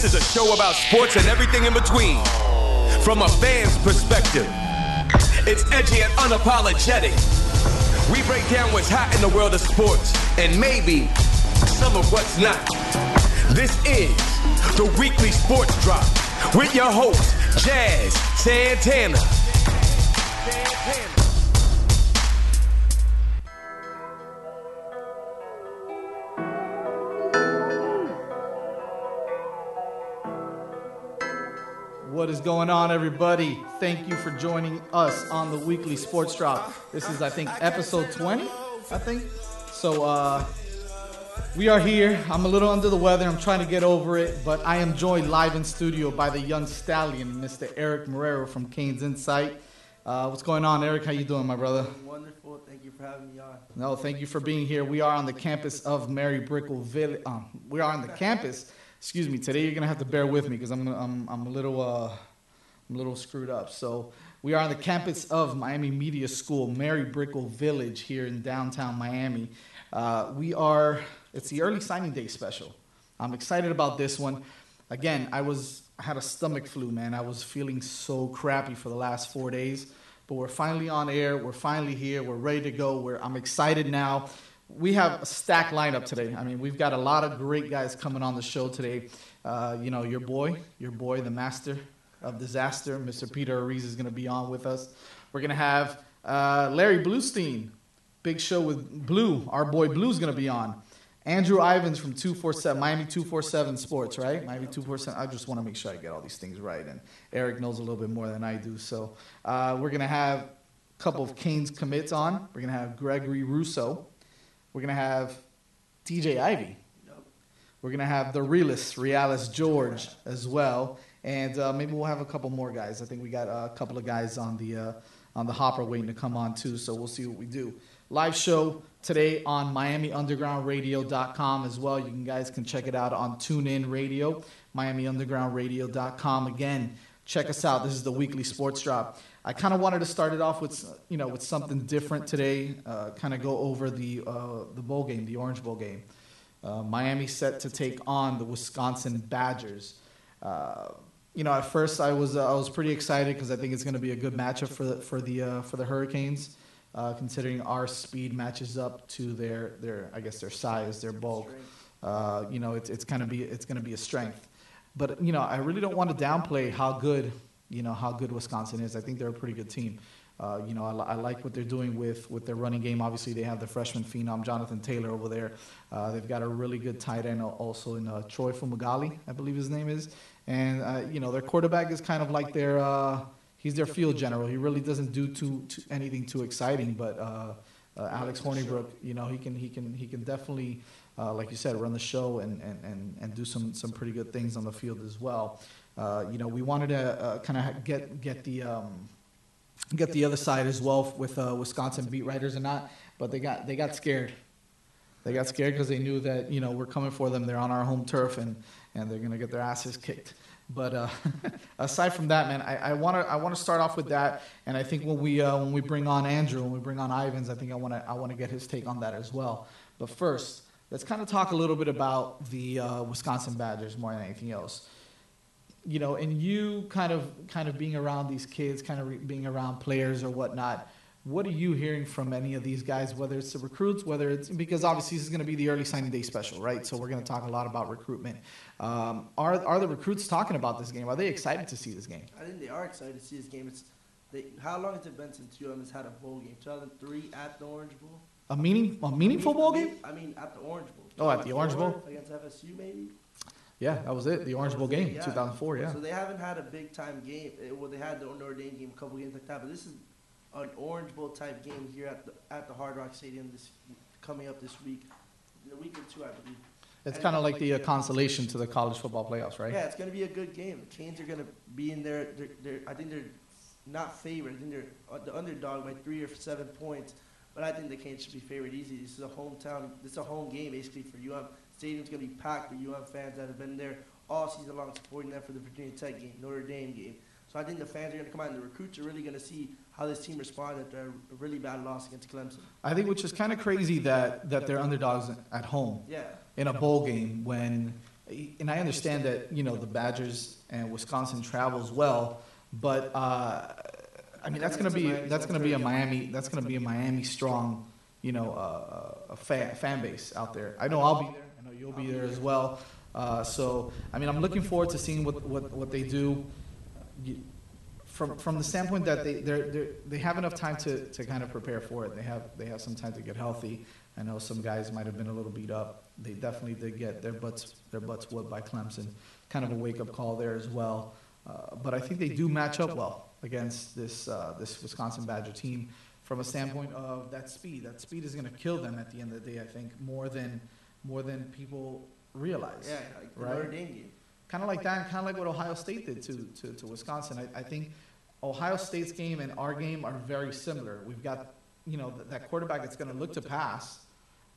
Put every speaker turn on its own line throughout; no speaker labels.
This is a show about sports and everything in between. From a fan's perspective, it's edgy and unapologetic. We break down what's hot in the world of sports and maybe some of what's not. This is the weekly sports drop with your host, Jazz Santana.
What is going on, everybody? Thank you for joining us on the weekly sports drop. This is, I think, episode 20, I think. So, uh, we are here. I'm a little under the weather. I'm trying to get over it, but I am joined live in studio by the young stallion, Mr. Eric Marrero from Canes Insight. Uh, what's going on, Eric? How you doing, my brother?
Wonderful. Thank you for having me on.
No, thank you for being here. We are on the campus of Mary Brickell Village. Um, we are on the campus. Excuse me. Today you're gonna have to bear with me because I'm, I'm I'm a little uh, I'm a little screwed up. So we are on the campus of Miami Media School, Mary Brickell Village here in downtown Miami. Uh, we are. It's the early signing day special. I'm excited about this one. Again, I was I had a stomach flu, man. I was feeling so crappy for the last four days, but we're finally on air. We're finally here. We're ready to go. We're, I'm excited now. We have a stacked lineup today. I mean, we've got a lot of great guys coming on the show today. Uh, you know, your boy, your boy, the master of disaster, Mr. Peter Ariz is going to be on with us. We're going to have uh, Larry Blustein, big show with Blue. Our boy Blue's going to be on. Andrew Ivins from 247, Miami 247 Sports, right? Miami 247. I just want to make sure I get all these things right. And Eric knows a little bit more than I do. So uh, we're going to have a couple of Canes commits on. We're going to have Gregory Rousseau. We're going to have DJ Ivey. We're going to have the realist, Realus George, as well. And uh, maybe we'll have a couple more guys. I think we got a couple of guys on the, uh, on the hopper waiting to come on, too. So we'll see what we do. Live show today on MiamiUndergroundRadio.com as well. You can, guys can check it out on TuneIn Radio, MiamiUndergroundRadio.com. Again, check us out. This is the weekly sports drop. I kind of wanted to start it off with you know with something different today. Uh, kind of go over the uh, the bowl game, the Orange Bowl game. Uh, Miami set to take on the Wisconsin Badgers. Uh, you know, at first I was uh, I was pretty excited because I think it's going to be a good matchup for the for the uh, for the Hurricanes, considering our speed matches up to their their I guess their size, their bulk. you know, it's it's going to be it's going to be a strength. But you know, I really don't want to downplay how good you know how good Wisconsin is. I think they're a pretty good team. Uh, you know, I, I, like what they're doing with, with their running game. Obviously, they have the freshman phenom Jonathan Taylor over there. Uh, they've got a really good tight end also in uh, Troy Fumagalli, I believe his name is. And uh, you know, their quarterback is kind of like their uh, he's their field general. He really doesn't do too, too anything too exciting, but uh, Alex Hornibrook, you know, he can he can he can definitely. like you said, run the show and, and, and, and do some, some pretty good things on the field as well. Uh, you know, we wanted to uh, kind of get get the um, get the other side as well with uh, Wisconsin beat writers or not, but they got they got scared. They got scared because they knew that you know we're coming for them. They're on our home turf and and they're gonna get their asses kicked. But uh, aside from that, man, I want to I want to start off with that, and I think when we uh, when we bring on Andrew, when we bring on Ivins, I think I want to I want to get his take on that as well. But first, let's kind of talk a little bit about the uh, Wisconsin Badgers more than anything else you know, and you kind of kind of being around these kids, kind of re- being around players or whatnot. What are you hearing from any of these guys, whether it's the recruits, whether it's because obviously this is going to be the early signing day special, right? So we're going to talk a lot about recruitment. Um, are are the recruits talking about this game? Are they excited to see this game?
I think they are excited to see this game. It's they, how long has it been since UM has had a bowl game? 2003 at the Orange Bowl.
A meaning a meaningful bowl game?
I mean, at the Orange Bowl.
Oh, at the Orange Bowl
against FSU, maybe.
Yeah, that was it. The Orange Bowl game,
yeah.
2004. Yeah.
So they haven't had a big time game. Eh, well, they had the Notre Dame game, a couple games like that, but this is an Orange Bowl type game here at the at the Hard Rock Stadium this coming up this week, a week or two, I believe.
It's kind of like the uh, consolation to the college football playoffs, right?
Yeah, it's going to be a good game. The Canes are going to be in there. They're, they're, I think they're not favored. I think they're uh, the underdog by three or seven points. But I think the Canes should be favored easy. This is a hometown. This is a home game basically for UM. Stadium's going to be packed with UM fans that have been there all season long supporting them for the Virginia Tech game, Notre Dame game. So I think the fans are going to come out and the recruits are really going to see how this team responded after a really bad loss against Clemson.
I think which is kind of crazy that, that they're underdogs at home
yeah.
in a bowl game when and I understand that you know the Badgers and Wisconsin travels well, but uh, I mean that's going to be that's going to be a Miami that's going to be a Miami strong you know uh, a fan, fan base out there. I know I'll be there. I know you'll be there as well. Uh, so I mean I'm looking forward to seeing what what, what they do. You, from from the standpoint that they they're, they're, they have enough time to, to kind of prepare for it. They have they have some time to get healthy. I know some guys might have been a little beat up. They definitely did get their butts their butts whooped by Clemson. Kind of a wake up call there as well. Uh, but I think they do match up well against this uh, this Wisconsin Badger team from a standpoint of that speed. That speed is going to kill them at the end of the day. I think more than more than people realize.
Yeah, like
right?
Notre Dame game.
Kind of like that, kind of like what Ohio State did to, to, to Wisconsin. I, I think Ohio State's game and our game are very similar. We've got, you know, th- that quarterback that's going to look to pass,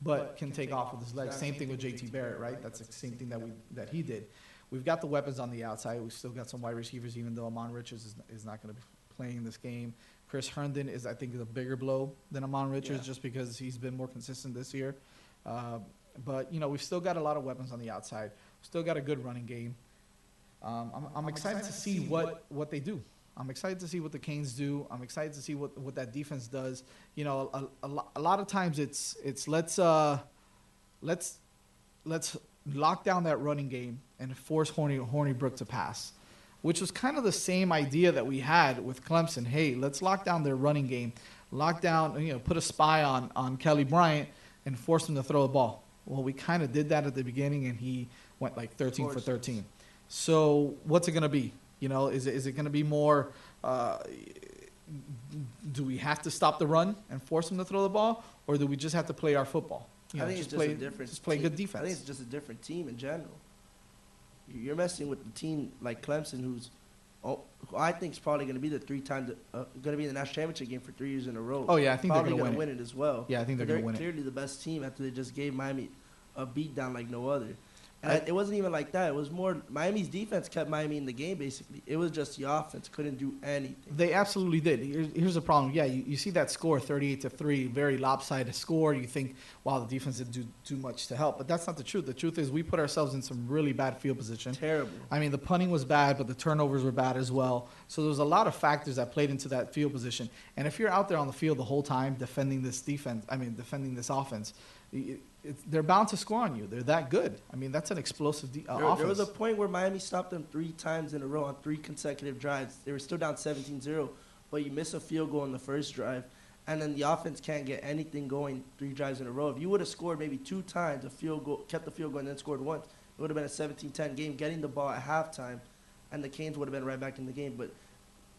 but can take off with his legs. Same thing with J.T. Barrett, right? That's the same thing that we that he did. We've got the weapons on the outside. We've still got some wide receivers, even though Ahmmon Richards is, is not going to be playing this game. Chris Herndon is, I think, is a bigger blow than Ahmmon Richards
Yeah.
just because he's been more consistent this year. Uh, but you know, we've still got a lot of weapons on the outside. Still got a good running game. Um, I'm, I'm excited to see what, what they do. I'm excited to see what the Canes do. I'm excited to see what, what that defense does. You know, a, a, a lot of times it's it's let's uh, let's let's lock down that running game and force Horny Horny Brook to pass, which was kind of the same idea that we had with Clemson. Hey, let's lock down their running game, lock down you know put a spy on on Kelly Bryant and force him to throw the ball. Well, we kind of did that at the beginning, and he went like 13 for 13. So what's it going to be? You know, is it, is it going to be more? Uh, do we have to stop the run and force him to throw the ball, or do we just have to play our football? You
I
know,
think it's just
play,
a different.
Just play
team.
good defense.
I think it's just a different team in general. You- You're messing with the team like Clemson, who's, oh, I think is probably going to be the three times, uh, going to be in the national championship game for three years in a row.
Oh yeah, I think they're going to win it.
it as well.
Yeah, I think they're
But
going to win it.
clearly the best team after they just gave Miami a beat down like no other. And
I-
it wasn't even like that. It was more Miami's defense kept Miami in the game. Basically, it was just the offense couldn't do anything.
They absolutely did. Here's, here's the problem. Yeah, you, you see that score, 38 to three, very lopsided score. You think, wow, the defense didn't do too much to help, but that's not the truth. The truth is, we put ourselves in some really bad field position.
Terrible.
I mean, the punting was bad, but the turnovers were bad as well. So there was a lot of factors that played into that field position. And if you're out there on the field the whole time defending this defense, I mean, defending this offense, it, it, they're bound to score on you. They're that good. I mean, that's an explosive de- uh,
There,
offense.
there was a point where Miami stopped them three times in a row on three consecutive drives. They were still down 17-0, but you miss a field goal on the first drive, and then the offense can't get anything going three drives in a row. If you would have scored maybe two times, a field goal, kept the field goal, and then scored once, it would have been a 17-10 game, getting the ball at halftime, and the Canes would have been right back in the game. But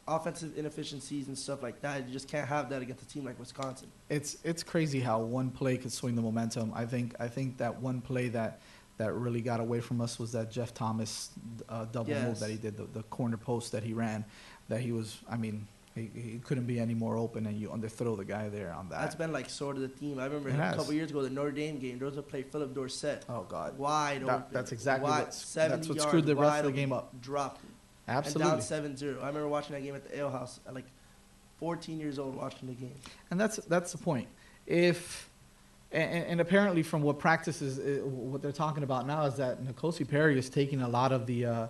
offensive inefficiencies and stuff like that, you just can't have that against a team like Wisconsin.
it's it's crazy how one play could swing the momentum. I think I think that one play that that really got away from us was that Jeff Thomas uh, double move that he did, the, the corner post that he ran. That he was, I mean, he, he couldn't be any more open, and you underthrow the guy there on that.
That's been like sort of the theme. I remember a couple years ago, the Notre Dame game, there was a play, Phillip Dorsett.
oh God,
wide
That-
open.
that's exactly
wide, 70
that's what screwed the rest of the game up.
Dropped it.
Absolutely.
And down 7-0. I remember watching that game at the Ale House at like 14 years old watching the game.
And that's that's the point. If and, and apparently from what practices uh, what they're talking about now is that Nkosi Perry is taking a lot of the uh,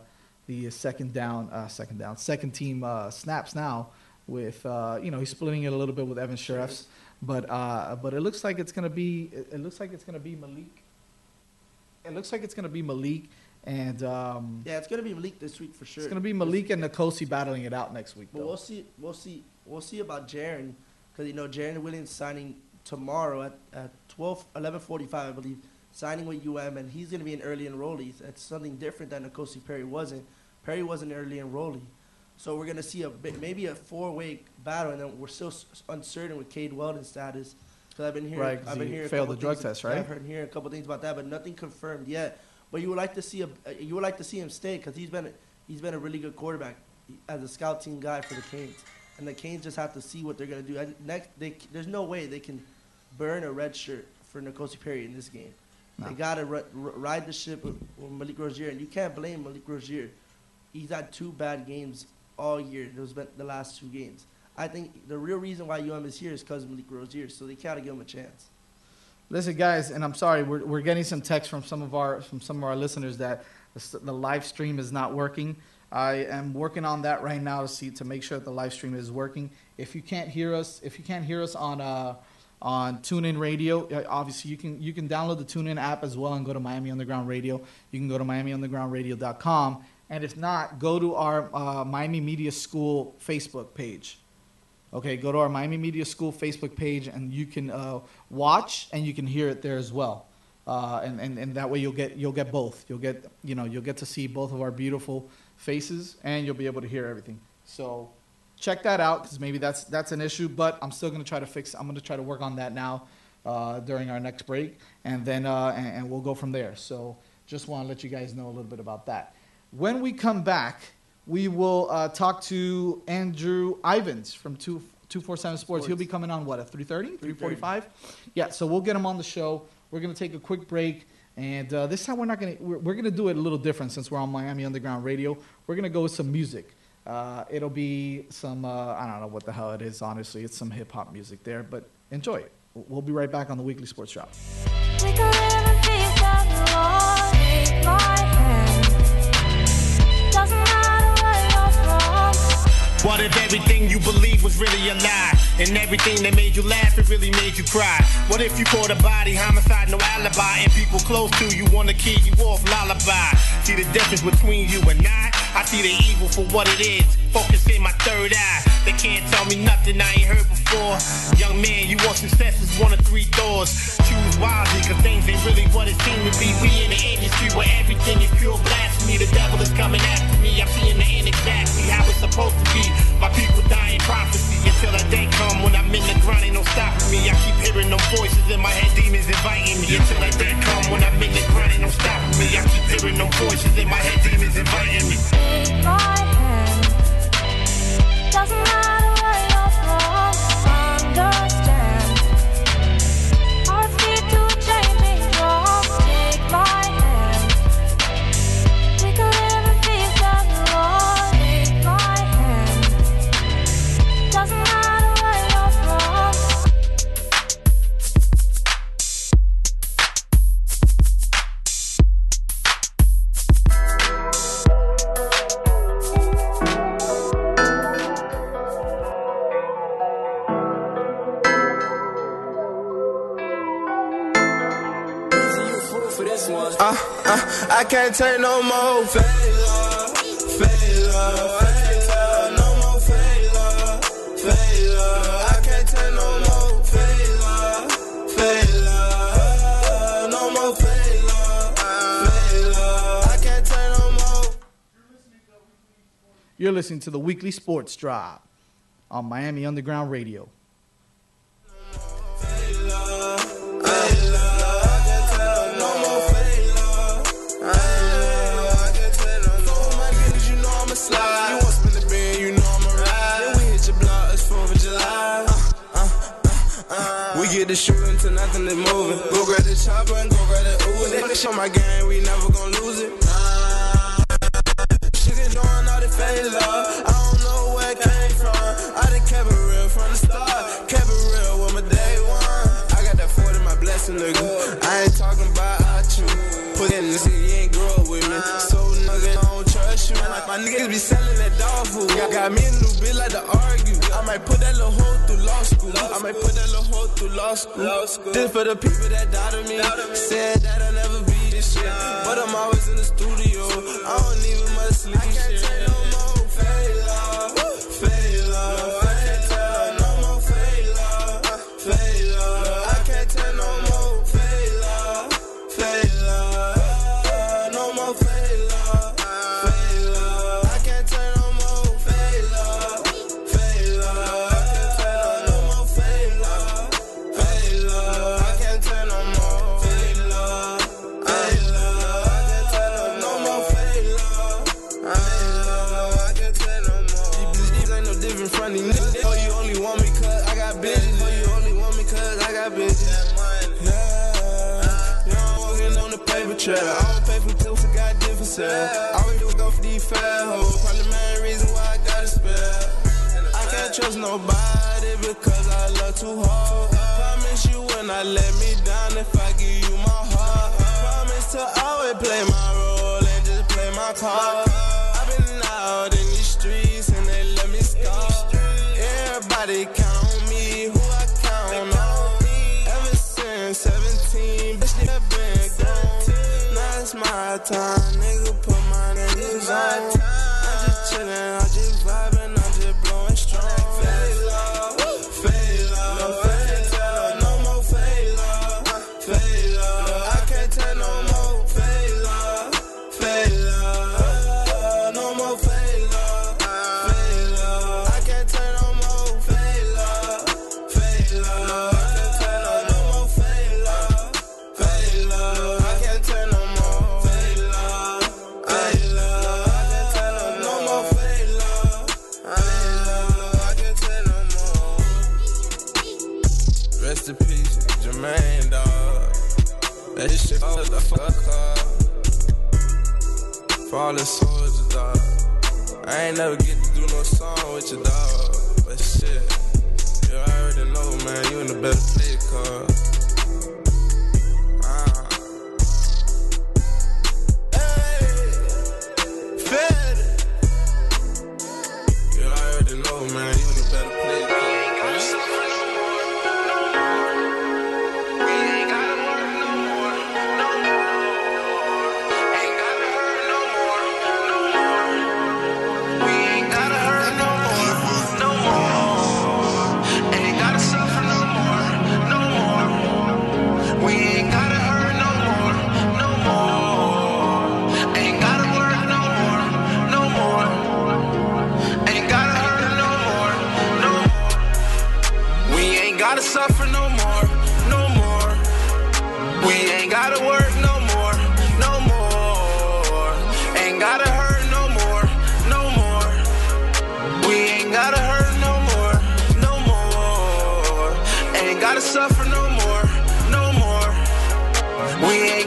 the second down uh, second down second team uh, snaps now with uh, you know he's splitting it a little bit with Evan Shirreffs, but uh, but it looks like it's gonna be it, it looks like it's gonna be Malik. It looks like it's gonna be Malik and um,
Yeah, it's gonna be Malik this week for sure.
it's gonna be Malik and Nkosi battling it out next week.
But
Though.
we'll see. We'll see. We'll see about Jarren because you know Jarren Williams signing tomorrow at at 12, 11:45, I believe, signing with UM, and he's gonna be an early enrollee. That's something different than Nkosi Perry wasn't. Perry was an early enrollee, so we're gonna see a bit, maybe a four-way battle, and then we're still s- uncertain with Cade Weldon's status. Because I've been hearing,
Right,
I've been
he
hearing
failed the drug test, right?
I've heard hearing a couple things about that, but nothing confirmed yet. But you would like to see a, you would like to see him stay because he's been, a, he's been a really good quarterback as a scout team guy for the Canes, and the Canes just have to see what they're gonna do. And next, they, there's no way they can burn a red shirt for Nkosi Perry in this game.
No.
They gotta ri- ri- ride the ship with, with Malik Rosier, and you can't blame Malik Rosier. He's had two bad games all year. Those been the last two games. I think the real reason why UM is here is because Malik Rosier, so they gotta give him a chance.
Listen, guys, and I'm sorry, we're, we're getting some text from some of our from some of our listeners that the, the live stream is not working. I am working on that right now to see to make sure that the live stream is working. If you can't hear us, if you can't hear us on uh, on TuneIn Radio, obviously you can you can download the TuneIn app as well and go to Miami Underground Radio. You can go to MiamiUndergroundRadio.com, and if not, go to our uh, Miami Media School Facebook page. Okay, go to our Miami Media School Facebook page and you can uh, watch and you can hear it there as well. Uh, and, and, and that way you'll get you'll get both. You'll get you know you'll get to see both of our beautiful faces and you'll be able to hear everything. So check that out because maybe that's that's an issue. But I'm still gonna try to fix. I'm gonna try to work on that now uh, during our next break, and then uh, and, and we'll go from there. So just want to let you guys know a little bit about that. When we come back, we will uh, talk to Andrew Ivins from two. 247 Sports. He'll be coming on what at 3:30, 3:45. Yeah, so we'll get him on the show. We're gonna take a quick break, and uh, this time we're not gonna we're, we're gonna do it a little different since we're on Miami Underground Radio. We're gonna go with some music. Uh, it'll be some uh, I don't know what the hell it is. Honestly, it's some hip hop music there, but enjoy it. We'll we'll be right back on the weekly sports drop.
What if everything you believed was really a lie? And everything that made you laugh, it really made you cry? What if you caught a body, homicide, no alibi, and people close to you wanna kill you off, lullaby? See the difference between you and I? I see the evil for what it is, focus in my third eye. They can't tell me nothing I ain't heard before. Young man, you want success is one of three doors. Choose wisely, cause things ain't really what it seems to be. We in the industry where everything is pure blasphemy. The devil is coming after me. I'm seeing the end exactly how it's supposed to be. My people dying prophecy until that day come when I'm in the grind, ain't no stopping me. I keep hearing them voices in my head, demons inviting me. Until that day
listening to the weekly sports drop on Miami Underground Radio.
The bin, you know I'm a ride. Then we hit your block, it's 4th of July. We get the shooting nothing is moving. Go grab the chopper and go grab the Uzi. Show my game, we never gonna lose it. Nah. Shit is drawing all the failure. I don't know where it came from. I done kept it real from the start. Kept it real with my day one. I got that 40, my blessing, nigga. I ain't talking about out you. Put in the city, you ain't grow up with me. So, nigga, I don't trust you. Like my niggas be selling that dog food. Got, got me a new bitch like to argue. I might put that little hoe through law school. I might put that little hoe through law school. This for the people that doubted me. Said that I'll never be this shit. But I'm always in the studio. I don't even much sleep. I can't take no Sell. I always do go for these fat hoes. Probably the main reason why I got a spell. I can't trust nobody because I love to hold. Promise you when I let me down, down if I give you my heart. Promise to always play my role and just play my card. My time, nigga, put my niggas on. Falling soldiers, dog. I ain't never get to do no song with your dog. But shit, you already know, man, you in. Uh. Hey, Fed. You already know, man, you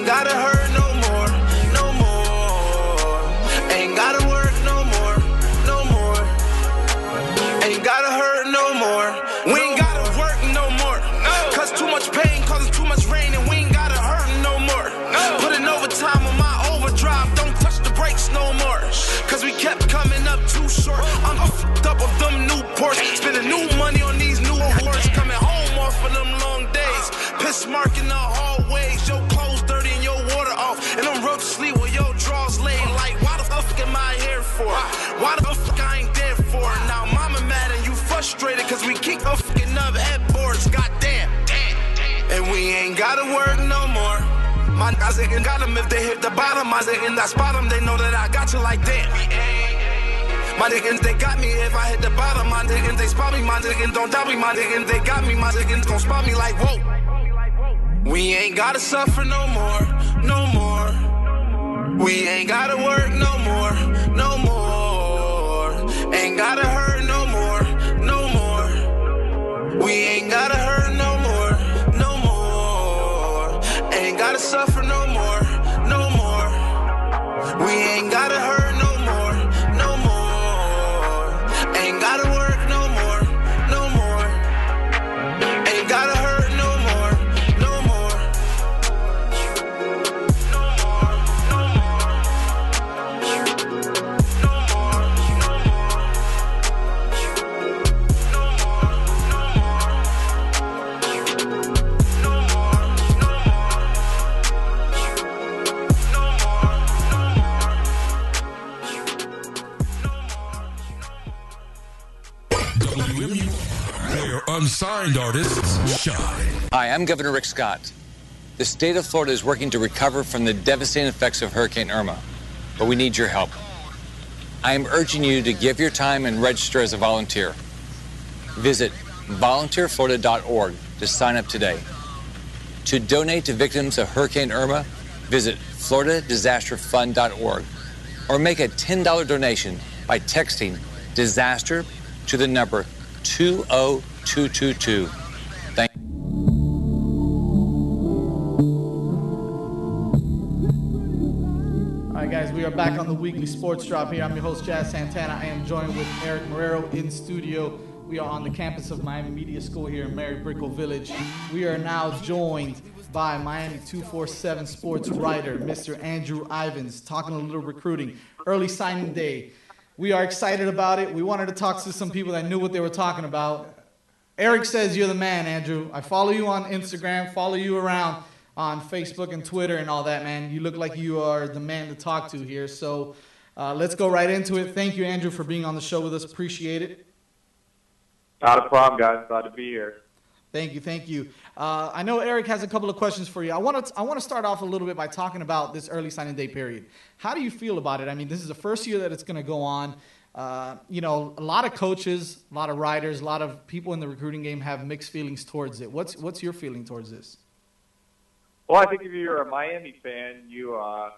gotta hurt For? Why the fuck I ain't there for? Now mama mad and you frustrated cause we keep fucking up headboards. Goddamn. And we ain't gotta work no more. My niggas ain't got 'em if they hit the bottom. I say in that spot 'em, they know that I got you like damn. My niggas, they got me if I hit the bottom. My niggas, they spot me. My niggas, don't doubt me. My niggas, they got me. My niggas, gon' spot me like whoa. We ain't gotta suffer no more, no more. We ain't gotta work no more, no more. Ain't gotta hurt no more, no more. We ain't gotta hurt no more, no more. Ain't gotta suffer no more, no more. We ain't
unsigned artists shine.
Hi, I'm Governor Rick Scott. The state of Florida is working to recover from the devastating effects of Hurricane Irma, but we need your help. I am urging you to give your time and register as a volunteer. Visit volunteerflorida.org to sign up today. To donate to victims of Hurricane Irma, visit floridadisasterfund.org or make a $10 donation by texting disaster to the number oh 20222. Thank
All right, guys, we are back on the weekly sports drop here. I'm your host, Jazz Santana. I am joined with Eric Marrero in studio. We are on the campus of Miami Media School here in Mary Brickell Village. We are now joined by Miami 247 sports writer, Mr. Andrew Ivins, talking a little recruiting. Early signing day. We are excited about it. We wanted to talk to some people that knew what they were talking about. Eric says you're the man, Andrew. I follow you on Instagram, follow you around on Facebook and Twitter and all that, man. You look like you are the man to talk to here. So uh, let's go right into it. Thank you, Andrew, for being on the show with us. Appreciate it.
Not a problem, guys. Glad to be here.
Thank you, thank you. Uh, I know Eric has a couple of questions for you. I want to I want to start off a little bit by talking about this early signing day period. How do you feel about it? I mean, this is the first year that it's going to go on. Uh, you know, a lot of coaches, a lot of writers, a lot of people in the recruiting game have mixed feelings towards it. What's what's your feeling towards this?
Well, I think if you're a Miami fan, you uh,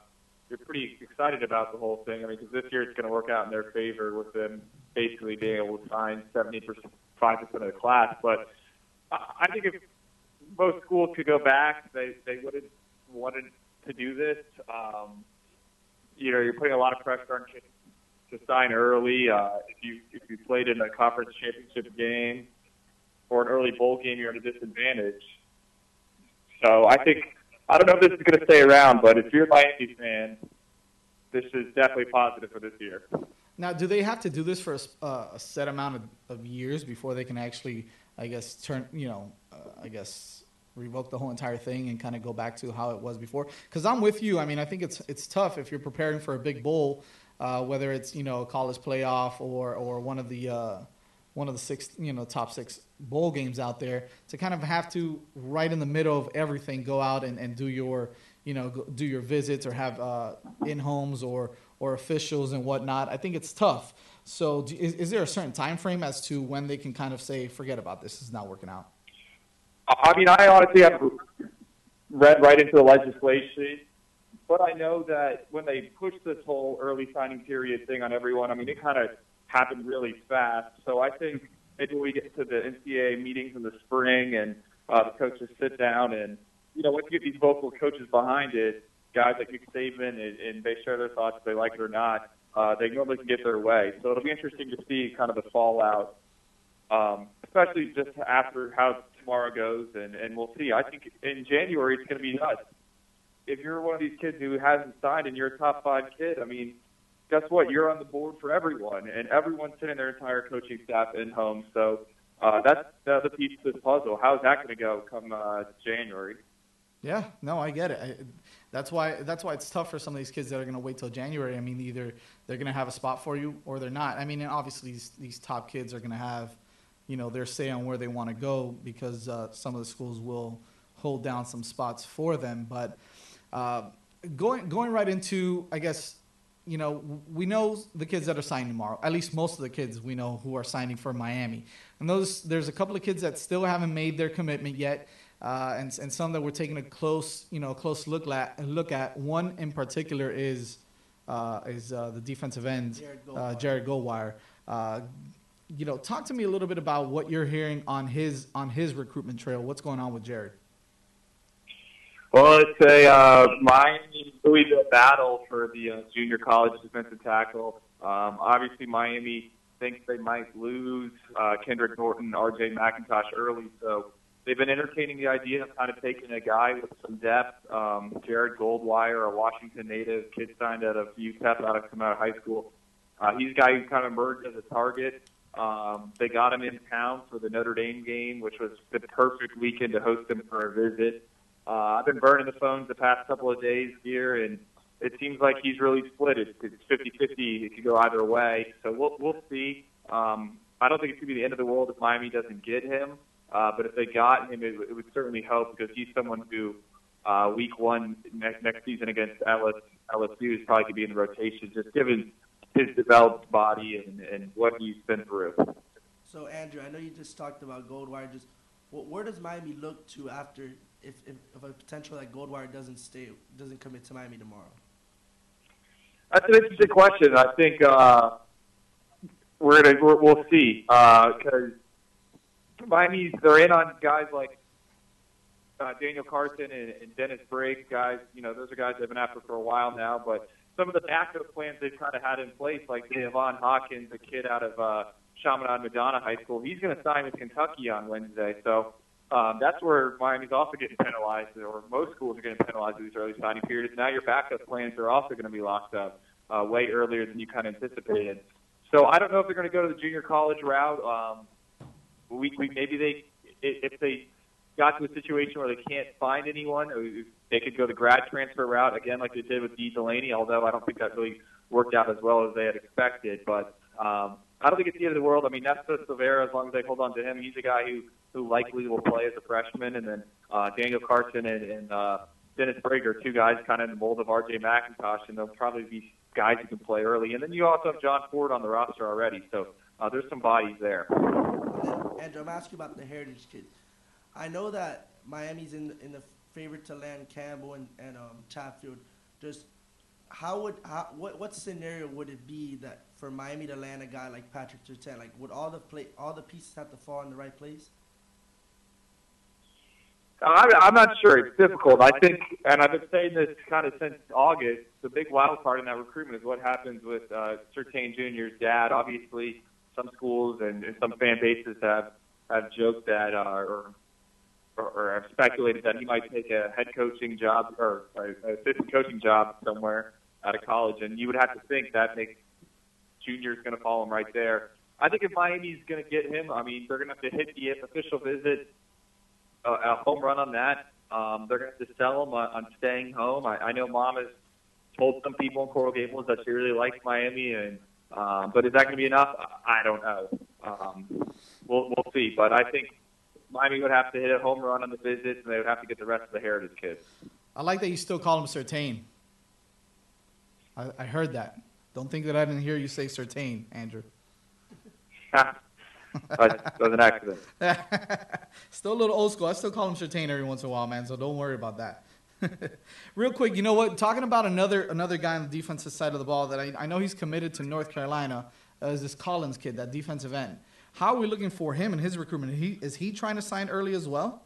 you're pretty excited about the whole thing. I mean, because this year it's going to work out in their favor with them basically being able to sign 70 percent, five percent of the class. But I think if both schools could go back, they they would have wanted to do this. Um, you know, you're putting a lot of pressure on to sign early. Uh, if you if you played in a conference championship game or an early bowl game, you're at a disadvantage. So I think I don't know if this is going to stay around, but if you're a Miami fan, this is definitely positive for this year.
Now, do they have to do this for a, uh, a set amount of, of years before they can actually, I guess, turn, you know, uh, I guess, revoke the whole entire thing and kind of go back to how it was before? Because I'm with you. I mean, I think it's it's tough if you're preparing for a big bowl, uh, whether it's you know a college playoff or or one of the uh, one of the six you know top six bowl games out there to kind of have to right in the middle of everything go out and, and do your you know do your visits or have uh, in homes or or officials and whatnot. I think it's tough. So do, is, is there a certain time frame as to when they can kind of say forget about this? This is not working out.
I mean, I honestly have read right into the legislation, but I know that when they pushed this whole early signing period thing on everyone, I mean, it kind of happened really fast. So I think maybe we get to the NCAA meetings in the spring and uh, the coaches sit down and, you know, once you get these vocal coaches behind it, guys like Nick Saban, and, and they share their thoughts if they like it or not, uh, they normally can get their way. So it'll be interesting to see kind of the fallout um, especially just after how tomorrow goes, and, and we'll see. I think in January it's going to be nuts. If you're one of these kids who hasn't signed and you're a top five kid, I mean, guess what? You're on the board for everyone, and everyone's sending their entire coaching staff in home. So uh, that's the other piece to this puzzle. How's that going to go come uh, January?
Yeah, no, I get it. I, that's why that's why it's tough for some of these kids that are going to wait till January. I mean, either they're going to have a spot for you or they're not. I mean, obviously these, these top kids are going to have, you know, their say on where they want to go because uh, some of the schools will hold down some spots for them. But uh, going going right into, I guess, you know, we know the kids that are signing tomorrow. At least most of the kids we know who are signing for Miami. And those there's a couple of kids that still haven't made their commitment yet uh, and, and some that we're taking a close, you know, close look at. Look at one in particular is uh, is uh, the defensive end,
Jared
uh,
Goldwire.
Jared Goldwire. Uh, you know, talk to me a little bit about what you're hearing on his on his recruitment trail. What's going on with Jared?
Well, it's a uh, Miami Louisville battle for the uh, junior college defensive tackle. Um, obviously, Miami thinks they might lose uh, Kendrick Norton, R.J. McIntosh early, so they've been entertaining the idea of kind of taking a guy with some depth. Um, Jared Goldwire, a Washington native, kid signed out of UTEP out of come out of high school. Uh, he's a guy who kind of emerged as a target. Um, they got him in town for the Notre Dame game, which was the perfect weekend to host him for a visit. Uh, I've been burning the phones the past couple of days here, and it seems like he's really split. It's it's 50-50. It could go either way. So we'll we'll see. Um, I don't think it's going to be the end of the world if Miami doesn't get him. Uh, but if they got him, it, it would certainly help because he's someone who uh, week one next next season against LS, LSU is probably going to be in the rotation, just given his developed body and, and what he's been through.
So Andrew, I know you just talked about Goldwire. Just where does Miami look to after if, if, if a potential like Goldwire doesn't stay doesn't commit to Miami tomorrow?
That's an interesting question. I think uh, we're gonna we're, we'll see because Miami's they're in on guys like uh, Daniel Carson and, and Dennis Briggs. Guys, you know those are guys they've been after for a while now. But some of the backup plans they've kind of had in place, like Devon Hawkins, a kid out of uh, Chaminade Madonna High School, he's going to sign with Kentucky on Wednesday. So um, that's where Miami's also getting penalized, or most schools are getting penalized with these early signing periods. Now your backup plans are also going to be locked up uh, way earlier than you kind of anticipated. So I don't know if they're going to go to the junior college route. Um, we, we maybe they if they got to a situation where they can't find anyone, they could go the grad transfer route again, like they did with D. Delaney. Although I don't think that really worked out as well as they had expected. But um, I don't think it's the end of the world. I mean, Nesta Silvera, as long as they hold on to him, he's a guy who who likely will play as a freshman, and then uh, Daniel Carson and, and uh, Dennis Prager, two guys kind of in the mold of R.J. McIntosh, and they'll probably be guys who can play early. And then you also have John Ford on the roster already, so uh, there's some bodies there.
Andrew, I'm asking about the Heritage kids. I know that Miami's in in the favorite to land Campbell and, and um, Chatfield. Just how would how, what what scenario would it be that for Miami to land a guy like Patrick Surtain? Like would all the play all the pieces have to fall in the right place?
I'm, I'm not sure. It's difficult. I think, and I've been saying this kind of since August. The big wild card in that recruitment is what happens with uh, Surtain Jr.'s dad. Obviously, some schools and, and some fan bases have have joked that uh, or, or have speculated that he might take a head coaching job or an assistant coaching job somewhere out of college, and you would have to think that makes Junior's going to follow him right there. I think if Miami's going to get him, I mean, they're going to have to hit the official visit a, a home run on that. Um, they're going to have to sell him on, staying home. I, I know Mom has told some people in Coral Gables that she really likes Miami, and um, but is that going to be enough? I don't know. Um, we'll we'll see. But I think Miami would have to hit a home run on the visits, and they would have to get the rest of the Heritage kids.
I like that you still call him Sertain. I, I heard that. Don't think that I didn't hear you say certain, Andrew.
that was an accident.
still a little old school. I still call him certain every once in a while, man. So don't worry about that. Real quick, you know what? Talking about another another guy on the defensive side of the ball that I, I know he's committed to North Carolina uh, is this Collins kid, that defensive end. How are we looking for him and his recruitment? He, is he trying to sign early as well?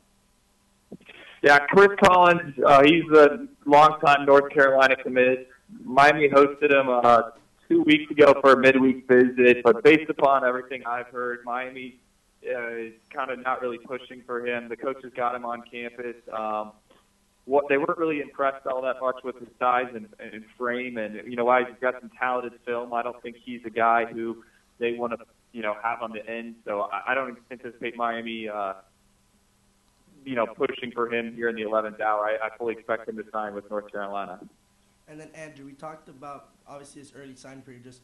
Yeah, Chris Collins, uh, he's a longtime North Carolina commit. Miami hosted him uh, two weeks ago for a midweek visit, but based upon everything I've heard, Miami uh, is kind of not really pushing for him. The coaches got him on campus. Um, what they weren't really impressed all that much with his size and, and frame, and you know, while he's got some talented film, I don't think he's a guy who they want to you know have on the end. So I, I don't anticipate Miami. Uh, you know, pushing for him here in the 11th hour. I, I fully expect him to sign with North Carolina.
And then Andrew, we talked about obviously this early sign period. Just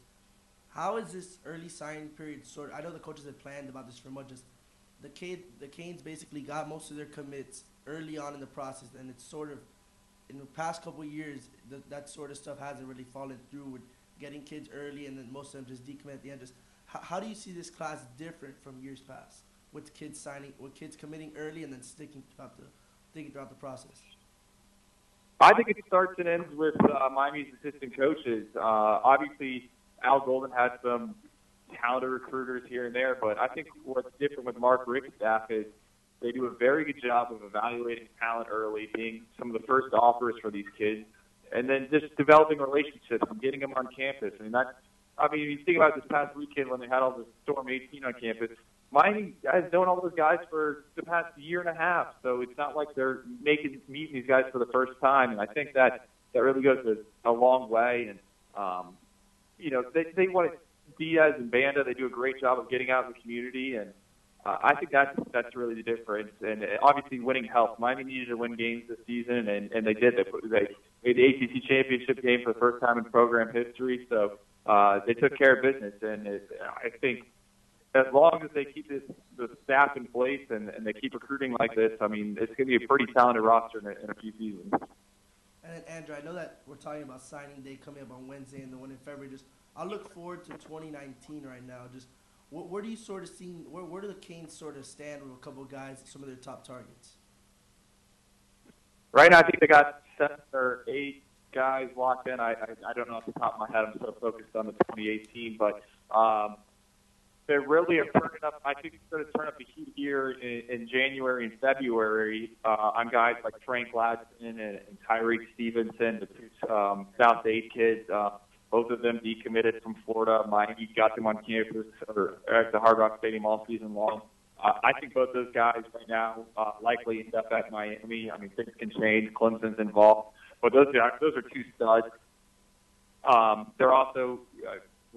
how is this early sign period sort? I know the coaches had planned about this for much. Just the kid, the Canes basically got most of their commits early on in the process, and it's sort of in the past couple years that that sort of stuff hasn't really fallen through with getting kids early, and then most of them just decommit at the end. Just how, how do you see this class different from years past with kids signing, with kids committing early and then sticking throughout the sticking throughout the process?
I think it starts and ends with uh, Miami's assistant coaches. Uh, obviously, Al Golden has some talented recruiters here and there, but I think what's different with Mark Richt's staff is they do a very good job of evaluating talent early, being some of the first offers for these kids, and then just developing relationships and getting them on campus. I mean, that, I mean, you think about this past weekend when they had all the Storm 18 on campus. Miami has known all those guys for the past year and a half, so it's not like they're making meeting these guys for the first time. And I think that that really goes a, a long way. And um, you know, they they want Diaz and Banda. They do a great job of getting out in the community, and uh, I think that's that's really the difference. And obviously, winning helps. Miami needed to win games this season, and and they did. They they made the ACC championship game for the first time in program history. So uh, they took care of business, and it, I think as long as they keep this the staff in place and, and they keep recruiting like this, I mean, it's going to be a pretty talented roster in a, in a few seasons.
And then Andrew, I know that we're talking about signing day coming up on Wednesday and the one in February. Just I look forward to 2019 right now. Just where, where do you sort of see where where do the Canes sort of stand with a couple of guys, some of their top targets?
Right now, I think they got seven or eight guys locked in. I I, I don't know off the top of my head. I'm so focused on the 2018, but. Um, they really are turning up. I think they're going to turn up the heat here in, in January and February uh, on guys like Frank Ladson and, and Tyrique Stevenson, the two um, South Dade kids. Uh, both of them decommitted from Florida. Miami got them on campus or at the Hard Rock Stadium all season long. Uh, I think both those guys right now uh, likely end up at Miami. I mean, things can change. Clemson's involved, but those those are two studs. Um, they're also uh,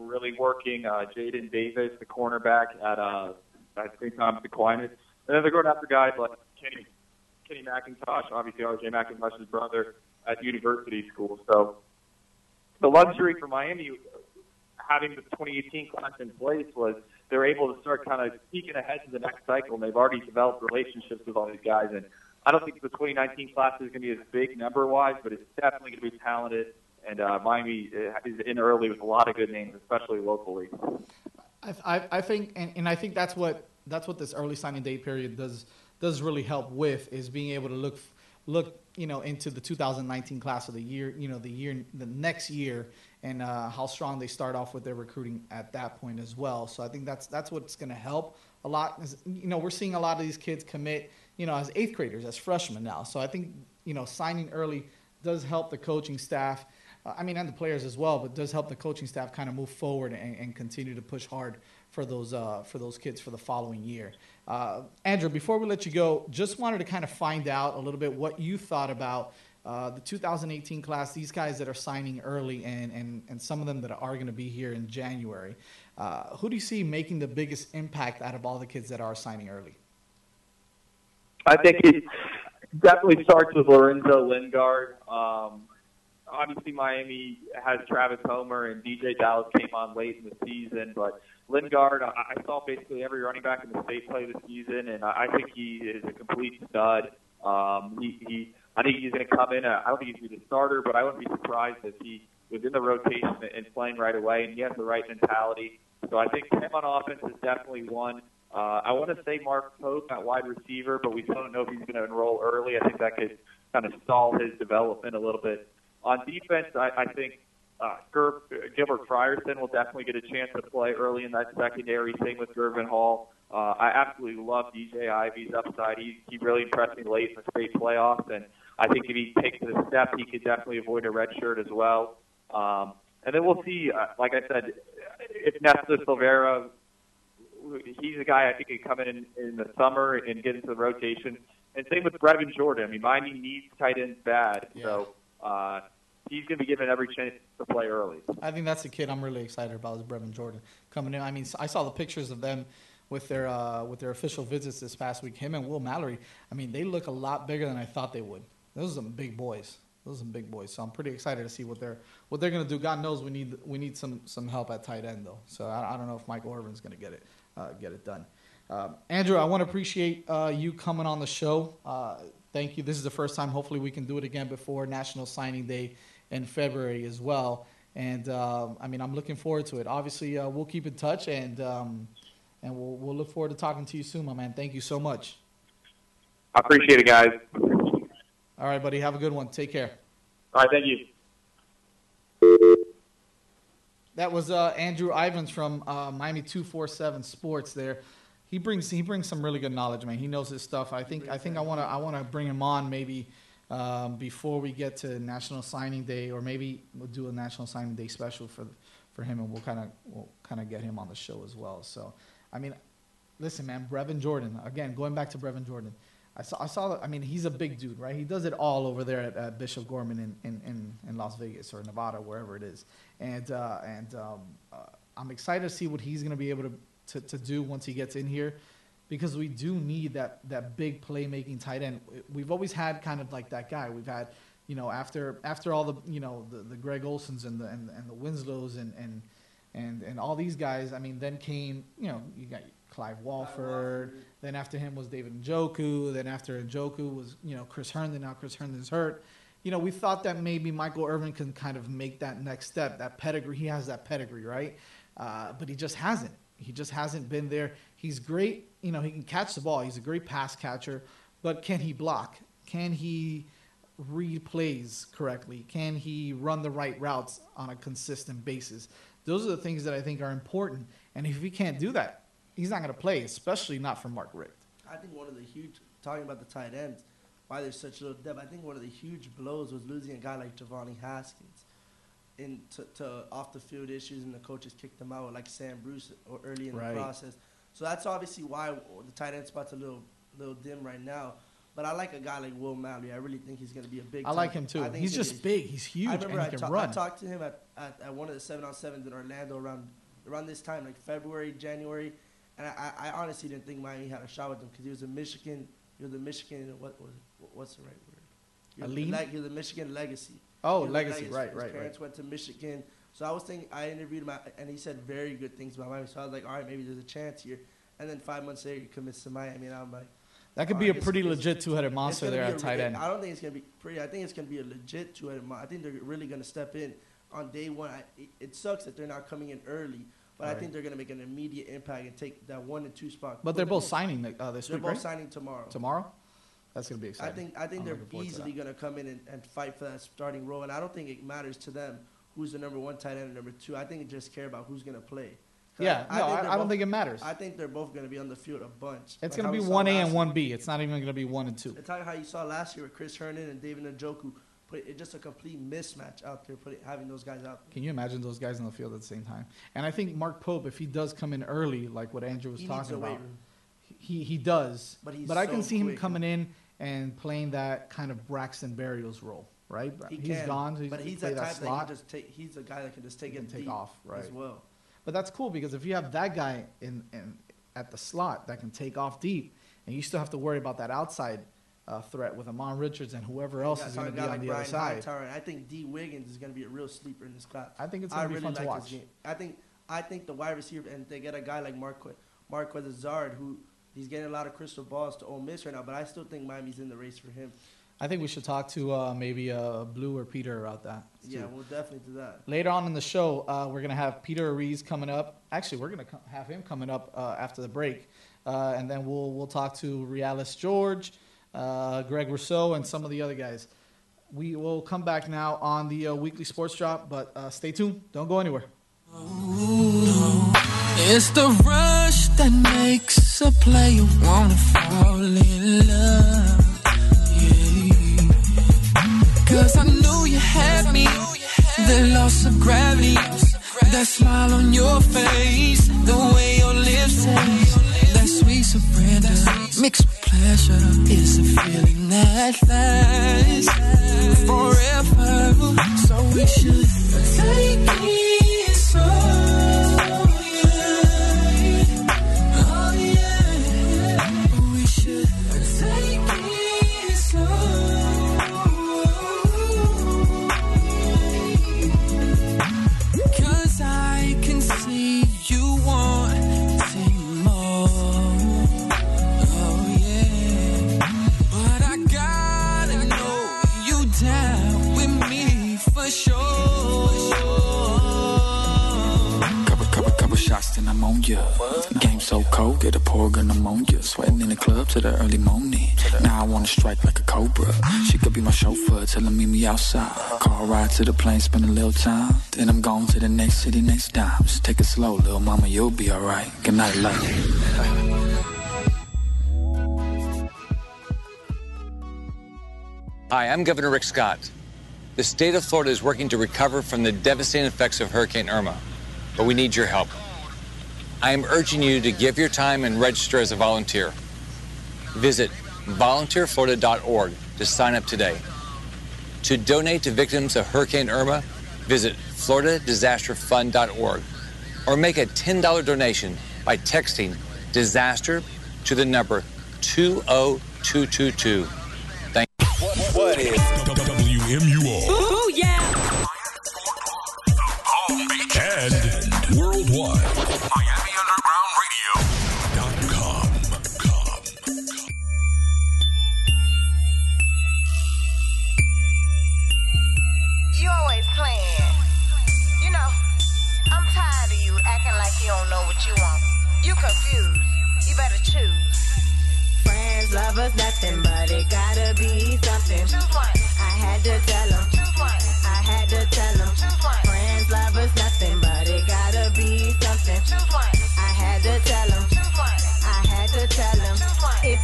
really working uh, Jaden Davis, the cornerback at uh, at St. Thomas Aquinas, and then they're going after guys like Kenny Kenny McIntosh, obviously R.J. McIntosh's brother at University School. So the luxury for Miami having the 2018 class in place was they're able to start kind of peeking ahead to the next cycle, and they've already developed relationships with all these guys. And I don't think the 2019 class is going to be as big number wise, but it's definitely going to be talented. And uh, Miami uh, is in early with a lot of good names, especially locally.
I, I, I think, and, and I think that's what that's what this early signing day period does does really help with is being able to look look you know into the 2019 class of the year, you know the year the next year, and uh, how strong they start off with their recruiting at that point as well. So I think that's that's what's going to help a lot. Is, you know, we're seeing a lot of these kids commit, you know, as eighth graders, as freshmen now. So I think you know signing early does help the coaching staff. Uh, I mean, and the players as well, but does help the coaching staff kind of move forward and, and continue to push hard for those uh, for those kids for the following year. Uh, Andrew, before we let you go, just wanted to kind of find out a little bit what you thought about uh, the 2018 class. These guys that are signing early, and and, and some of them that are going to be here in January. Uh, who do you see making the biggest impact out of all the kids that are signing early?
I think it definitely starts with Lorenzo Lingard. Um, obviously, Miami has Travis Homer and DJ Dallas came on late in the season, but Lingard, I, saw basically every running back in the state play this season, and I, I think he is a complete stud. Um, he, he, I think he's going to come in. Uh, I don't think he's going to be the starter, but I wouldn't be surprised if he was in the rotation and playing right away, and he has the right mentality. So I think him on offense is definitely one. Uh, I want to say Mark Pope at wide receiver, but we still don't know if he's going to enroll early. I think that could kind of stall his development a little bit. On defense, I, I think uh, Ger- Gilbert Frierson will definitely get a chance to play early in that secondary. Same with Gurvan Hall. Uh, I absolutely love DJ Ivey's upside. He, he really impressed me late in the state playoffs, and I think if he takes a step, he could definitely avoid a red shirt as well. Um, and then we'll see, uh, like I said, if Nesta Silvera, he's a guy I think could come in in the summer and get into the rotation. And same with Brevin Jordan. I mean, Miami needs tight ends bad, so uh, he's going to be given every chance to play early.
I think that's the kid I'm really excited about is Brevin Jordan coming in. I mean, I saw the pictures of them with their uh, with their official visits this past week. Him and Will Mallory. I mean, they look a lot bigger than I thought they would. Those are some big boys. Those are some big boys. So I'm pretty excited to see what they're what they're going to do. God knows we need we need some some help at tight end though. So I, I don't know if Michael Irvin's going to get it uh, get it done. Uh, Andrew, I want to appreciate uh, you coming on the show. Thank you. This is the first time. Hopefully, we can do it again before National Signing Day in February as well. And um, I mean, I'm looking forward to it. Obviously, uh, we'll keep in touch, and um, and we'll we'll look forward to talking to you soon, my man. Thank you so much.
I appreciate it, guys.
All right, buddy. Have a good one. Take care.
All right, thank you.
That was uh, Andrew Ivins from uh, Miami Two Four Seven Sports. There, he brings he brings some really good knowledge, man. He knows his stuff. I think I think I want to I want to bring him on maybe um, before we get to National Signing Day, or maybe we'll do a National Signing Day special for for him, and we'll kind of we'll kind of get him on the show as well. So, I mean, listen, man, Brevin Jordan. Again, going back to Brevin Jordan. I saw, I saw. I mean, he's a big dude, right? He does it all over there at, at Bishop Gorman in, in, in, in Las Vegas or Nevada, wherever it is. And uh, and um, uh, I'm excited to see what he's going to be able to, to to do once he gets in here, because we do need that that big playmaking tight end. We've always had kind of like that guy. We've had, you know, after after all the you know the, the Greg Olsens and the and, and the Winslows and and and and all these guys. I mean, then came you know you got Clive Walford. Then after him was David Njoku. Then after Njoku was you know Chris Herndon. Now Chris Herndon's hurt. You know, we thought that maybe Michael Irvin can kind of make that next step. That pedigree, he has that pedigree, right? Uh, but he just hasn't. He just hasn't been there. He's great. You know, he can catch the ball. He's a great pass catcher. But can he block? Can he read plays correctly? Can he run the right routes on a consistent basis? Those are the things that I think are important. And if he can't do that, he's not going to play, especially not for Mark Richt.
I think one of the huge talking about the tight ends, why there's such a little depth. I think one of the huge blows was losing a guy like Jovani Haskins, in to, to off the field issues, and the coaches kicked him out, like Sam Bruce or early in
Right.
the process. So that's obviously why the tight end spot's a little little dim right now. But I like a guy like Will Mallory. I really think he's going to be a big.
I like him too.
I think
He's just
be-
big. He's huge
I
and
remember
he
I,
can
ta- I talked to him at, at, at one of the seven on sevens in Orlando around around this time, like February, January, and I, I honestly didn't think Miami had a shot with him because he was a Michigan. He was a Michigan. What was what's the right word? Was,
Elite?
the, leg- he was a Michigan legacy.
Oh,
He was a
legacy, right,
His
right, right.
parents went to Michigan, so I was thinking. I interviewed him, and he said very good things about Miami. So I was like, all right, maybe there's a chance here. And then five months later, he commits to Miami, and I'm like.
That could be a pretty legit two-headed monster there at tight end.
I don't think it's gonna be pretty. I think it's gonna be a legit two-headed monster. I think they're really gonna step in on day one. I, it, it sucks that they're not coming in early, but I think they're gonna make an immediate impact and take that one and two spot.
But they're both signing uh, this
They're
week,
both
right?
signing tomorrow.
Tomorrow? That's gonna be
I
exciting.
think I think
I'm
they're
to
easily gonna come in and, and fight for that starting role, and I don't think it matters to them who's the number one tight end and number two. I think they just care about who's gonna play.
Yeah, no, I- I don't think it matters.
I think they're both gonna be on the field a bunch.
It's
Like
gonna be one A and one B. It's not even gonna be one and two.
It's like how you saw last year with Chris Herndon and David Njoku. Put it just a complete mismatch out there, putting having those guys out. There.
Can you imagine those guys on the field at the same time? And I think Mark Pope, if he does come in early, like what Andrew was
He
talking about, he he does.
But he's
I can
so
see him coming in and playing that kind of Braxton Berrios role, right?
He
He's
can,
gone. He's,
but he's that type that, can just take. He's a guy that can just take it
take off, right.
as well.
But that's cool because if you have that guy in, in at the slot that can take off deep, and you still have to worry about that outside uh, threat with Ahmmon Richards and whoever else is going to be on
like
the other side.
Hightower, I think D Wiggins is going to be a real sleeper in this class.
I think it's gonna be
really
fun to
like his
watch.
I think I think the wide receiver and they get a guy like Marquez Marquez Zard who he's getting a lot of crystal balls to Ole Miss right now, but I still think Miami's in the race for him.
I think we should talk to uh, maybe uh, Blue or Peter about that.
Yeah, we'll definitely do that.
Later on in the show, uh, we're gonna have Peter Ariz coming up. Actually, we're gonna co- have him coming up uh, after the break, uh, and then we'll we'll talk to Realus George, uh, Greg Rousseau, and some of the other guys. We will come back now on the uh, weekly sports drop, but uh, stay tuned. Don't go anywhere.
It's the rush that makes a player wanna fall in love. Yeah. Cause I knew you had me. The loss of gravity. That smile on your face. The way your lips taste. That sweet surrender. Mixed with pleasure. Is a feeling that lasts forever. So we should take it slow.
On ya. Game so cold, get a pour gun pneumonia. Sweating in the club to the early morning. Now I wanna strike like a cobra. She could be my chauffeur, tell her me outside. Car ride to the plane, spend a little time. Then I'm gone to the next city, next dime. Just take it slow, little mama, you'll be alright. Good night, love.
Hi, I'm Governor Rick Scott. The state of Florida is working to recover from the devastating effects of Hurricane Irma, but we need your help. I am urging you to give your time and register as a volunteer. Visit volunteerflorida.org to sign up today. To donate to victims of Hurricane Irma, visit floridadisasterfund.org or make a $10 donation by texting disaster to the number 20222. Thank
What is WMUR
Ooh, yeah.
and worldwide?
Confused. You better choose. Friends, lovers, nothing, but it gotta be something. Choose one. I had to tell them. Choose one. I had to tell them. Choose one. Friends, lovers, nothing, but it gotta be something. Choose one. I had to tell them.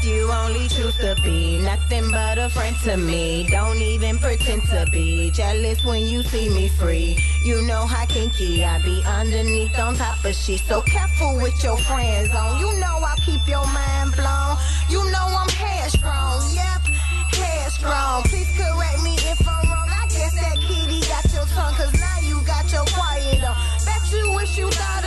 You only choose to be nothing but a friend to me, don't even pretend to be jealous when you see me free. You know how kinky I be underneath on top of shit. So careful with your friends on. You know I'll keep your mind blown. You know I'm headstrong. Yep, headstrong. Please correct me if I'm wrong. I guess that kitty got your tongue, cause now you got your quiet on. Bet you wish you thought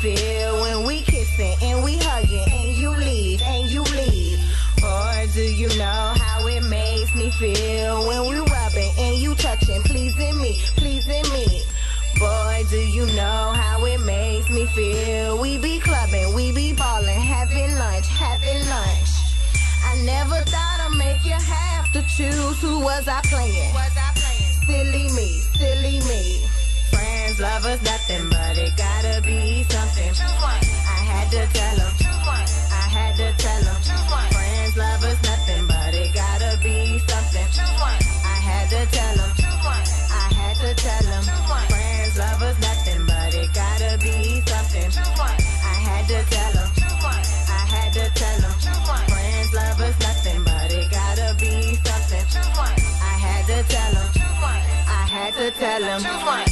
feel when we kissing and we hugging and you leave and you leave. Or do you know how it makes me feel when we rubbing and you touching, pleasing me, pleasing me? Boy, do you know how it makes me feel? We be clubbing, we be balling, having lunch, having lunch. I never thought I'd make you have to choose who was I playing. Silly me, silly me. Friends, lovers, nothing but it gotta be something. I had to tell them. I had to tell them. Friends, lovers, nothing but it gotta be something. I had to tell them. I had to tell them. Friends, lovers, nothing but it gotta be something. I had to tell them. I had to tell them. Friends, lovers, nothing but it gotta be something. I had to tell them. I had to tell them.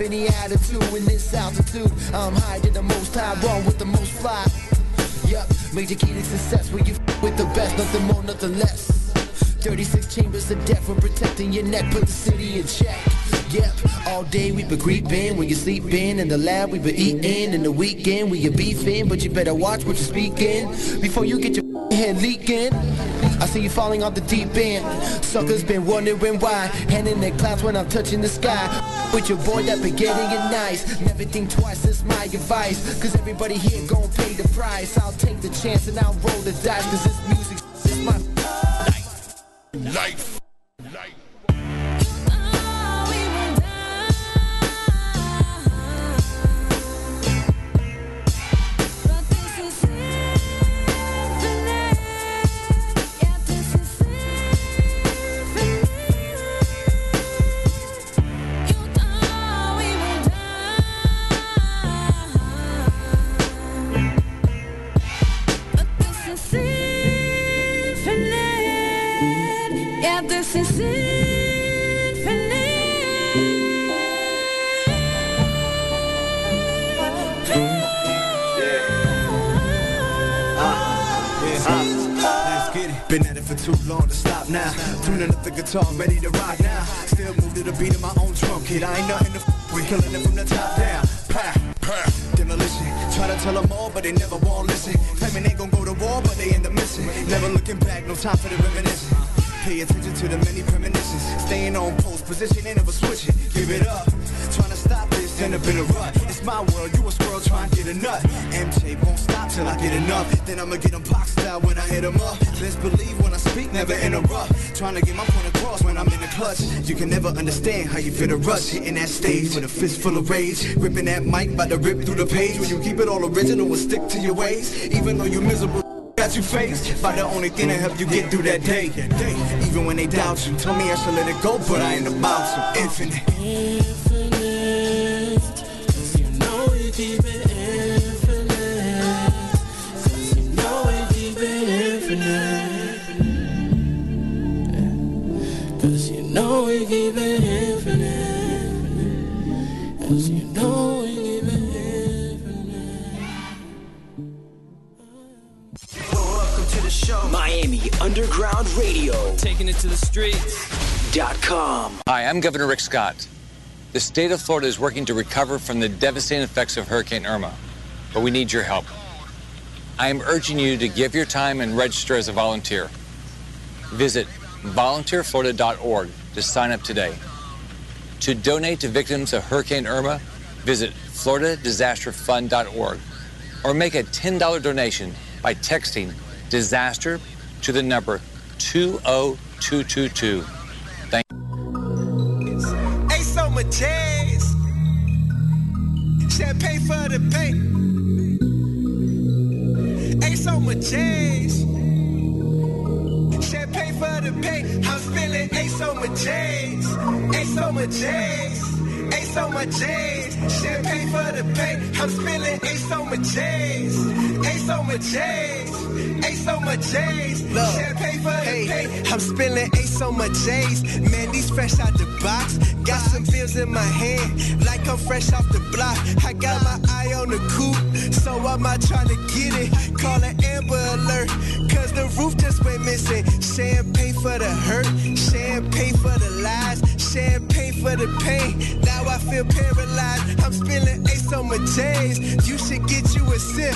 Any attitude in this altitude. I'm higher than the most high, wrong with the most fly. Yup, major key to success when you with the best, nothing more, nothing less. 36 chambers of death, we're protecting your neck, put the city in check. Yep, all day we been creeping, when you sleeping in the lab we been eating, in the weekend we you beefing, but you better watch what you're speaking before you get your head leaking. I see you falling off the deep end. Suckers been wondering why, hand in their clouds when I'm touching the sky. With your boy that been getting it nice, never think twice, that's my advice. Cause everybody here gon' pay the price. I'll take the chance and I'll roll the dice, cause this music
guitar, ready to rock now. Still move to the beat of my own drum kit. I ain't nothing to f with. Killing it from the top down. Pow, pow. Demolition. Try to tell them all, but they never won't listen. Claiming they gon' go to war, but they end up missing. Never looking back, no time for the reminiscing. Pay attention to the many premonitions. Staying on post position, ain't never switching. Give it up. Trying to stop this, end up in a rut. It's my world, you a squirrel trying to get a nut. MJ won't stop till I get enough. Then I'ma get them boxed out when I hit them up. Let's believe when I speak, never interrupt. Trying to get my The clutch. You can never understand how you feel the rush. Hitting that stage with a fist full of rage. Ripping that mic, about to rip through the page. When you keep it all original and stick to your ways. Even though you're miserable. Got you faced by the only thing that helped you get through that day. Even when they doubt you, told me I should let it go, but I ain't about to. Infinite.
I'm Governor Rick Scott. The state of Florida is working to recover from the devastating effects of Hurricane Irma, but we need your help. I am urging you to give your time and register as a volunteer. Visit volunteerflorida.org to sign up today. To donate to victims of Hurricane Irma, visit floridadisasterfund.org or make a $10 donation by texting disaster to the number 20222.
Much jazz. Champagne for the paint. Ain't so much jazz. Champagne for the paint. I'm spilling ain't so much jazz. Ain't so much jazz. Ain't so much jazz. Champagne for the paint. I'm spilling ain't so much jazz. Ain't so much jazz. Ain't so much jazz. Champagne for the paint. I'm spilling ain't so much jazz. Man, these fresh out the box. Got some bills in my hand, like I'm fresh off the block. I got my eye on the coupe, so I'm out trying to get it. Call an Amber Alert, cause the roof just went missing. Champagne for the hurt, champagne for the lies, champagne for the pain. Now I feel paralyzed. I'm spilling ace on my J's. You should get you a sip.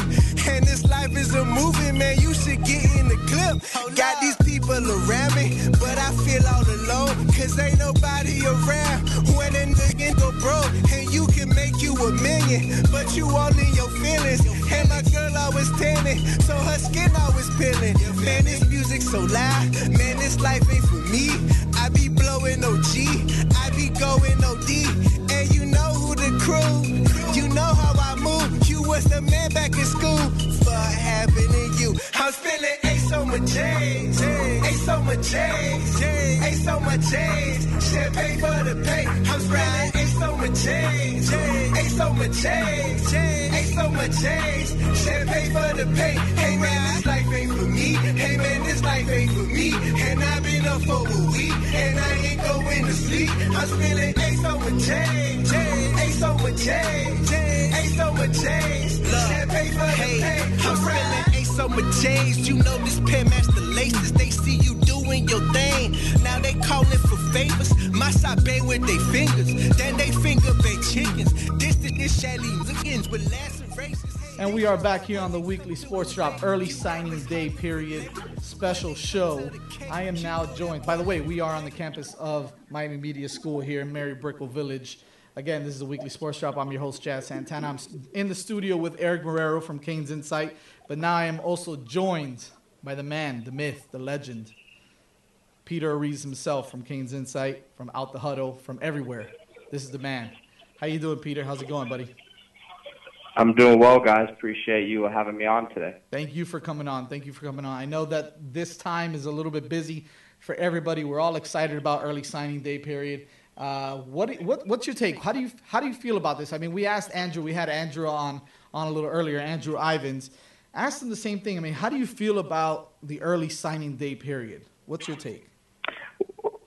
And this life is a movie, man. You should get in the clip. Got these people around me, but I feel all alone. Cause ain't nobody around when a nigga go broke. And you can make you a million, but you all in your feelings. And my girl always tanning, so her skin always peeling. Man, this music so loud. Man, this life ain't for me. I be blowing OG, I be going OD. And you know who the crew, you know how I move. You was the man back in school. For having you, I'm spilling ace on my J's, ace on my J's, ace on my J's. Champagne for the pay, I'm spilling ace on my J's, ace on my J's, ace on my J's. Champagne for the pay. Hey man, this life ain't me. Hey man, this life ain't for me. And I've been up for a week, and I ain't going to sleep. I'm spilling ace on my J's, ace my J's, ace on my J's. Champagne for the pay. I'm spilling ace my J's. You know this pen match the laces. They see you doing your thing. Now they calling for favors. My side bang with they fingers. Then they finger bang chickens. This is this Shelly Lickens with lacerations.
And we are back here on the weekly sports drop early signing day period special show. I am now joined. By the way, we are on the campus of Miami Media School here in Mary Brickell Village. Again, this is the weekly sports drop. I'm your host, Jazz Santana. I'm in the studio with Eric Marrero from Canes Insight, but now I am also joined by the man, the myth, the legend, Peter Ariz himself from Canes Insight, from Out the Huddle, from everywhere. This is the man. How you doing, Peter? How's it going, buddy?
I'm doing well, guys. Appreciate you having me on today.
Thank you for coming on. Thank you for coming on. I know that this time is a little bit busy for everybody. We're all excited about early signing day period. Uh, what, what what's your take? How do you how do you feel about this? I mean, we asked Andrew. We had Andrew on on a little earlier. Andrew Ivins asked him the same thing. I mean, how do you feel about the early signing day period? What's your take?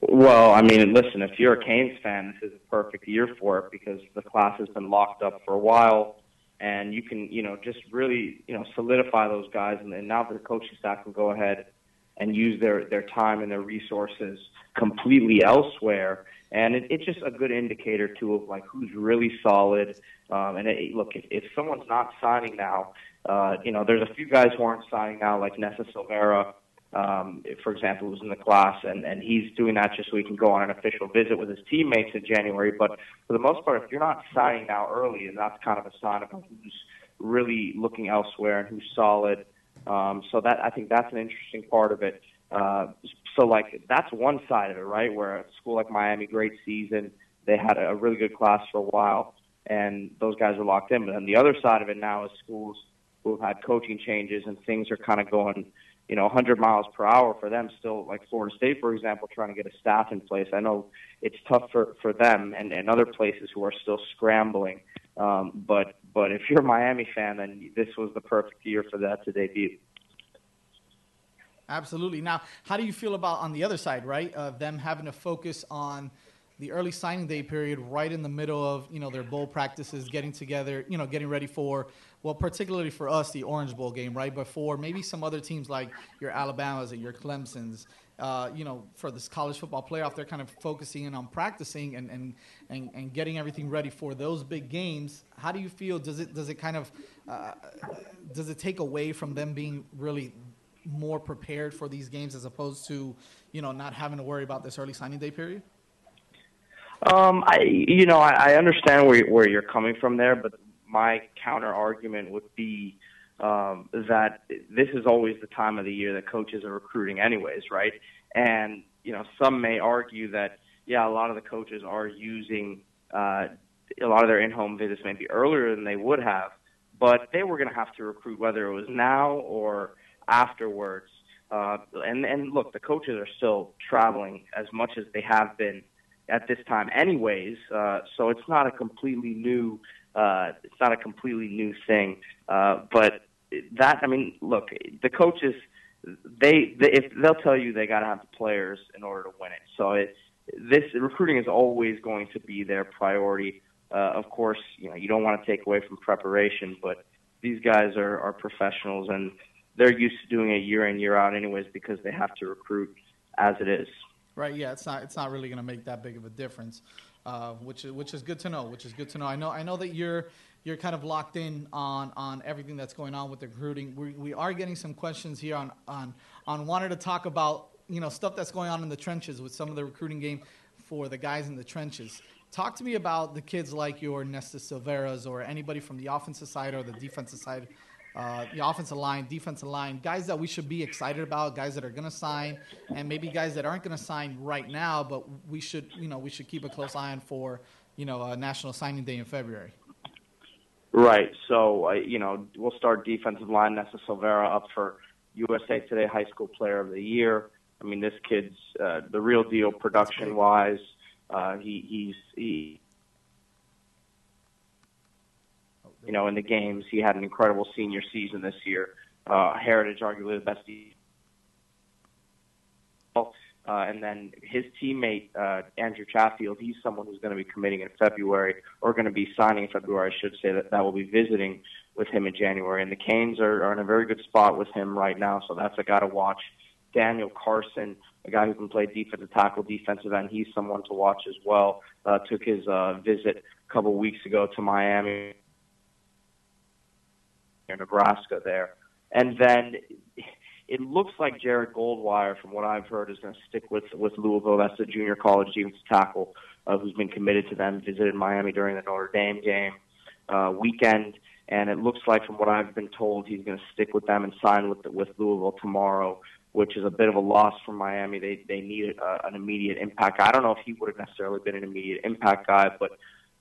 Well, I mean, listen, if you're a Canes fan, this is a perfect year for it because the class has been locked up for a while, and you can, you know, just really, you know, solidify those guys, and, and now the coaching staff can go ahead and use their their time and their resources completely elsewhere. And it, it's just a good indicator too of like who's really solid. Um, and it, look, if, if someone's not signing now, uh, you know, there's a few guys who aren't signing now, like Nesta Silvera, um, for example, who's in the class, and, and he's doing that just so he can go on an official visit with his teammates in January. But for the most part, if you're not signing now early, and that's kind of a sign of who's really looking elsewhere and who's solid. Um, so that I think that's an interesting part of it. Uh, so like that's one side of it, right? Where a school like Miami, great season, they had a really good class for a while, and those guys are locked in. But then the other side of it now is schools who have had coaching changes and things are kind of going, you know, 100 miles per hour for them. Still, like Florida State, for example, trying to get a staff in place. I know it's tough for for them and and other places who are still scrambling. Um, but but if you're a Miami fan, then this was the perfect year for that to debut.
Absolutely. Now, how do you feel about on the other side, right? Of them having to focus on the early signing day period, right in the middle of you know their bowl practices, getting together, you know, getting ready for well, particularly for us, the Orange Bowl game, right before maybe some other teams like your Alabamas and your Clemson's. Uh, you know, for this college football playoff, they're kind of focusing in on practicing and, and, and, and getting everything ready for those big games. How do you feel? Does it does it kind of uh, does it take away from them being really more prepared for these games as opposed to, you know, not having to worry about this early signing day period?
Um, I, you know, I, I understand where where you're coming from there, but my counter argument would be um, that this is always the time of the year that coaches are recruiting, anyways, right? And you know, some may argue that yeah, a lot of the coaches are using uh, a lot of their in-home visits maybe earlier than they would have, but they were going to have to recruit whether it was now or afterwards. Uh, and and look, the coaches are still traveling as much as they have been at this time, anyways. Uh, so it's not a completely new uh, it's not a completely new thing. Uh, but that I mean, look, the coaches they, they if they'll tell you they got to have the players in order to win it. So it this recruiting is always going to be their priority. Uh, of course, you know you don't want to take away from preparation, but these guys are, are professionals and they're used to doing it year in year out anyways because they have to recruit as it is.
Right. Yeah. It's not. It's not really going to make that big of a difference, uh, which is which is good to know. Which is good to know. I know. I know that you're you're kind of locked in on on everything that's going on with the recruiting. We we are getting some questions here on on on wanted to talk about you know stuff that's going on in the trenches with some of the recruiting game for the guys in the trenches. Talk to me about the kids like your Nesta Silveras or anybody from the offensive side or the defensive side uh, the offensive line, defensive line, guys that we should be excited about, guys that are going to sign, and maybe guys that aren't going to sign right now, but we should, you know, we should keep a close eye on for, you know, a national signing day in February.
Right. So, uh, you know, we'll start defensive line. Nesta Silvera up for USA Today High School Player of the Year. I mean, this kid's uh, the real deal production wise. Uh, he, he's he you know, in the games. He had an incredible senior season this year. Uh, Heritage, arguably the best. Uh, and then his teammate uh, Andrew Chatfield, he's someone who's going to be committing in February, or going to be signing in February. I should say that that will be visiting with him in January. And the Canes are, are in a very good spot with him right now, so that's a guy to watch. Daniel Carson, a guy who can play defensive tackle, defensive end, he's someone to watch as well. Uh, took his uh, visit a couple weeks ago to Miami near Nebraska there. And then it looks like Jared Goldwire, from what I've heard, is going to stick with with Louisville. That's the junior college defensive tackle uh, who's been committed to them. Visited Miami during the Notre Dame game uh, weekend, and it looks like, from what I've been told, he's going to stick with them and sign with with Louisville tomorrow. Which is a bit of a loss for Miami. They they needed uh, an immediate impact. I don't know if he would have necessarily been an immediate impact guy, but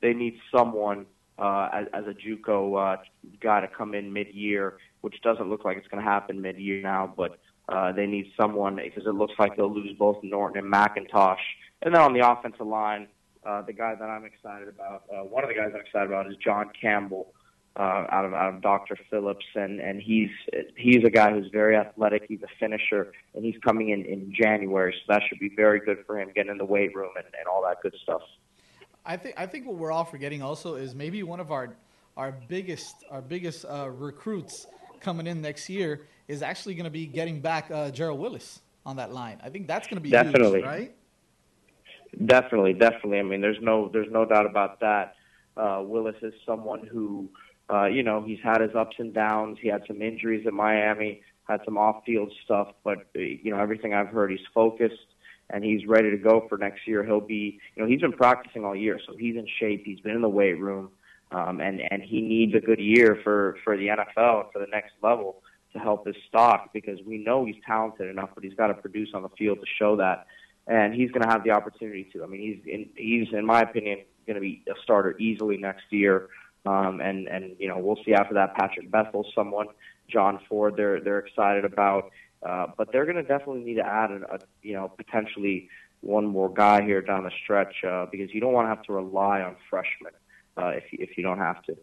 they need someone uh, as, as a JUCO uh, guy to come in mid-year, which doesn't look like it's going to happen mid-year now. But uh, they need someone because it looks like they'll lose both Norton and McIntosh. And then on the offensive line, uh, the guy that I'm excited about, uh, one of the guys I'm excited about is John Campbell. Uh, out of out of Dr. Phillips, and and he's he's a guy who's very athletic. He's a finisher, and he's coming in in January, so that should be very good for him getting in the weight room and, and all that good stuff.
I think I think what we're all forgetting also is maybe one of our our biggest our biggest uh, recruits coming in next year is actually going to be getting back uh, Gerald Willis on that line. I think that's going to be
Definitely.
huge, right?
Definitely, definitely. I mean, there's no there's no doubt about that. Uh, Willis is someone who, uh, you know, he's had his ups and downs. He had some injuries at Miami, had some off-field stuff, but you know, everything I've heard, he's focused and he's ready to go for next year. He'll be, you know, he's been practicing all year, so he's in shape. He's been in the weight room, um, and and he needs a good year for for the NFL and for the next level to help his stock because we know he's talented enough, but he's got to produce on the field to show that. And he's going to have the opportunity to. I mean, he's in, he's in my opinion going to be a starter easily next year. Um, and and you know we'll see after that. Patrick Bethel, someone, John Ford, they're they're excited about. Uh, but they're going to definitely need to add a, a you know potentially one more guy here down the stretch uh, because you don't want to have to rely on freshmen uh, if you, if you don't have to.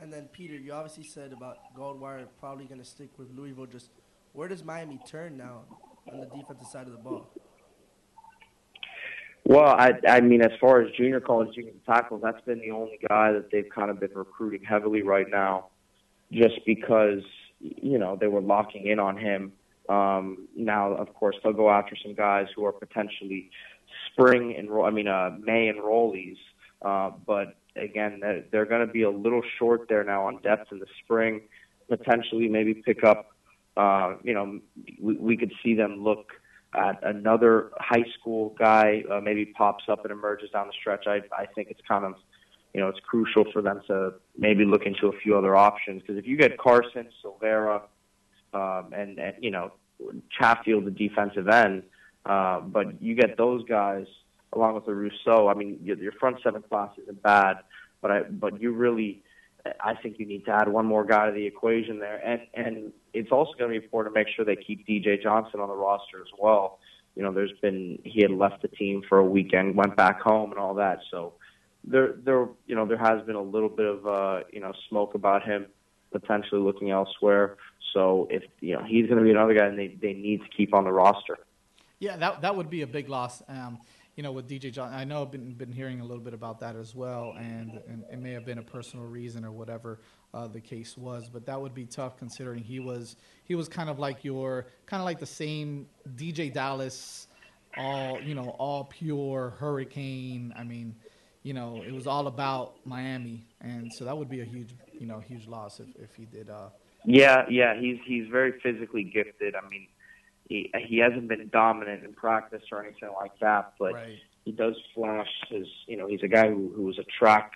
And then Peter, you obviously said about Goldwire probably going to stick with Louisville. Just where does Miami turn now on the defensive side of the ball?
Well, I I mean, as far as junior college junior tackles, that's been the only guy that they've kind of been recruiting heavily right now, just because you know they were locking in on him. Um, now, of course, they'll go after some guys who are potentially spring enroll. I mean, uh, May enrollees, uh, but again, they're, they're going to be a little short there now on depth in the spring. Potentially, maybe pick up. Uh, you know, we, we could see them look at another high school guy uh, maybe pops up and emerges down the stretch. I I think it's kind of you know it's crucial for them to maybe look into a few other options because if you get Carson, Silvera, um, and and you know Chatfield, the defensive end, uh, but you get those guys along with the Rousseau. I mean your, your front seven class isn't bad, but I but you really I think you need to add one more guy to the equation there, and and it's also going to be important to make sure they keep DJ Johnson on the roster as well. You know, there's been he had left the team for a weekend, went back home, and all that. So there, there, you know, there has been a little bit of uh, you know smoke about him potentially looking elsewhere. So if you know he's going to be another guy, and they they need to keep on the roster.
Yeah, that that would be a big loss. Um, you know, with DJ John, I know I've been been hearing a little bit about that as well, and, and it may have been a personal reason or whatever uh, the case was, but that would be tough considering he was he was kind of like your kind of like the same DJ Dallas, all you know, all pure hurricane. I mean, you know, it was all about Miami, and so that would be a huge you know huge loss if if he did. Uh,
Yeah, yeah, he's he's very physically gifted. I mean, he he hasn't been dominant in practice or anything like that, but he does flash his. You know, he's a guy who who was a track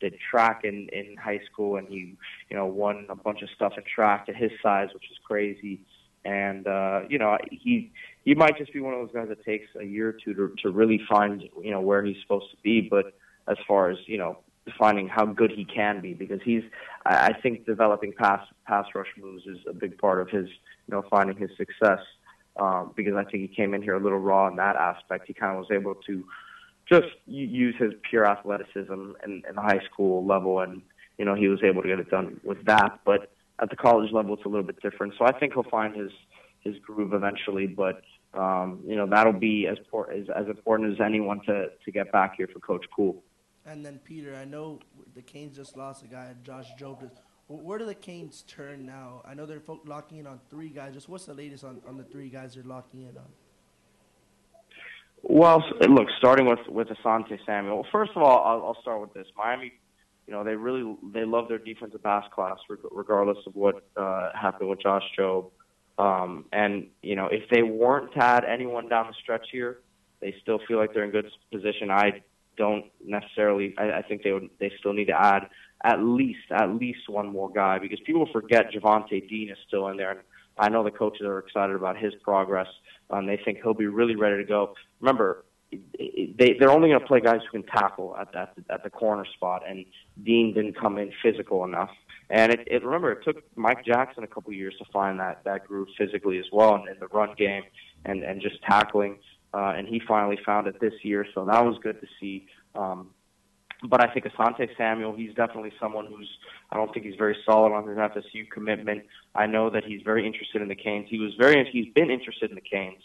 did track in in high school, and he you know won a bunch of stuff in track at his size, which is crazy. And uh, you know, he he might just be one of those guys that takes a year or two to to really find you know where he's supposed to be. But as far as you know, finding how good he can be, because he's I I think developing pass pass rush moves is a big part of his you know finding his success. Um, because I think he came in here a little raw in that aspect. He kind of was able to just use his pure athleticism in, in the high school level, and you know he was able to get it done with that. But at the college level, it's a little bit different. So I think he'll find his his groove eventually. But um, you know that'll be as, as as important as anyone to to get back here for Coach Cool.
And then Peter, I know the Canes just lost a guy, Josh Jobe. Wh- Where do the Canes turn now? I know they're locking in on three guys. Just what's the latest on, on the three guys they're locking in on?
Well, look, starting with with Asante Samuel. Well, first of all, I'll, I'll start with this. Miami, you know, they really they love their defensive pass class, regardless of what uh, happened with Josh Jobe. Um, and you know, if they weren't to add anyone down the stretch here, they still feel like they're in good position. I don't necessarily. I, I think they would. They still need to add at least at least one more guy because people forget Jhavonte Dean is still in there, and I know the coaches are excited about his progress. Um, they think he'll be really ready to go. Remember, they they're only going to play guys who can tackle at that at the corner spot, and Dean didn't come in physical enough. And it, it remember it took Mike Jackson a couple years to find that that groove physically as well, and in the run game and and just tackling. Uh, and he finally found it this year, so that was good to see. Um, but I think Asante Samuel, he's definitely someone who's, I don't think he's very solid on his FSU commitment. I know that he's very interested in the Canes. He was very, he's been interested in the Canes,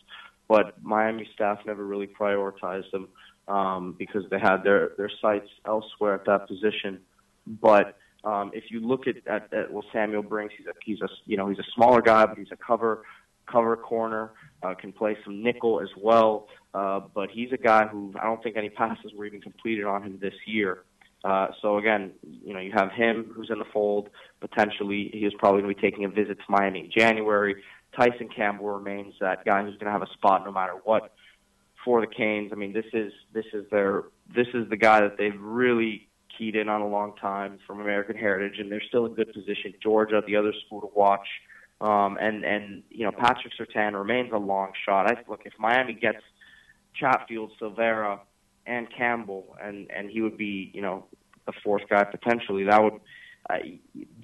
but Miami staff never really prioritized him um, because they had their their sights elsewhere at that position. But um, if you look at, at, at what Samuel brings, he's a he's a you know he's a smaller guy, but he's a cover cover corner, uh, can play some nickel as well. Uh, but he's a guy who I don't think any passes were even completed on him this year. Uh, so again, you know, you have him who's in the fold. Potentially, he is probably going to be taking a visit to Miami in January. Tyson Campbell remains that guy who's going to have a spot no matter what for the Canes. I mean, this is this is their this is the guy that they've really keyed in on a long time from American Heritage, and they're still in good position. Georgia, the other school to watch. Um, and and you know Patrick Surtain remains a long shot. I look if Miami gets Chatfield, Silvera, and Campbell, and and he would be you know the fourth guy potentially. That would uh,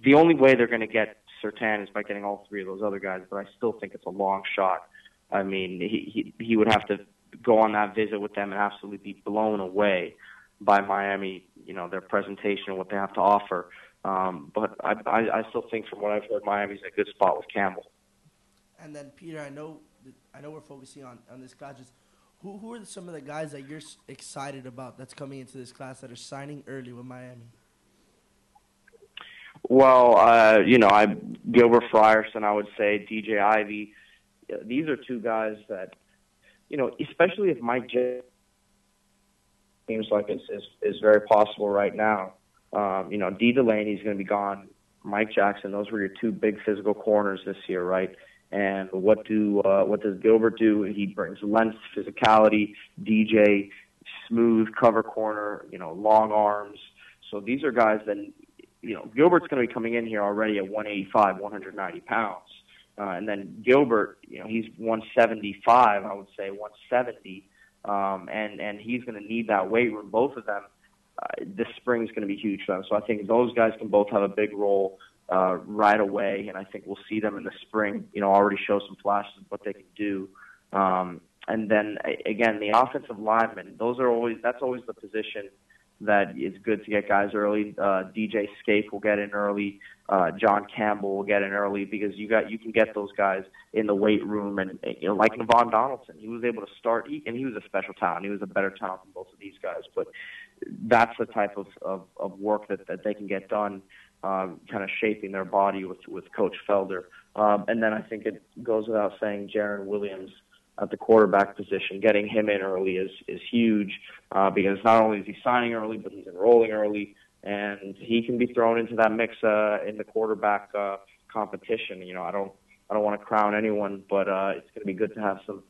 the only way they're going to get Sertan is by getting all three of those other guys. But I still think it's a long shot. I mean he he, he would have to go on that visit with them and absolutely be blown away by Miami. You know their presentation and what they have to offer. Um, but I, I, I still think, from what I've heard, Miami's in a good spot with Campbell.
And then Peter, I know I know we're focusing on on this class. Just Who who are some of the guys that you're excited about that's coming into this class that are signing early with Miami?
Well, uh, you know, I Gilbert Frierson, I would say DJ Ivey. These are two guys that, you know, especially if Mike J seems like it's is, is very possible right now. Um, you know, Dee Delaney's going to be gone. Mike Jackson, those were your two big physical corners this year, right? And what do uh, what does Gilbert do? He brings length, physicality. DJ, smooth cover corner, you know, long arms. So these are guys that, you know, Gilbert's going to be coming in here already at 185, 190 pounds. Uh, and then Gilbert, you know, he's 175, I would say 170, um, and and he's going to need that weight room. Both of them, uh, this spring is going to be huge for them. So I think those guys can both have a big role uh, right away, and I think we'll see them in the spring. You know, already show some flashes of what they can do. Um, and then again, the offensive linemen; those are always that's always the position that it's good to get guys early. Uh, DJ Scaife will get in early. Uh, John Campbell will get in early because you got you can get those guys in the weight room and you know like Navaughn Donaldson, he was able to start and he was a special talent. He was a better talent than both of these guys, but that's the type of of, of work that, that they can get done, um, kind of shaping their body with with Coach Felder. Um, and then I think it goes without saying, Jarren Williams at the quarterback position. Getting him in early is is huge uh, because not only is he signing early, but he's enrolling early, and he can be thrown into that mix uh, in the quarterback uh, competition. You know, I don't I don't want to crown anyone, but uh, it's going to be good to have some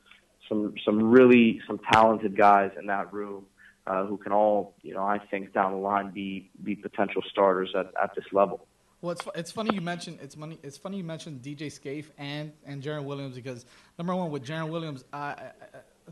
some some really some talented guys in that room. Uh, who can all, you know, I think down the line be be potential starters at, at this level.
Well, it's, it's funny you mentioned it's money. It's funny you mentioned DJ Scaife and and Jarren Williams because number one with Jarren Williams,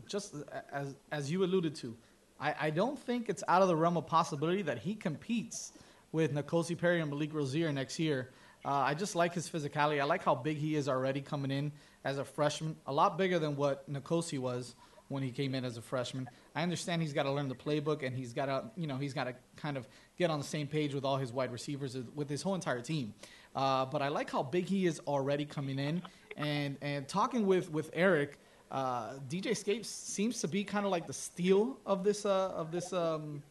just as as you alluded to, I, I don't think it's out of the realm of possibility that he competes with Nkosi Perry and Malik Rosier next year. Uh, I just like his physicality. I like how big he is already coming in as a freshman, a lot bigger than what Nkosi was when he came in as a freshman. I understand he's got to learn the playbook and he's got to, you know, he's got to kind of get on the same page with all his wide receivers, with his whole entire team. Uh, but I like how big he is already coming in. And and talking with with Eric, uh, DJ Scapes seems to be kind of like the steal of this uh, of this um,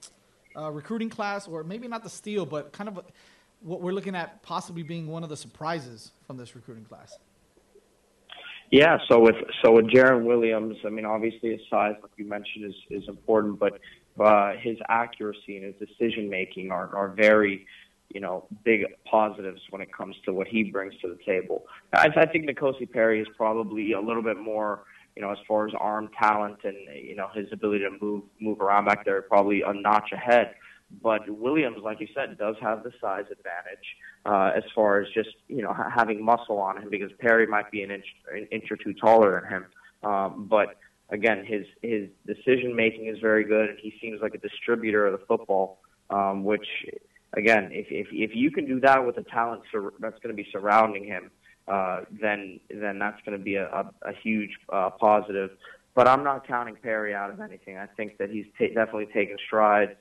uh, recruiting class, or maybe not the steal, but kind of what we're looking at possibly being one of the surprises from this recruiting class.
Yeah, so with so with Jarren Williams, I mean, obviously his size, like you mentioned, is is important, but uh, his accuracy and his decision making are are very, you know, big positives when it comes to what he brings to the table. I, I think Nkosi Perry is probably a little bit more, you know, as far as arm talent and you know his ability to move move around back there, probably a notch ahead. But Williams, like you said, does have the size advantage uh, as far as just you know ha- having muscle on him because Perry might be an inch an inch or two taller than him. Um, but again, his his decision making is very good, and he seems like a distributor of the football. Um, which again, if if if you can do that with the talent sur- that's going to be surrounding him, uh, then then that's going to be a, a, a huge uh, positive. But I'm not counting Perry out of anything. I think that he's ta- definitely taken strides.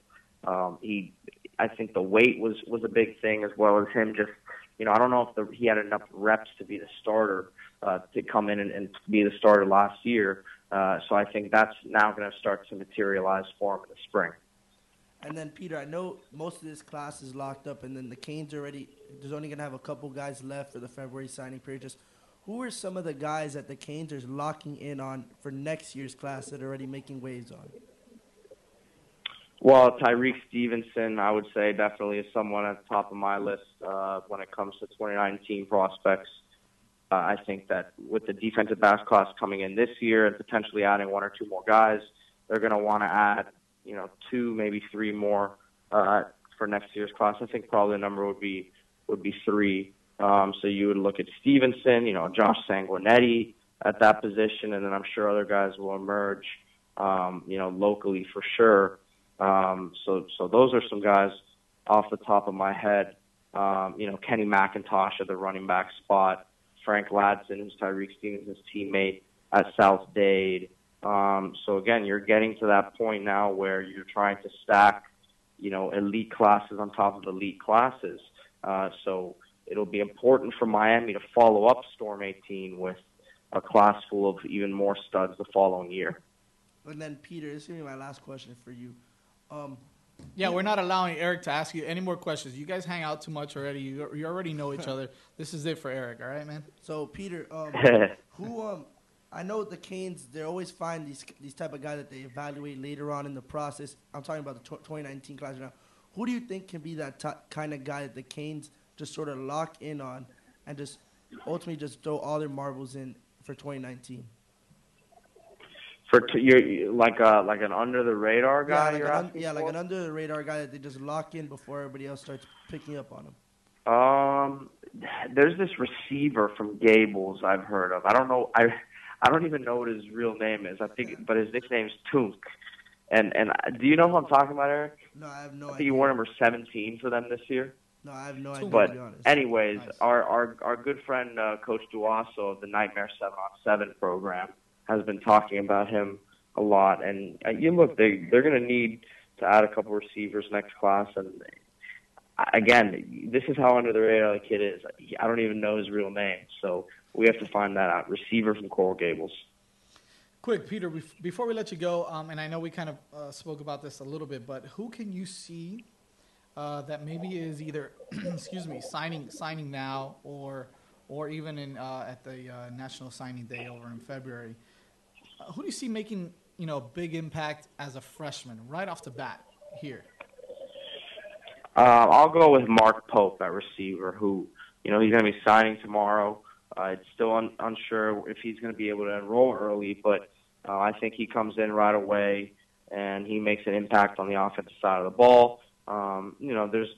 Um, he, I think the weight was was a big thing as well as him just, you know, I don't know if the, he had enough reps to be the starter uh, to come in and, and be the starter last year. Uh, so I think that's now going to start to materialize for him in the spring.
And then Peter, I know most of this class is locked up, and then the Canes already. There's only gonna have a couple guys left for the February signing period. Just who are some of the guys that the Canes are locking in on for next year's class that are already making waves on?
Well, Tyrique Stevenson, I would say definitely is someone at the top of my list uh, when it comes to 2019 prospects. Uh, I think that with the defensive backs class coming in this year and potentially adding one or two more guys, they're going to want to add, you know, two, maybe three more uh, for next year's class. I think probably the number would be would be three. Um, so you would look at Stevenson, you know, Josh Sanguinetti at that position, and then I'm sure other guys will emerge, um, you know, locally for sure. Um, so, so those are some guys off the top of my head. Um, you know, Kenny McIntosh at the running back spot, Frank Ladson, who's Tyrique Stevenson's teammate at South Dade. Um, so again, you're getting to that point now where you're trying to stack, you know, elite classes on top of elite classes. Uh, so it'll be important for Miami to follow up Storm 18 with a class full of even more studs the following year.
And then Peter, this is gonna be my last question for you. Um,
Yeah, we're not allowing Eric to ask you any more questions. You guys hang out too much already. You, you already know each other. This is it for Eric. All right, man.
So Peter, um, who um, I know the Canes. They always find these these type of guys that they evaluate later on in the process. I'm talking about the tw- 2019 class right now. Who do you think can be that t- kind of guy that the Canes just sort of lock in on and just ultimately just throw all their marbles in for 2019?
For t- you're like a like an under the radar
Yeah,
guy.
like,
you're
an, un- yeah, like an under the radar guy that they just lock in before everybody else starts picking up on him.
Um, there's this receiver from Gables I've heard of. I don't know. I I don't even know what his real name is. I think, but his nickname's Tunk. And and do you know who I'm talking about, Eric?
No, I have no idea.
I think
idea.
he wore number 17 for them this year.
No, I have no idea.
But
to be honest.
anyways, our our our good friend uh, Coach Duaso of the Nightmare Seven on Seven program has been talking about him a lot. And uh, you look, they they're going to need to add a couple receivers next class. And again, this is how under the radar the kid is. I don't even know his real name, so we have to find that out. Receiver from Coral Gables.
Quick, Peter, before we let you go, um, and I know we kind of uh, spoke about this a little bit, but who can you see uh, that maybe is either, excuse me, signing signing now or or even in uh, at the uh, National Signing Day over in February? Uh, who do you see making you know a big impact as a freshman right off the bat here?
Uh, I'll go with Mark Pope at receiver, who you know he's going to be signing tomorrow. Uh, it's still un- unsure if he's going to be able to enroll early, but uh, I think he comes in right away and he makes an impact on the offensive side of the ball. Um, you know, there's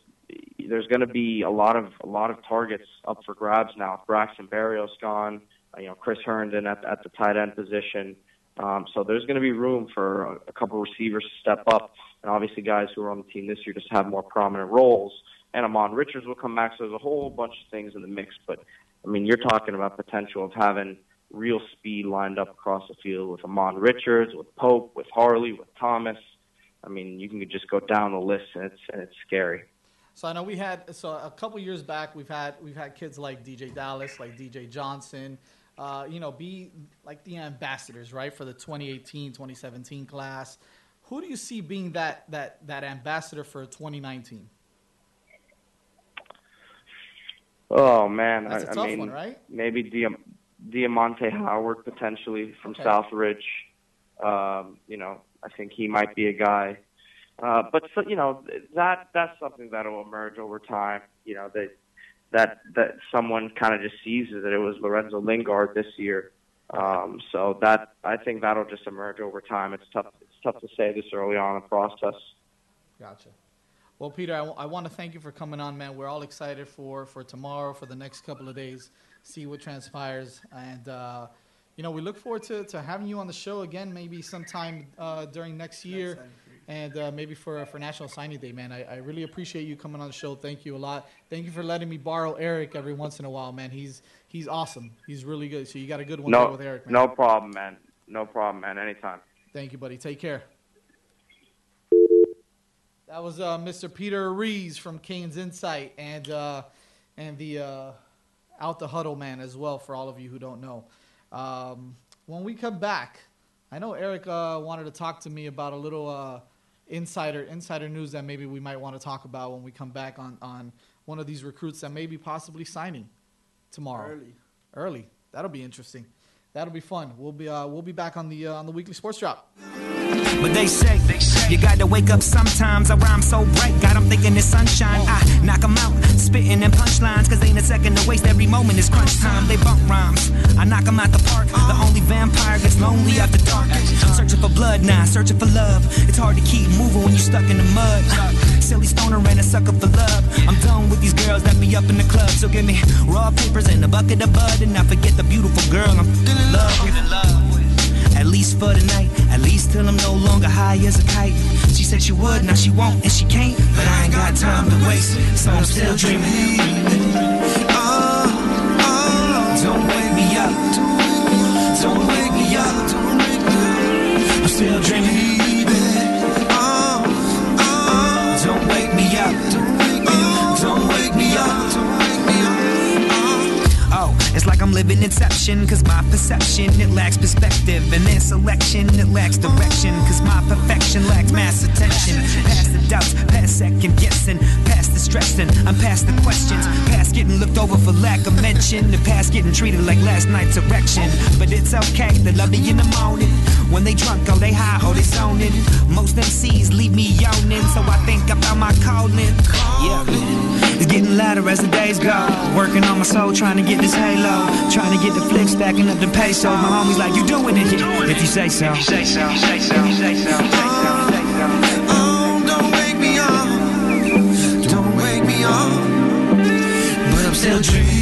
there's going to be a lot of a lot of targets up for grabs now. Braxton Berrios gone, uh, you know, Chris Herndon at at the tight end position. Um, so there's going to be room for a, a couple receivers to step up, and obviously guys who are on the team this year just have more prominent roles. And Ahmmon Richards will come back, so there's a whole bunch of things in the mix. But I mean, you're talking about potential of having real speed lined up across the field with Ahmmon Richards, with Pope, with Harley, with Thomas. I mean, you can just go down the list, and it's and it's scary.
So I know we had so a couple years back we've had we've had kids like DJ Dallas, like DJ Johnson, uh, you know, be like the ambassadors, right, for the 2018, 2017 class. Who do you see being that that that ambassador for 2019?
Oh man,
That's
I
a tough
I mean,
one, right?
maybe Diam- Diamante Howard potentially from
Okay.
Southridge. Um, you know, I think he might be a guy. Uh, but so, you know, that that's something that'll emerge over time. You know, that that that someone kind of just seizes that it was Lorenzo Lingard this year. Um, so that I think that'll just emerge over time. It's tough. It's tough to say this early on in the process.
Gotcha. Well, Peter, I, want to thank you for coming on, man. We're all excited for for tomorrow, for the next couple of days, see what transpires, and uh, you know we look forward to, to having you on the show again, maybe sometime uh, during next year, and uh, maybe for for National Signing Day, man. I, I really appreciate you coming on the show. Thank you a lot. Thank you for letting me borrow Eric every once in a while, man. He's he's awesome. He's really good. So you got a good one
No,
with Eric, man.
no problem, man. No problem, man. Anytime.
Thank you, buddy. Take care. That was uh, Mr. Peter Ariz from Canes Insight and uh, and the uh, Out the Huddle man as well. For all of you who don't know, um, when we come back, I know Eric uh, wanted to talk to me about a little uh, insider insider news that maybe we might want to talk about when we come back on on one of these recruits that may be possibly signing tomorrow.
Early.
Early. That'll be interesting. That'll be fun. We'll be uh, we'll be back on the uh, on the weekly sports drop.
But they say, you gotta wake up sometimes. I rhyme so bright, got 'em thinking it's sunshine. I knock 'em out, spitting in punchlines, cause ain't a second to waste. Every moment is crunch time. They bump rhymes. I knock 'em out the park. Vampire gets lonely after dark. I'm searching for blood now, searching for love. It's hard to keep moving when you're stuck in the mud. Silly stoner and a sucker for love. I'm done with these girls that be up in the club. So give me raw papers and a bucket of bud. And I forget the beautiful girl I'm in love with. At least for the night, at least till I'm no longer high as a kite. She said she would, now she won't and she can't. But I ain't got time to waste, so I'm still dreaming. Still dreaming. Oh, uh, oh, uh, don't wake me up. It's like I'm living Inception, cause my perception, it lacks perspective. And their selection, it lacks direction, cause my perfection lacks mass attention. Past the doubts, past second guessing, past the stressing. I'm past the questions, past getting looked over for lack of mention, the past getting treated like last night's erection. But it's okay, they love me in the morning. When they drunk, oh, they high, oh, they zoning. Most MCs leave me yawning, so I think about my calling. Yeah. It's getting louder as the days go. Working on my soul, trying to get this halo. Trying to get the flick, stacking up the pesos. My homies like, you doing it, yeah, if you say so. Say so, say so, say so,
Oh, don't wake me up. Don't wake me up. But I'm still dreaming.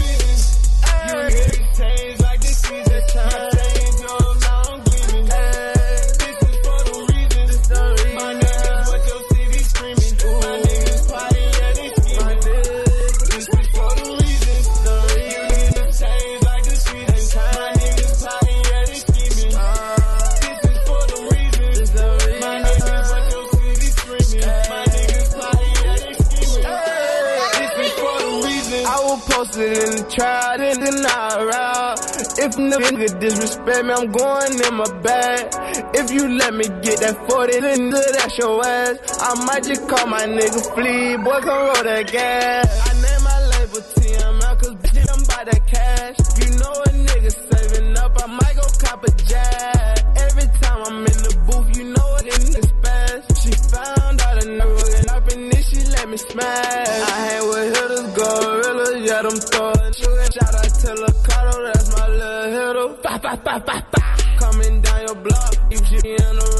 trial, then deny around. If nigga disrespect me, I'm going in my bag. If you let me get that 40, then that's your ass. I might just call my nigga Flea, boy, come roll that gas. I name my label TML, cause bitch, I'm by that cash. You know a nigga saving up, I might go cop a jab. Every time I'm in the booth, you know it in the spaz. She found out a nigga and up in this, she let me smash. I hang with hitters, gorillas, yeah, them throwing Coming down your block, you shit in the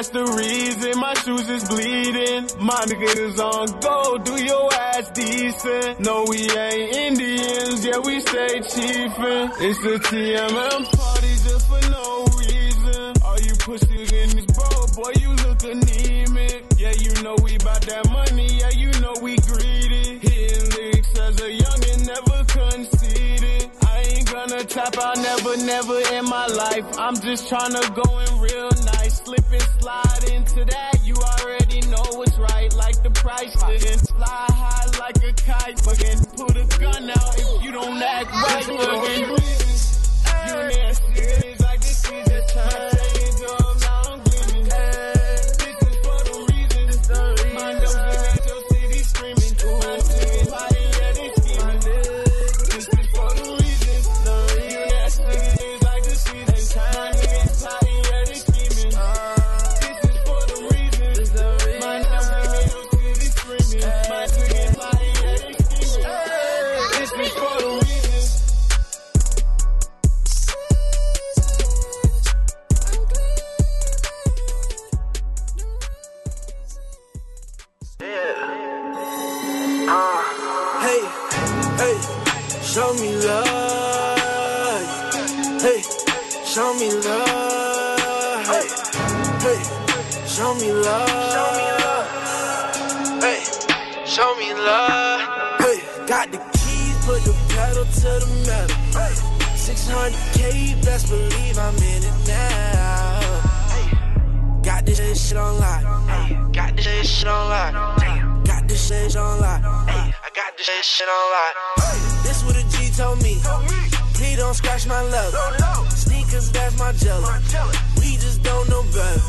that's the reason my shoes is bleeding. My niggas on go, do your ass decent. No, we ain't Indians, yeah, we stay chiefin'. It's the TMM party just for no reason. All you pussies in this boat, boy, you look anemic. Yeah, you know we bout that money, yeah, gonna out, never, never in my life. I'm just tryna go in real nice, slip and slide into that. You already know what's right, like the price. didn't fly high like a kite, fucking put a gun out if you don't act right. Fucking you nasty, like the season time.
Me love. Hey, show me love. Hey, show me love. Hey, show me love. Hey, got the keys, put the pedal
pedal to the metal. 600k, best believe I'm in it now. Got this shit on lock. Got this shit on lock. This shit on lock. Hey, I got this shit on lock. This what a G told me. He don't scratch my leather. Sneakers, that's my jelly. We just don't know better.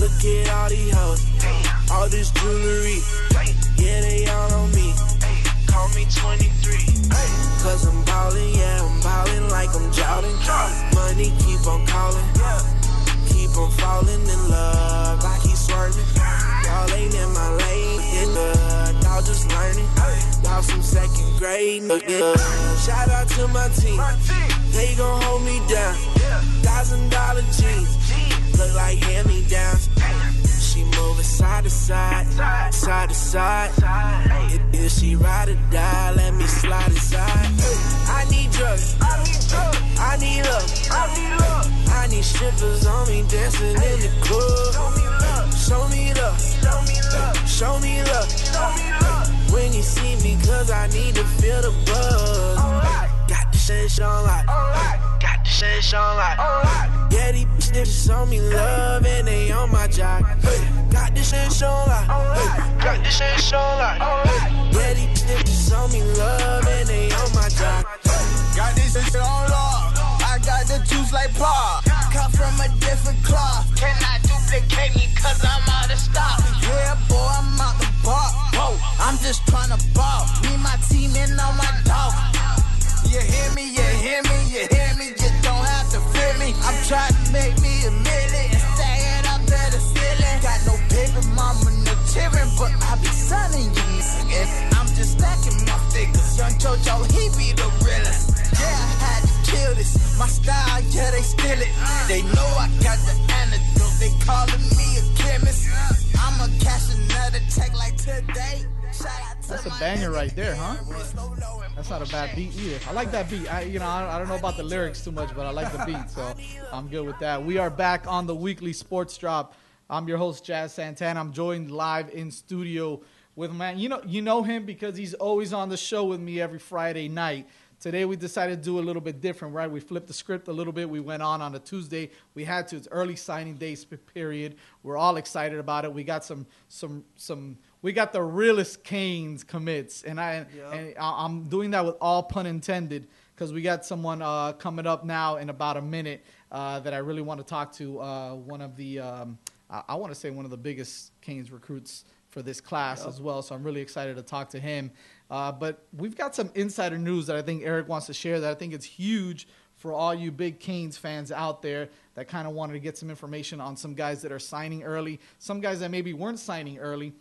Look at all these hoes. All this jewelry. Yeah, they all on me. Call me 23. Cause I'm ballin', yeah, I'm ballin' like I'm Jordan. Money keep on calling. Keep on falling in love like he's swerving. Y'all ain't in my lane, in the y'all just learning. Y'all from second grade, nigga. Shout out to my team. They gon' hold me down. Thousand dollar jeans, look like hand me downs. She moving side to side, side to side. If, if she ride or die, let me slide inside. I need drugs, I need love, I need strippers on me dancing in the club. Show me love, show me love, show me love. When you see me, cause I need to feel the buzz. Shit on like, got the shit on like. Yeah, these bitches on me love and they on my jock. Got this shit on like, got this shit on like. Yeah, these bitches on me love and they on my jock.
Got this shit on lock. I got the juice like pop.
Cut from a different cloth.
Cannot duplicate me cause I'm out of stock.
Yeah, boy, I'm out the bar. Whoa, I'm just tryna ball. Me, my team, and all my dog. You hear me, you hear me, you hear me, you don't have to fear me. I'm trying to make me a million and stay it up to the ceiling. Got no baby mama, no children, but I be sunning you niggas. I'm just stacking my figures. Young JoJo, he be the realest. Yeah, I had to kill this. My style, yeah, they steal it. They know I got the antidote. They calling me a chemist. I'ma cash another check like today. Shout out
That's a banger right there, huh? That's not a bad beat either. I like that beat. I, you know, I, I don't know about the lyrics too much, but I like the beat, so I'm good with that. We are back on the weekly sports drop. I'm your host Jazz Santana. I'm joined live in studio with man. You know, you know him because he's always on the show with me every Friday night. Today we decided to do a little bit different, right? We flipped the script a little bit. We went on on a Tuesday. We had to. It's early signing day period. We're all excited about it. We got some some some. We got the realest Canes commits, and I and I- I'm doing that with all pun intended because we got someone uh, coming up now in about a minute uh, that I really want to talk to. Uh, one of the um, I, I want to say one of the biggest Canes recruits for this class as well. So I'm really excited to talk to him. Uh, but we've got some insider news that I think Eric wants to share that I think it's huge for all you big Canes fans out there that kind of wanted to get some information on some guys that are signing early, some guys that maybe weren't signing early.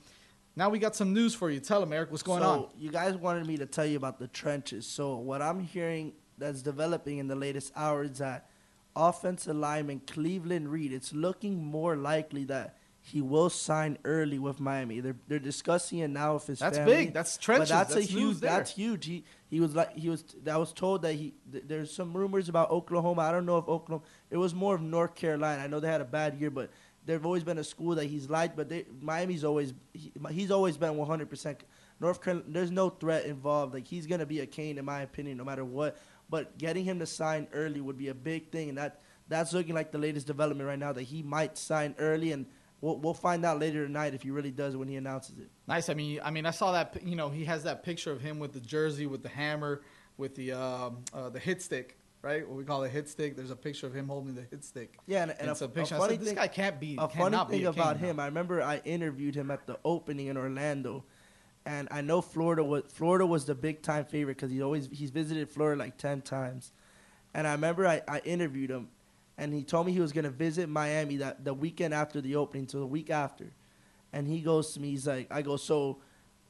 Now we got some news for you. Tell them, Eric, what's going
so,
on?
You guys wanted me to tell you about the trenches. So what I'm hearing that's developing in the latest hour is that offensive lineman Cleveland Reed. It's looking more likely that he will sign early with Miami. They're they're discussing it now with his
That's
family.
big. That's trenches.
But that's,
That's
a huge. That's huge. He he was like he was. I was told that he. th- There's some rumors about Oklahoma. I don't know if Oklahoma. It was more of North Carolina. I know they had a bad year, but they've always been a school that he's liked. But they, Miami's always he, he's always been 100. percent North Carolina. There's no threat involved. Like he's gonna be a Cane in my opinion, no matter what. But getting him to sign early would be a big thing, and that that's looking like the latest development right now that he might sign early and. We'll, we'll find out later tonight if he really does when he announces it.
Nice. I mean, I mean, I saw that. You know, he has that picture of him with the jersey, with the hammer, with the um, uh, the hit stick, right? What we call a hit stick. There's a picture of him holding the hit stick.
Yeah, and, and
it's
a,
a picture.
A funny
said, this
thing,
guy can't be.
A funny thing
a
about him, I remember I interviewed him at the opening in Orlando, and I know Florida was Florida was the big time favorite because he always he's visited Florida like ten times, and I remember I, I interviewed him, and he told me he was gonna visit Miami that the weekend after the opening, so the week after, and he goes to me, he's like, I go so.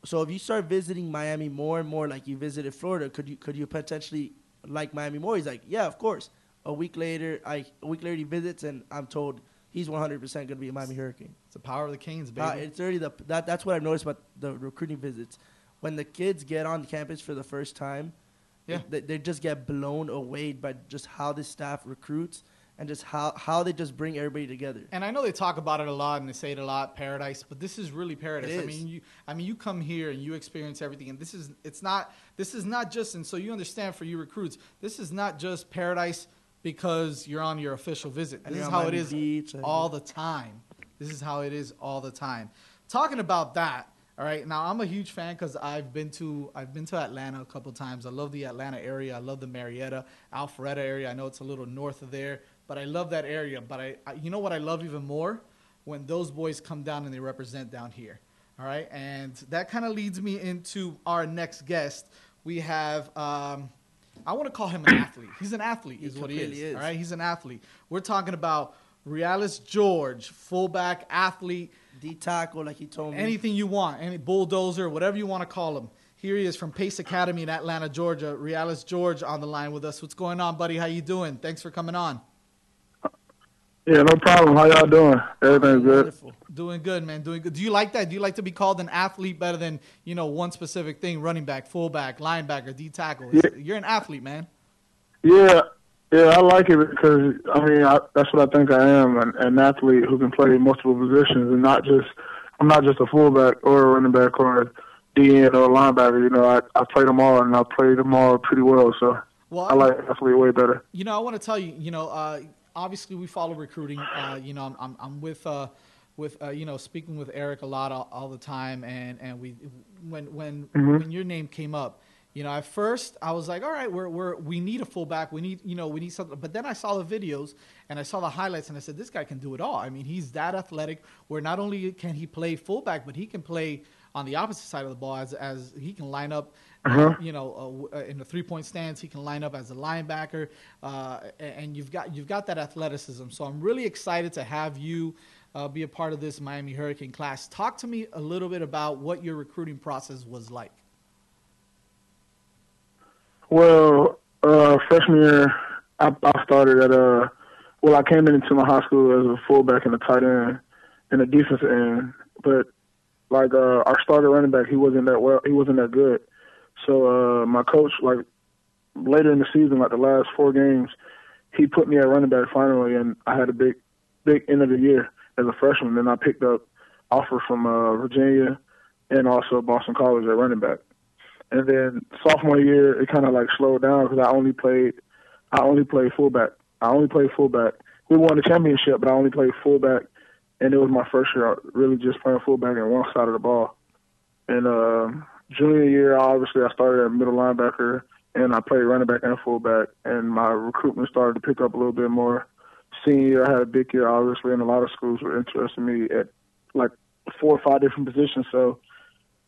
So if you start visiting Miami more and more, like you visited Florida, could you could you potentially like Miami more? He's like, yeah, of course. A week later, I a week later he visits, and I'm told he's 100 percent going to be a Miami Hurricane.
It's the power of the Canes, baby.
Uh, it's already the that, that's what I've noticed about the recruiting visits. When the kids get on campus for the first time,
Yeah.
they, they just get blown away by just how this staff recruits and just how how they just bring everybody together.
And I know they talk about it a lot and they say it a lot, paradise, but this is really paradise. I mean, you I mean, you come here and you experience everything and this is it's not this is not just and so you understand for you recruits, this is not just paradise because you're on your official visit. This is how it is
Beach
all the time. This is how it is all the time. Talking about that, all right. Now I'm a huge fan because I've been to I've been to Atlanta a couple times. I love the Atlanta area. I love the Marietta, Alpharetta area. I know it's a little north of there, but I love that area. But I, I you know what I love even more when those boys come down and they represent down here. All right, and that kind of leads me into our next guest. We have. Um, I want to call him an athlete. He's an athlete,
He
what he is,
is.
All right, he's an athlete. We're talking about Realus George, fullback athlete.
D tackle, like he told me.
Anything you want, any bulldozer, whatever you want to call him. Here he is from Pace Academy in Atlanta, Georgia. Realus George on the line with us. What's going on, buddy? How you doing? Thanks for coming on.
Yeah, no problem. How y'all doing? Everything's good.
Doing good, man. Doing good. Do you like that? Do you like to be called an athlete better than you know one specific thing? Running back, fullback, linebacker, D tackle.
Yeah.
You're an athlete, man.
Yeah, yeah, I like it because I mean I, that's what I think I am, an, an athlete who can play multiple positions and not just I'm not just a fullback or a running back or a DN or a linebacker. You know, I I play them all and I play them all pretty well. So
Well,
I like athlete way better.
You know, I want to tell you. You know, uh, obviously we follow recruiting. Uh, you know, I'm I'm, I'm with uh, with uh, you know speaking with Eric a lot all, all the time, and and we when when
Mhm.
when your name came up. You know, at first I was like, "All right, we're, we're we need a fullback. We need, you know, we need something." But then I saw the videos and I saw the highlights, and I said, "This guy can do it all." I mean, he's that athletic. Where not only can he play fullback, but he can play on the opposite side of the ball as as he can line up
Uh-huh.
you know, uh, uh, in the three point stance, he can line up as a linebacker, uh, and you've got you've got that athleticism. So I'm really excited to have you uh, be a part of this Miami Hurricane class. Talk to me a little bit about what your recruiting process was like.
Well, uh, freshman year, I, I started at uh, well, I came into my high school as a fullback and a tight end and a defensive end, but like uh, our starter running back, he wasn't that well, he wasn't that good. So uh, my coach, like later in the season, like the last four games, he put me at running back finally, and I had a big, big end of the year as a freshman. Then I picked up offers from uh, Virginia and also Boston College at running back. And then sophomore year, it kind of like slowed down because I only played, I only played fullback. I only played fullback. We won the championship, but I only played fullback, and it was my first year really just playing fullback on one side of the ball. And uh, junior year, obviously, I started at middle linebacker, and I played running back and fullback. And my recruitment started to pick up a little bit more. Senior year, I had a big year, obviously, and a lot of schools were interested in me at like four or five different positions. So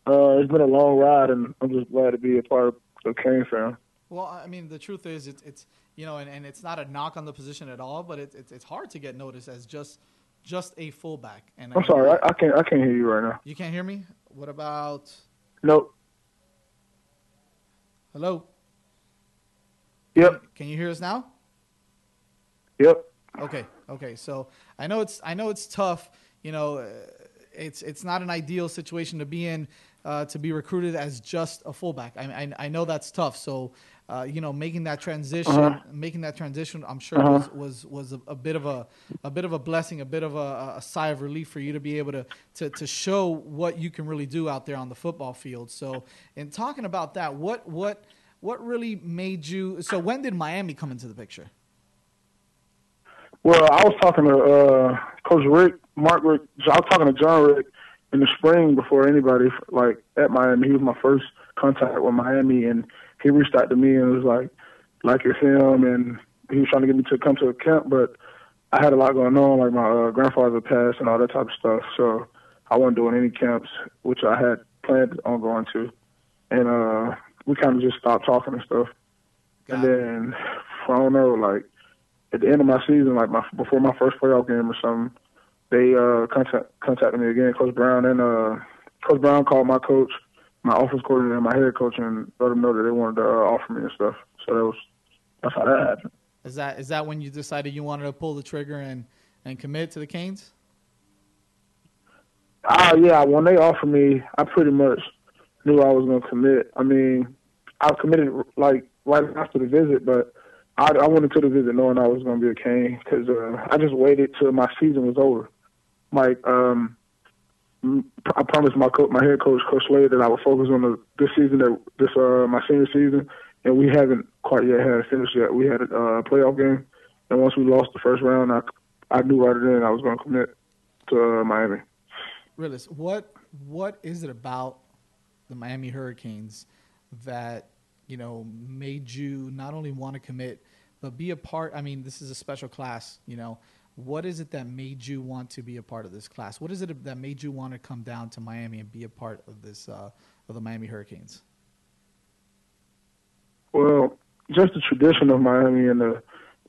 uh, it's been a long ride, and I'm just glad to be a part of the Cane fam.
Well, I mean, the truth is, it's, it's you know, and, and it's not a knock on the position at all, but it's it's, it's hard to get noticed as just just a fullback. And
I'm sorry, I, I can't I can't hear you right now.
You can't hear me. What about
Nope.
hello?
Yep.
Can you hear us now?
Yep.
Okay. Okay. So I know it's I know it's tough. You know, uh, it's it's not an ideal situation to be in uh, to be recruited as just a fullback. I I, I know that's tough. So. Uh, you know, making that transition,
Uh-huh.
making that transition, I'm sure
Uh-huh.
was was, was a, a bit of a a bit of a blessing, a bit of a, a sigh of relief for you to be able to, to to show what you can really do out there on the football field. So, in talking about that, what what what really made you? So, when did Miami come into the picture?
Well, I was talking to uh, Coach Richt, Mark Richt. I was talking to Jon Richt in the spring before anybody like at Miami. He was my first contact with Miami, and he reached out to me and was like, "Like your film," and he was trying to get me to come to a camp, but I had a lot going on, like my uh, grandfather passed and all that type of stuff. So I wasn't doing any camps, which I had planned on going to, and uh, we kind of just stopped talking and stuff. and then I don't know, like at the end of my season, like my before my first playoff game or something, they uh contact contacted me again, Coach Brown and uh Coach Brown called my coach, my office coordinator and my head coach and let them know that they wanted to uh, offer me and stuff. So that was that's how that happened.
Is that is that when you decided you wanted to pull the trigger and and commit to the Canes?
Ah, yeah. When they offered me, I pretty much knew I was gonna commit. I mean, I committed like right after the visit, but I, I went into the visit knowing I was going to be a Cane because uh, I just waited till my season was over. Like, um, I promised my my head coach, Coach Slade, that I would focus on the this season, that this uh, my senior season, and we haven't quite yet had it finished yet. We had a uh, playoff game, and once we lost the first round, I I knew right then I was going to commit to uh, Miami.
Realus, what what is it about the Miami Hurricanes that you know made you not only want to commit but be a part? I mean, this is a special class. You know, what is it that made you want to be a part of this class? What is it that made you want to come down to Miami and be a part of this uh, of the Miami Hurricanes?
Well, just the tradition of Miami and the,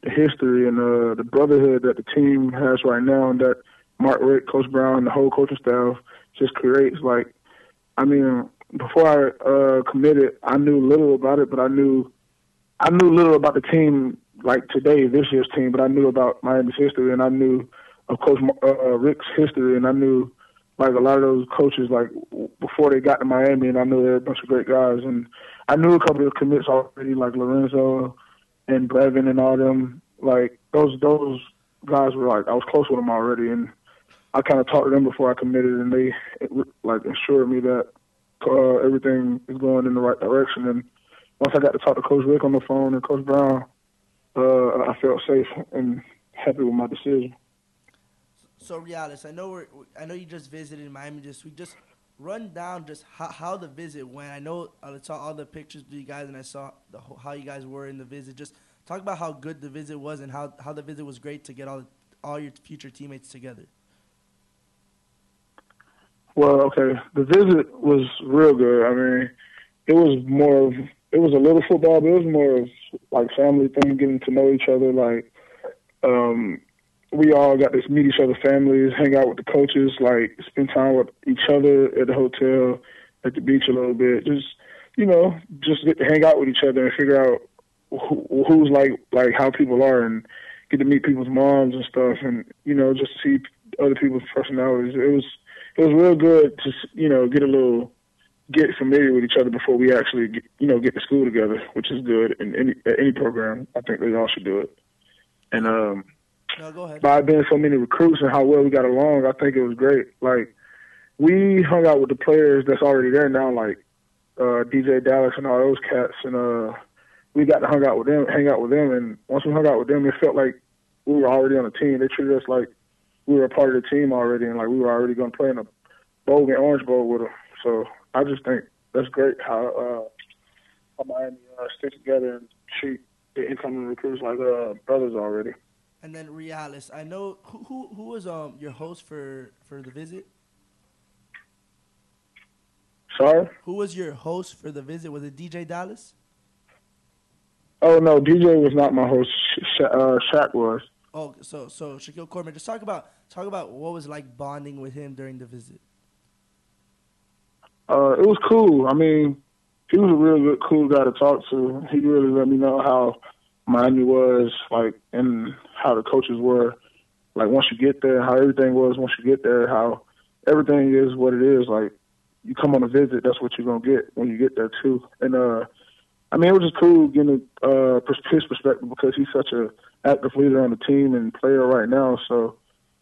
the history and uh, the brotherhood that the team has right now, and that Mark Richt, Coach Brown, and the whole coaching staff just creates. Like, I mean, before I uh, committed, I knew little about it, but I knew I knew little about the team like today, this year's team, but I knew about Miami's history, and I knew of Coach uh, uh, Richt's history, and I knew like a lot of those coaches like before they got to Miami, and I knew they were a bunch of great guys, and I knew a couple of commits already, like Lorenzo and Brevin and all them. Like those those guys were like I was close with them already, and I kind of talked to them before I committed, and they like assured me that uh, everything is going in the right direction. And once I got to talk to Coach Richt on the phone and Coach Brown, uh, I felt safe and happy with my decision.
So Realus, I know we're, I know you just visited Miami this week. Just run down just how, how the visit went. I know I saw all the pictures of you guys, and I saw the, how you guys were in the visit. Just talk about how good the visit was and how, how the visit was great to get all all your future teammates together.
Well, okay, the visit was real good. I mean, it was more of it was a little football, but it was more of like family thing, getting to know each other. Like, um, we all got to meet each other's families, hang out with the coaches, like spend time with each other at the hotel, at the beach a little bit. Just you know, just get to hang out with each other and figure out who, who's like like how people are and get to meet people's moms and stuff, and you know, just see other people's personalities. It was it was real good to you know get a little get familiar with each other before we actually get, you know get to school together, which is good And any any program. I think they all should do it. And um,
No, go ahead.
by being so many recruits and how well we got along, I think it was great. Like we hung out with the players that's already there now, like uh, DJ Dallas and all those cats, and uh, we got to hang out with them, hang out with them. And once we hung out with them, it felt like we were already on the team. They treated us like we were a part of the team already, and like we were already going to play in a bowl and Orange Bowl with them. So I just think that's great how uh, how Miami uh, stick together and treat the incoming recruits like uh, brothers already.
And then Realus, I know who who, who was um your host for for the visit.
Sorry.
Who was your host for the visit? Was it DJ Dallas?
Oh no, DJ was not my host. Sha- uh, Shaq was.
Oh, so so Shaquille Corbin. Just talk about talk about what was like bonding with him during the visit.
Uh, it was cool. I mean, he was a real good, cool guy to talk to. He really let me know how Miami was, like, and how the coaches were. Like once you get there, how everything was once you get there, how everything is what it is. Like you come on a visit, that's what you're gonna get when you get there too. And uh, I mean, it was just cool getting uh his perspective because he's such a active leader on the team and player right now. So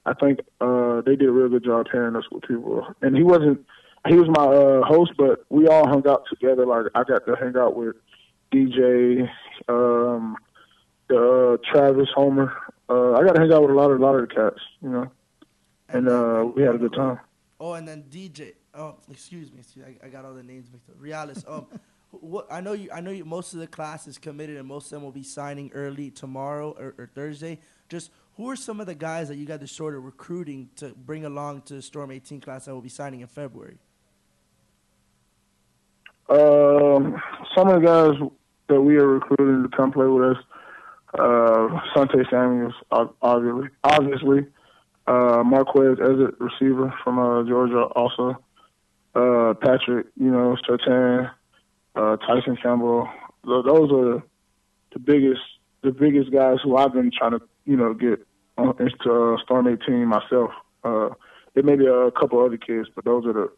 I think uh they did a real good job pairing us with people. And he wasn't he was my uh host, but we all hung out together. Like I got to hang out with DJ, um, uh, Travis Homer. Uh, I got to hang out with a lot of a lot of the cats, you know. And uh we had a good time.
Oh, and then DJ. Oh, excuse me. excuse- I, I got all the names mixed up. Realus. Um, what I know you. I know you. Most of the class is committed, and most of them will be signing early tomorrow or, or Thursday. Just who are some of the guys that you got to sort of recruiting to bring along to the Storm 18 class that will be signing in February?
Um, some of the guys that we are recruiting to come play with us, uh, Sante Samuels, obviously, obviously, uh, Marquez Ezzard, receiver from uh, Georgia, also, uh, Patrick, you know, Surtain, uh, Tyson Campbell. Th- Those are the biggest, the biggest guys who I've been trying to, you know, get into uh, Storm 18 myself. Uh, there may be a couple other kids, but those are the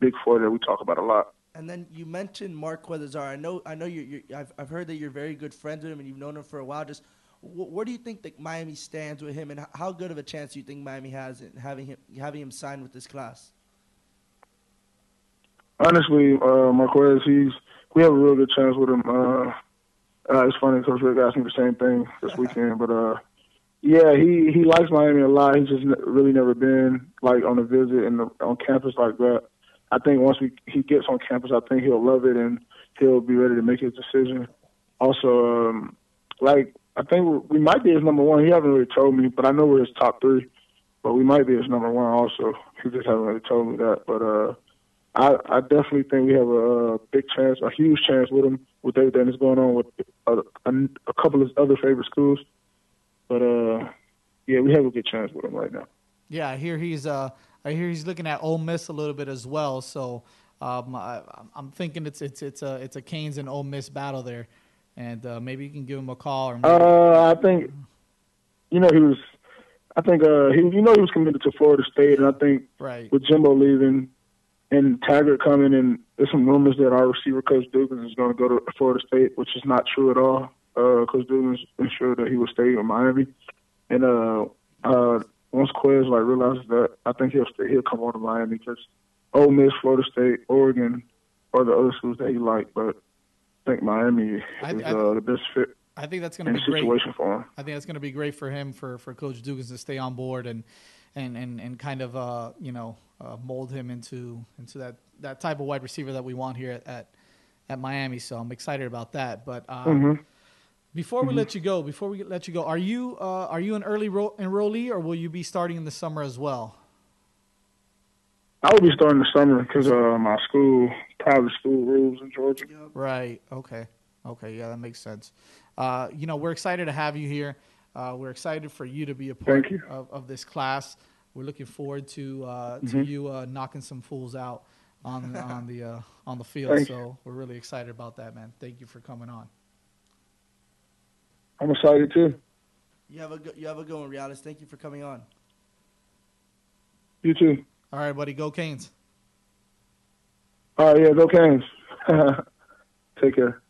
big four that we talk about a lot.
And then you mentioned Mark Azar. I know, I know you're, you're. I've, I've heard that you're very good friends with him and you've known him for a while. Just wh- where do you think that Miami stands with him, and h- how good of a chance do you think Miami has in having him having him sign with this class?
Honestly, uh, Marquez, he's we have a real good chance with him. Uh, uh, it's funny because Richt asked me the same thing this weekend, but uh, yeah, he he likes Miami a lot. He's just n- really never been like on a visit and on campus like that. I think once we he gets on campus, I think he'll love it and he'll be ready to make his decision. Also, um, like I think we might be his number one. He hasn't really told me, but I know we're his top three. But we might be his number one also. He just hasn't really told me that. But uh, I I definitely think we have a, uh big chance, a huge chance with him with everything that's going on with a, a, a couple of other favorite schools. But uh, yeah, we have a good chance with him right now.
Yeah, I hear he's uh, I hear he's looking at Ole Miss a little bit as well. So um, I, I'm thinking it's it's it's a it's a Canes and Ole Miss battle there, and uh, maybe you can give him a call. Or maybe,
Uh, I think, you know, he was. I think uh, he, you know, he was committed to Florida State, and I think
Right.
with Jimbo leaving and Taggart coming, and there's some rumors that our receiver coach Dugans is going to go to Florida State, which is not true at all. Uh, coach Dugans ensured that he would stay in Miami, and uh, uh, once Quez like realizes that, I think he'll stay. He'll come on to Miami because Ole Miss, Florida State, Oregon, are the other schools that he liked, but I think Miami is
I- I-
uh, the best fit.
I think that's going to be great.
situation for him.
I think that's going to be great for him for for Coach Dugans to stay on board and and and, and kind of uh, you know uh, mold him into into that that type of wide receiver that we want here at at, at Miami. So I'm excited about that. But uh,
Mhm.
Before we
Mhm.
let you go, before we let you go, are you uh, are you an early ro- enrollee or will you be starting in the summer as well?
I will be starting the summer because uh, my school, private school rules in Georgia.
Right. Okay. Okay. Yeah, that makes sense. Uh, you know, we're excited to have you here. Uh, we're excited for you to be a part Of, of this class. We're looking forward to uh, to
Mhm.
you uh, knocking some fools out on on the uh, on the field.
Thank you.
so we're really excited about that, man. Thank you for coming on.
I'm excited too.
You have a go- you have a good one, Realus. Thank you for coming on.
You too.
All right, buddy. Go Canes.
All right, yeah, go Canes. Take care.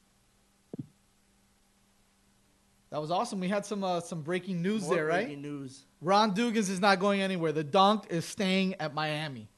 That was awesome. We had some uh, some breaking news
More
there, right?
breaking news.
Ron Dugans is not going anywhere. The Dunk is staying at Miami.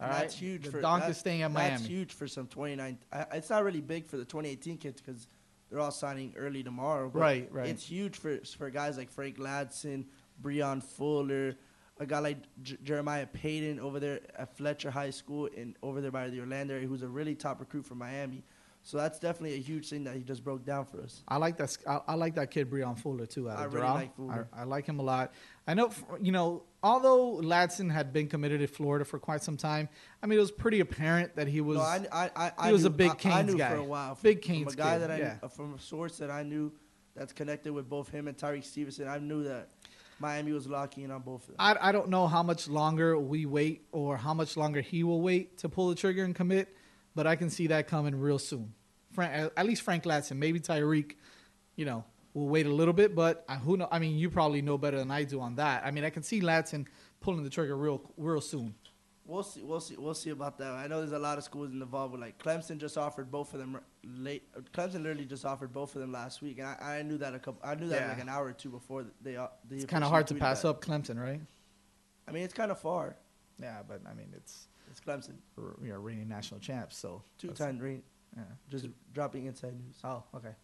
All right,
That's huge
The
for
Dunk
that-
is staying at
That's
Miami.
That's huge for some 29. I, it's not really big for the 2018 kids because they're all signing early tomorrow.
Right, right.
It's huge for for guys like Frank Ladson, Breon Fuller, a guy like J- Jeremiah Payton over there at Fletcher High School and over there by the Orlando, area, who's a really top recruit from Miami. So that's definitely a huge thing that he just broke down for us.
I like that. I, I like that kid Breon Fuller too. Out
I
of
really
Doral.
like Fuller.
I, I like him a lot. I know, you know, although Ladson had been committed to Florida for quite some time. I mean, it was pretty apparent that he was.
No, I, I, I,
he was
knew,
a big Canes
I knew
guy.
for a while. From,
Big
from
Canes
a guy
kid,
that I
yeah.
knew, from a source that I knew that's connected with both him and Tyrique Stevenson. I knew that Miami was locking in on both of them.
I, I don't know how much longer we wait or how much longer he will wait to pull the trigger and commit, but I can see that coming real soon. Frank, at least Frank Ladson, maybe Tyrique, you know, will wait a little bit, but who know? I mean, you probably know better than I do on that. I mean, I can see Ladson pulling the trigger real, real soon.
We'll see. We'll see. We'll see about that. I know there's a lot of schools involved. With like Clemson just offered both of them late. Clemson literally just offered both of them last week, and I, I knew that a couple. I knew that
Yeah.
like an hour or two before they. Uh, they
It's kind of hard to pass
that.
up Clemson, right?
I mean, it's kind of far.
Yeah, but I mean, it's
It's Clemson,
you know, reigning national champs, so
two-time reign.
Yeah.
Just dropping inside news.
Oh, okay.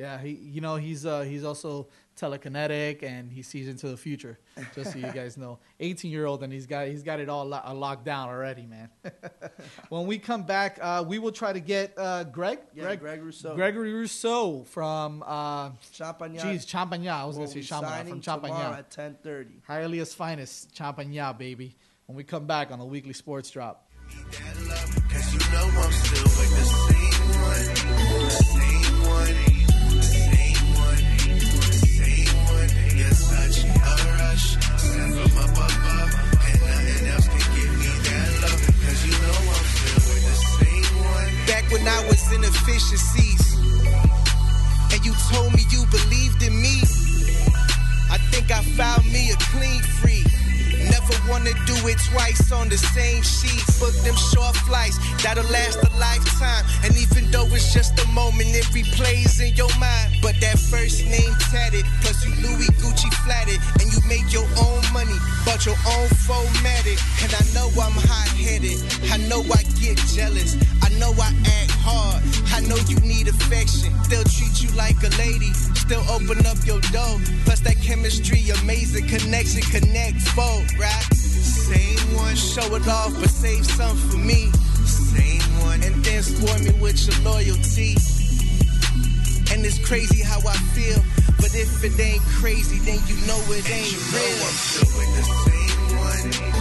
Yeah, he you know he's uh, he's also telekinetic and he sees into the future. Just so you guys know, 18 year old and he's got he's got it all lo- uh, locked down already, man. when we come back, uh, we will try to get uh, Greg,
Yeah,
Greg,
Greg Rousseau.
Gregory Rousseau from uh,
Champagnat.
Geez, Champagnat. I was
Will
gonna say
be
Champagnat from
signing tomorrow
Champagnat.
at 10:30.
Hialeah's finest, Champagnat, baby. When we come back on the weekly sports drop.
Cause you know I'm still with the same one, the same one, rush, send and nothing else can give me that love. Cause you know I'm the same one.
Back when I was in efficiencies, and you told me you believed in me. I think I found me a clean free never wanna do it twice on the same sheet. Book them short flights that'll last a lifetime. And even though it's just a moment, it replays in your mind. But that first name tatted, plus you Louis Gucci flatted, and you made your own money, bought your own formatted. And I know I'm hot headed, I know I get jealous, I know I act hard, I know you need affection. They'll treat you like a lady still open up your door. Plus that chemistry, amazing connection, connect both, right? Same one, show it off, but save some for me. Same one, and then spoil me with your loyalty. And it's crazy how I feel, but if it ain't crazy, then you know it ain't you know real. I'm the same one.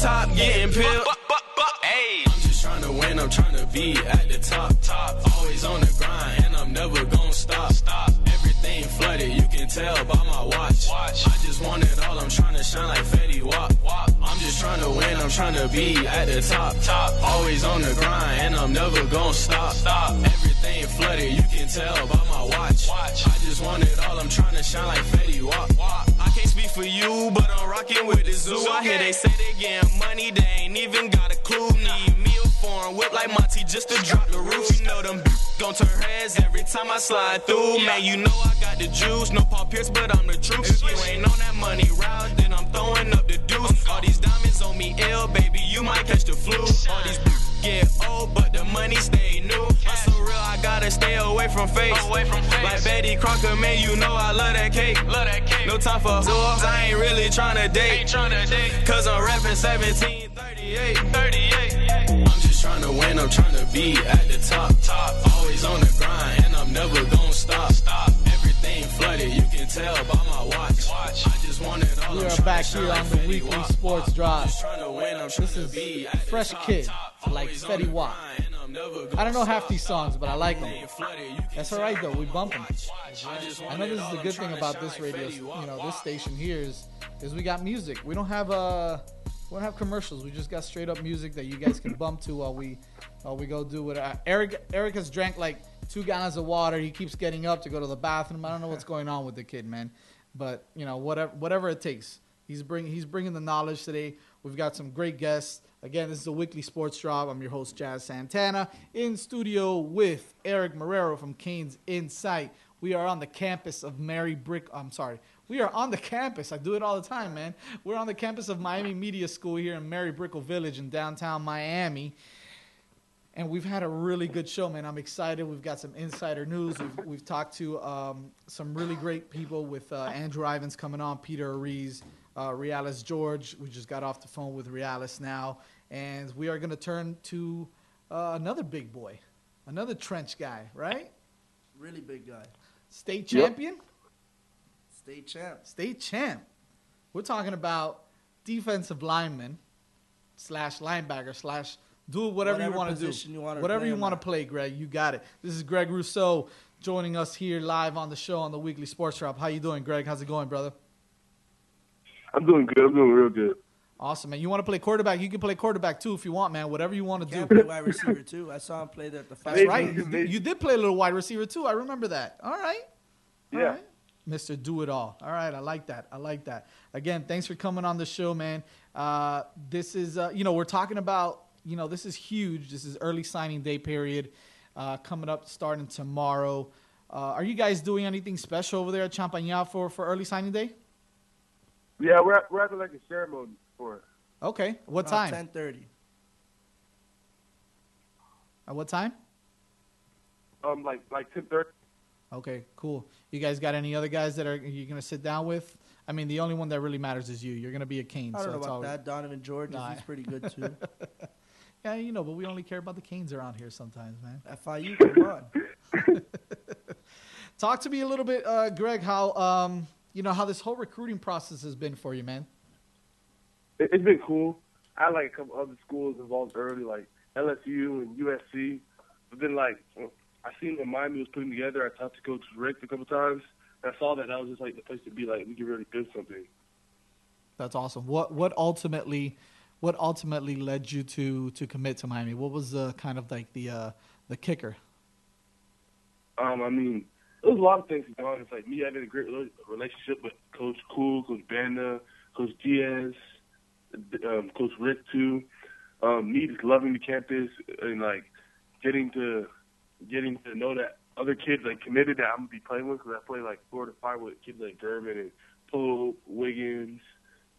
Top getting peeled. Man, you know I got the juice, no Paul Pierce, but I'm the truth. If you ain't on that money route, then I'm throwing up the deuce. All these diamonds on me ill, baby, you might catch the flu. All these get old, but the money stay new. I'm so real, I gotta stay away from face. Away from face. Like Betty Crocker, man, you know I love that cake. Love that cake. No time for whores, I ain't really tryna date. Ain't tryna date. Cause I'm rapping 17, 38, 38. I'm just tryna win, I'm tryna be at the top. top. Always on the grind, and I'm never
We are back here on the weekly sports drop.
Tryna win, I'm
This is Fresh. Kid, like Fetty Wap. I don't know half these songs, but I like them. That's all right though. We bump them. I know this is the good thing about this radio, you know, this station here is, is we got music. We don't have uh, we don't have commercials. We just got straight up music that you guys can bump to while we, while we go do. Uh, Eric, Eric has drank like two gallons of water. He keeps getting up to go to the bathroom. I don't know what's going on with the kid, man. But you know, whatever, whatever it takes. He's bringing, he's bringing the knowledge today. We've got some great guests. Again, this is a weekly sports drop. I'm your host, Jazz Santana, in studio with Eric Marrero from Canes Insight. We are on the campus of Mary Brick. I'm sorry. We are on the campus. I do it all the time, man. We're on the campus of Miami Media School here in Mary Brickell Village in downtown Miami. And we've had a really good show, man. I'm excited. We've got some insider news. We've, we've talked to um, some really great people with uh, Andrew Ivins coming on, Peter Ariz, uh, Realus George. We just got off the phone with Realus now. And we are going to turn to uh, another big boy, another trench guy, right?
Really big guy.
State
Yep.
champion?
State champ.
State champ. We're talking about defensive lineman slash linebacker slash do whatever,
Whatever
you want to do.
you wanna
whatever
play
you want to play, Greg. You got it. This is Greg Rousseau joining us here live on the show on the Weekly Sports Drop. How you doing, Greg? How's it going, brother?
I'm doing good. I'm doing real good.
Awesome, man. You want to play quarterback? You can play quarterback too if you want, man. Whatever you want to do.
Play wide receiver too. I saw him play there at the five.
That's right. You, did- you did play a little wide receiver too. I remember that. All right. All
Yeah.
right. Mr. Do It All. All right. I like that. I like that. Again, thanks for coming on the show, man. Uh, this is, uh, you know, we're talking about, you know, this is huge. This is early signing day period uh, coming up starting tomorrow. Uh, are you guys doing anything special over there at Champagnat for, for early signing day?
Yeah, we're we're having like a ceremony for it.
Okay. What time?
Ten thirty.
At what time?
Um, like like ten thirty.
Okay, cool. You guys got any other guys that are you gonna sit down with? I mean, the only one that really matters is you. You're gonna be a Kane.
I don't know about
all-
that. Donovan George,
Nah.
he's pretty good too.
Yeah, you know, but we only care about the Canes around here sometimes, man.
FIU, come on.
Talk to me a little bit, uh, Greg. How um, you know how this whole recruiting process has been for you, man?
It, it's been cool. I had like a couple other schools involved early, like LSU and USC. But then like I seen what Miami was putting together. I talked to Coach Richt a couple times, I saw that. That was just like the place to be. Like we could really do something.
That's awesome. What what ultimately what ultimately led you to to commit to Miami? What was the kind of like the uh, the kicker?
Um, I mean, there was a lot of things going. It's like me having a great rela- relationship with Coach Cool, Coach Banda, Coach Diaz, um, Coach Richt too. Um, me just loving the campus and like getting to getting to know that other kids like committed that I'm gonna be playing with because I play like four to five with kids like German and Pope, Wiggins,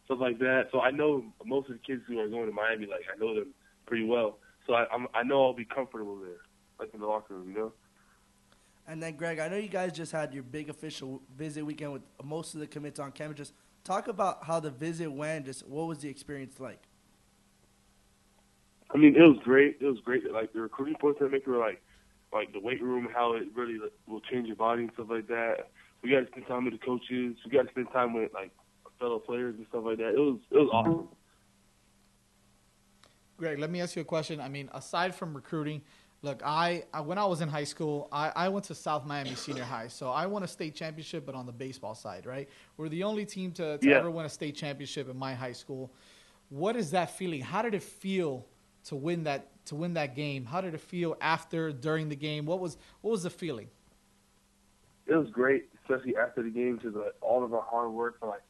stuff like that. So I know most of the kids who are going to Miami. Like I know them pretty well. So I I'm, I know I'll be comfortable there, like in the locker room, you know.
And then, Greg, I know you guys just had your big official visit weekend with most of the commits on campus. Just talk about how the visit went. Just what was the experience like?
I mean, it was great. It was great. Like the recruiting points that make were like, like the weight room, how it really like, will change your body and stuff like that. We got to spend time with the coaches. We got to spend time with like fellow players and stuff like that. It was it was awesome.
Greg, let me ask you a question. I mean, aside from recruiting, look, I, I when I was in high school, I, I went to South Miami Senior High, so I won a state championship, but on the baseball side, right? We're the only team to, to
Yeah.
ever win a state championship in my high school. What is that feeling? How did it feel to win that to win that game? How did it feel after, during the game? What was what was the feeling?
It was great, especially after the game, because like, all of our hard work for like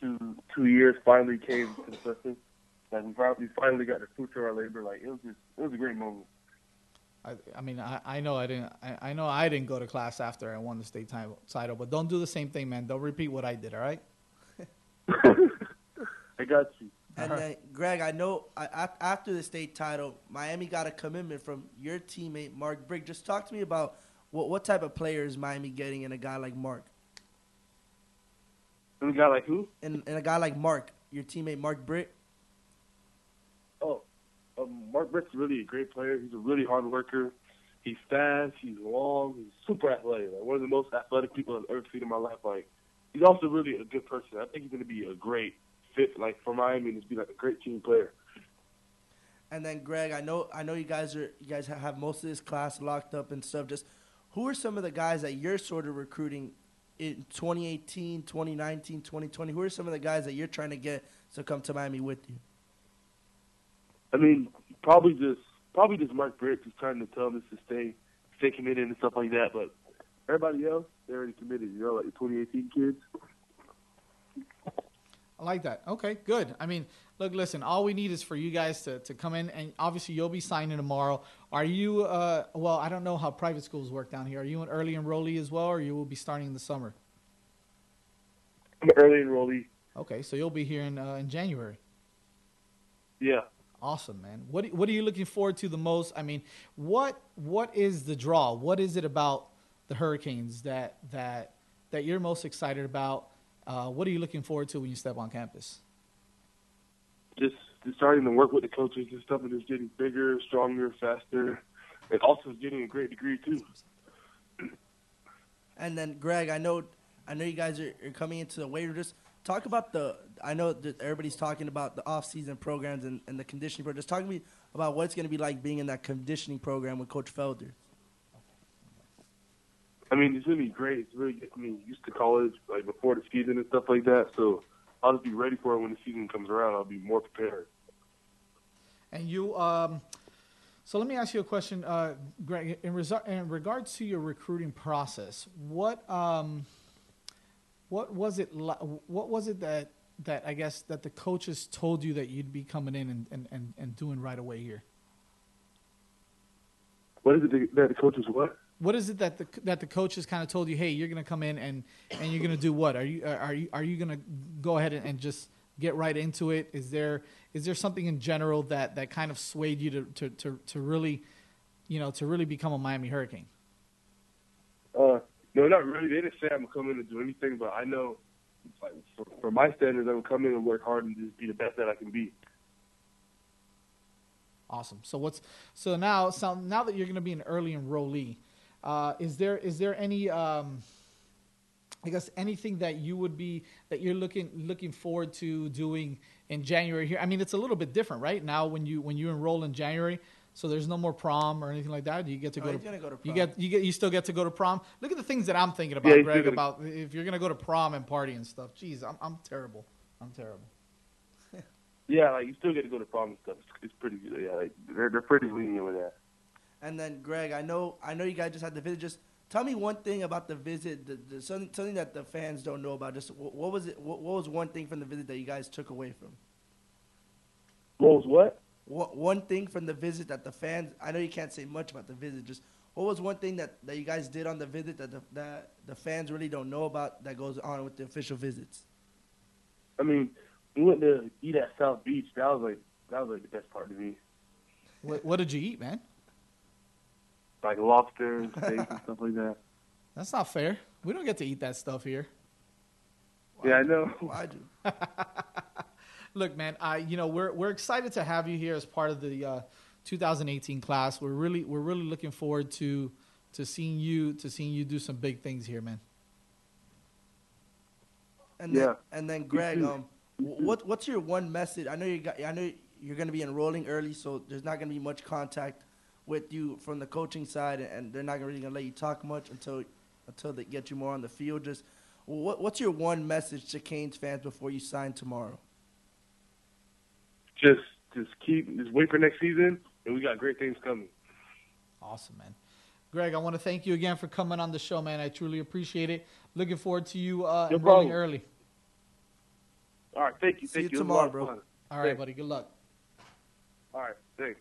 two two years finally came to the surface. Like we finally, we finally got the fruits of our labor. Like it was just it was a great moment.
I, I mean, I, I know I didn't. I, I know I didn't go to class after I won the state title, title, but don't do the same thing, man. Don't repeat what I did. All right.
I got you.
And then, Greg, I know I, after the state title, Miami got a commitment from your teammate Mark Brick. Just talk to me about what what type of player is Miami getting in a guy like Mark,
And a guy like who?
and, and a guy like Mark, your teammate Mark Britt.
Oh, um, Mark Britt's really a great player. He's a really hard worker. He's fast. He's long. He's super athletic. Like one of the most athletic people I've ever seen in my life. Like he's also really a good person. I think he's going to be a great fit, like for Miami, and just be like a great team player.
And then Greg, I know I know you guys are you guys have most of this class locked up and stuff. Just who are some of the guys that you're sort of recruiting in 2018, 2019, 2020? Who are some of the guys that you're trying to get to come to Miami with you?
I mean, probably just probably just Mark Brick who's trying to tell us to stay stay committed and stuff like that. But everybody else, they're already committed. You know, like the 2018 kids.
I like that. Okay, good. I mean, look, listen. All we need is for you guys to, to come in, and obviously you'll be signing tomorrow. Are you? Uh, well, I don't know how private schools work down here. Are you an early enrollee as well, or you will be starting in the summer?
I'm early enrollee.
Okay, so you'll be here in uh, in January.
Yeah.
Awesome, man. What what are you looking forward to the most? I mean, what what is the draw? What is it about the Hurricanes that that that you're most excited about? Uh, what are you looking forward to when you step on campus?
just, just starting to work with the coaches and stuff, and just getting bigger, stronger, faster, and also getting a great degree too.
And then Greg, I know I know you guys are, are coming into the weight room. Just talk about the. I know that everybody's talking about the off-season programs and, and the conditioning program. Just talk to me about what it's going to be like being in that conditioning program with Coach Felder.
I mean, it's really great. It's really getting me used to college, like before the season and stuff like that. So I'll just be ready for it when the season comes around. I'll be more prepared.
And you, um, so let me ask you a question, uh, Greg. In, resu- in regards to your recruiting process, what um, what was it? Li- what was it that that I guess that the coaches told you that you'd be coming in and, and, and, and doing right away here?
What is it that the coaches what?
What is it that the that the coaches kind of told you? Hey, you're going to come in and and you're going to do what? Are you are you are you going to go ahead and, and just get right into it? Is there is there something in general that that kind of swayed you to to to, to really, you know, to really become a Miami Hurricane?
Uh, no, not really. They didn't say I'm in and do anything, but I know, like, for, for my standards, I'm in and work hard and just be the best that I can be.
Awesome. So what's so now? So now that you're going to be an early enrollee, uh, is there is there any um, I guess anything that you would be that you're looking looking forward to doing in January here? I mean, it's a little bit different, right? Now when you when you enroll in January, So there's no more prom or anything like that. You get to
Oh,
go.
he's
to,
gonna go to
You
prom.
get you get you still get to go to prom. Look at the things that I'm thinking about,
Yeah, he's
Greg.
still
About if you're gonna go to prom and party and stuff. Jeez, I'm I'm terrible. I'm terrible.
Yeah, like you still get to go to prom and stuff. It's, it's pretty. Yeah, like they're they're pretty lenient with that.
And then Greg, I know I know you guys just had the visit. Just tell me one thing about the visit, the, the, something, something that the fans don't know about. Just what, what was it? What, what was one thing from the visit that you guys took away from?
What was what?
What one thing from the visit that the fans? I know you can't say much about the visit. Just what was one thing that, that you guys did on the visit that the, that the fans really don't know about that goes on with the official visits?
I mean, we went to eat at South Beach. That was like that was like the best part to me.
What, what did you eat, man?
Like lobster and steak and stuff like that.
That's not fair. We don't get to eat that stuff here.
Yeah, I know.
I do.
Look, man, I you know we're we're excited to have you here as part of the uh, 2018 class. We're really we're really looking forward to to seeing you to seeing you do some big things here, man.
And then,
Yeah.
and then Greg, um, what what's your one message? I know you got. I know you're going to be enrolling early, so there's not going to be much contact with you from the coaching side, and they're not really going to let you talk much until until they get you more on the field. Just what what's your one message to Canes fans before you sign tomorrow?
Just just keep just wait for next season, and we got great things coming.
Awesome, man. Greg, I want to thank you again for coming on the show, man. I truly appreciate it. Looking forward to you uh,
No
enrolling
problem.
early.
All right, thank you,
See
thank
you
you. It was a lot
tomorrow, bro.
fun.
All right,
Thanks.
buddy. Good luck.
All right, thanks.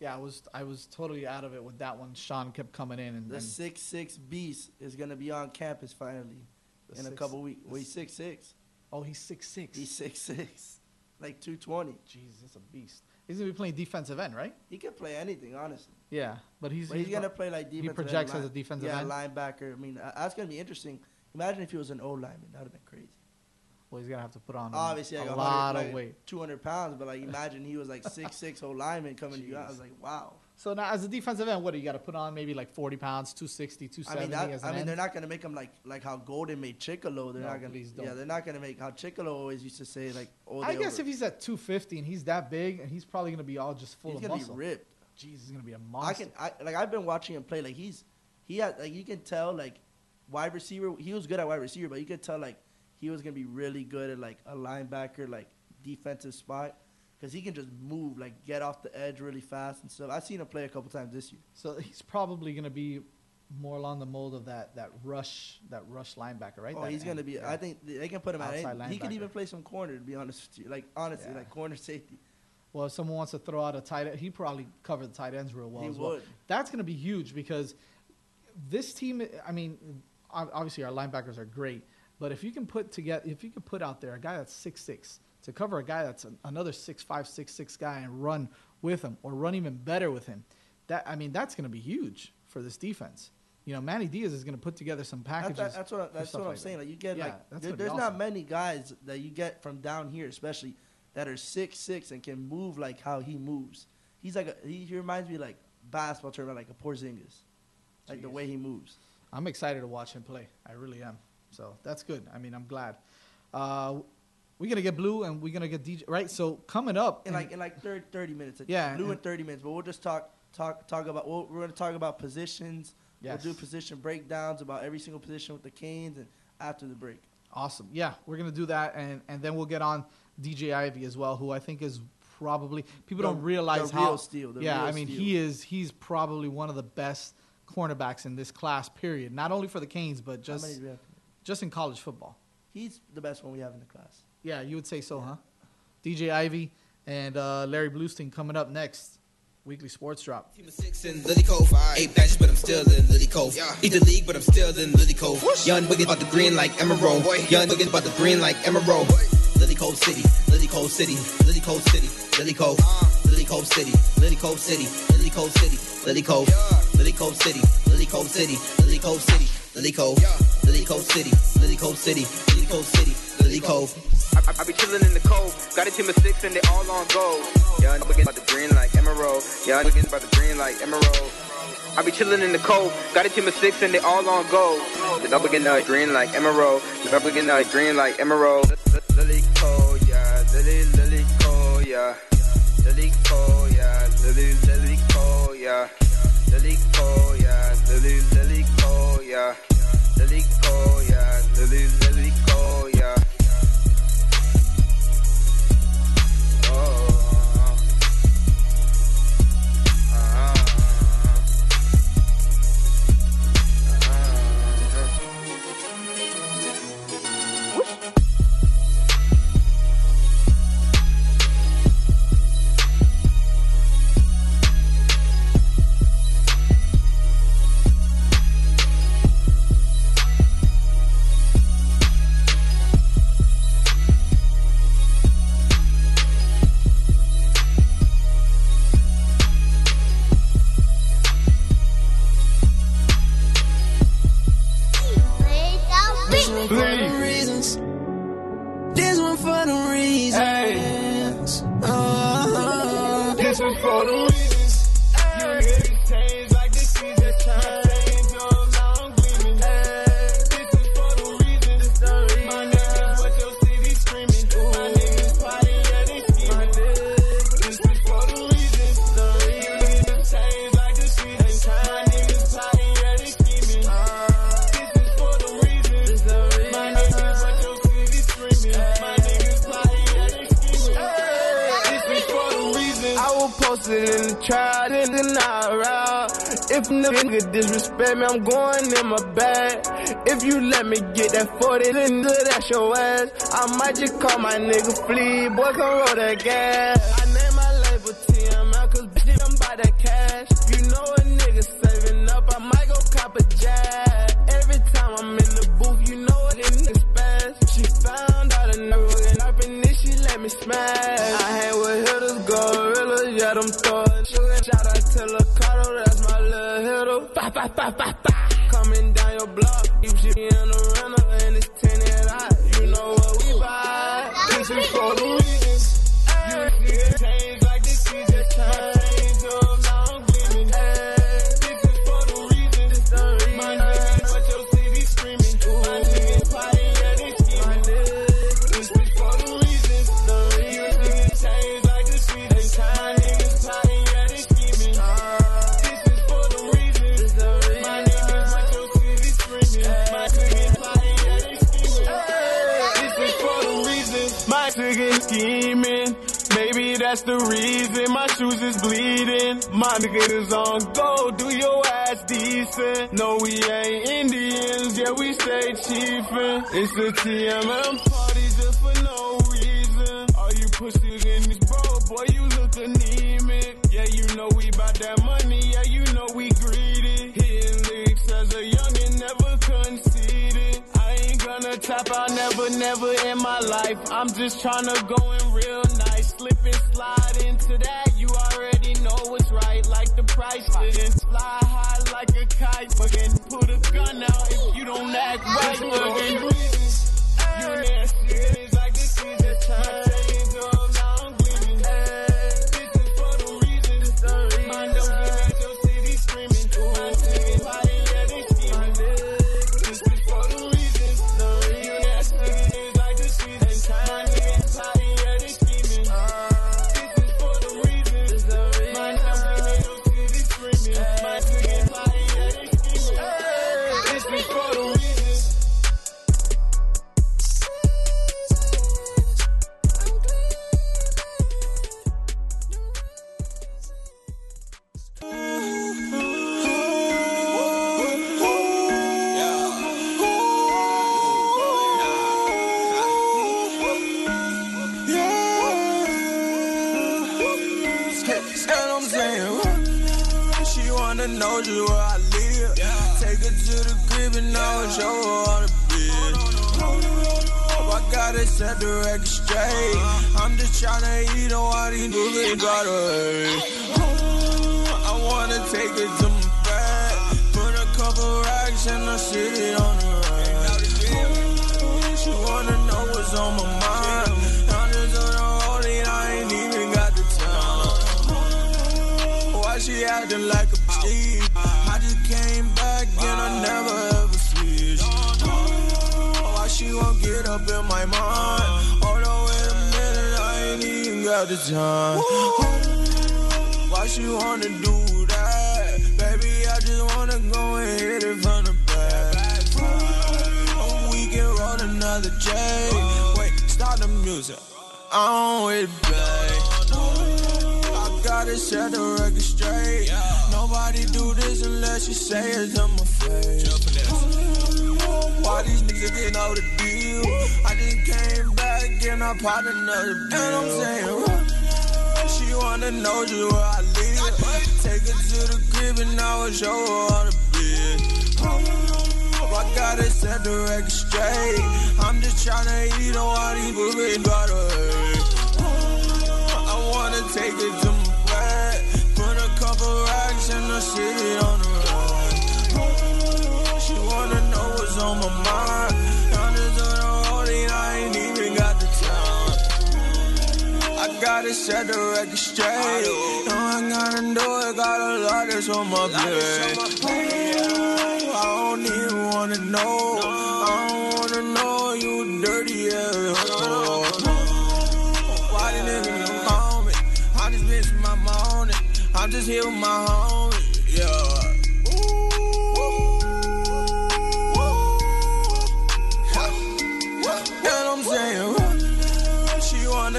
Yeah, I was I was totally out of it with that one. Sean kept coming in and,
The
and
six six beast is going to be on campus finally in a
six-
couple weeks.
the
Well, he's six six.
oh, he's six six.
He's six six, like two twenty.
Jeez, that's a beast. He's gonna be playing defensive end, right?
He can play anything, honestly.
Yeah, but he's
But he's, gonna play like
he
defensive.
projects
end,
as a defensive
yeah,
end.
linebacker. I mean, uh, that's gonna be interesting. Imagine if he was an O lineman. That would have been crazy.
Well, he's gonna have to put on
Obviously,
a
like
lot of weight.
two hundred pounds. But like, imagine he was like six six O lineman coming to you. I was like, wow.
So now, as a defensive end, what do you got to put on? Maybe like 40 pounds, 260,
I
270
mean, that, I mean,
end?
they're not gonna make him like like how Golden made Chickillo. They're
No,
not gonna.
please
Yeah,
don't.
they're not gonna make how Chickillo always used to say like. Oh,
I guess
over-
if he's at 250 and he's that big, and he's probably gonna be all just full
he's
of
gonna
muscle.
be ripped.
Jeez, he's gonna be a monster.
I can I, like I've been watching him play. Like he's he had like you can tell like wide receiver. He was good at wide receiver, but you could tell like he was gonna be really good at like a linebacker like defensive spot because he can just move like get off the edge really fast and stuff. I've seen him play a couple times this year.
So he's probably gonna be more along the mold of that that rush that rush linebacker, right?
Oh,
That
he's gonna be.
yeah.
I think they can put him at.
Outside
Any, he could even play some corner. To be honest with you, like honestly,
Yeah.
like corner safety.
Well, if someone wants to throw out a tight end, he probably cover the tight ends real well
He
as well.
would.
That's going to be huge because this team. I mean, obviously our linebackers are great, but if you can put together, if you can put out there a guy that's six six to cover a guy that's an, another six five six six guy and run with him or run even better with him, that I mean that's going to be huge for this defense. You know, Manny Diaz is going to put together some packages.
that's what that's what I'm
like that.
saying. Like you get
Yeah,
like there- there's
awesome.
not many guys that you get from down here, especially that are six six and can move like how he moves. He's like a, he, he reminds me like basketball term like a Porzingis, like the way he moves.
I'm excited to watch him play. I really am. So that's good. I mean, I'm glad. Uh, we're gonna get blue and we're gonna get DJ. Right. So coming up,
In like in like 30, 30 minutes.
Yeah,
blue in thirty minutes. But we'll just talk talk talk about. We'll, we're gonna talk about positions.
Yes.
We'll do position breakdowns about every single position with the Canes and after the break.
Awesome. Yeah, we're gonna do that, and and then we'll get on DJ Ivey as well, who I think is probably people
The-
don't realize
the
how.
the
yeah, I mean
steal.
he is he's probably one of the best cornerbacks in this class. Period. Not only for the Canes, but just
do we have?
Just in college football.
He's the best one we have in the class.
Yeah, you would say so, huh? DJ Ivey and uh, Larry Blustein coming up next. Weekly sports drop.
Six in Lily Cove. Eight badges, but I'm still in Lily Cove. Eat the league, but I'm still in Lily Cove. Young Wiggins about the green like Emerald. Young Wiggins about the green like Emerald. Lily Cove City, Lily Cove City, Lily Cove City, Lily Cove, Lily Cove City, Lily Cove City, Lily Cove City, Lily Cove, Lily Cove City, Lily Cove City, Lily Cove City, Lily Cove, Lily Cove City, Lily Cove City, Lily Cove City, Lily Cove.
I, I, I be chillin' in the cove, got a team of six and they all on gold. Y'all looking about the green like emerald, y'all about the green like emerald. I be chillin' in the Cove, got a team of six and they all on gold. The double getting a green like emerald, the double getting a green like emerald. Lily Cove, yeah, Lily, Lily Cove, yeah. Lily Cove, yeah, Lily, Lily Cove, yeah. Lily Cove, yeah, Lily, Lily Cove, yeah. Lily, oh yeah, Lily, Lily,
go. nigga flee, boy, come roll that gas. just
trying to
go in Nobody do this unless you say it to my face. Why these niggas didn't know the deal? I just came back and I popped another bill. And I'm saying. She wanna know just where I live. Take her to the crib and I will show her all the biz. Mm-hmm. I gotta set the record straight. I'm just tryna eat on all these boobies gotta hurt. I wanna take it city on the run. She wanna know what's on my mind. I'm just on the and I ain't even got the time. I gotta set the record straight. No, I gotta do it. Got a lot that's on my plate. I don't even wanna know. I don't wanna know you dirty ass. Why the nigga on me? I just miss my morning. I'm just here with my homie.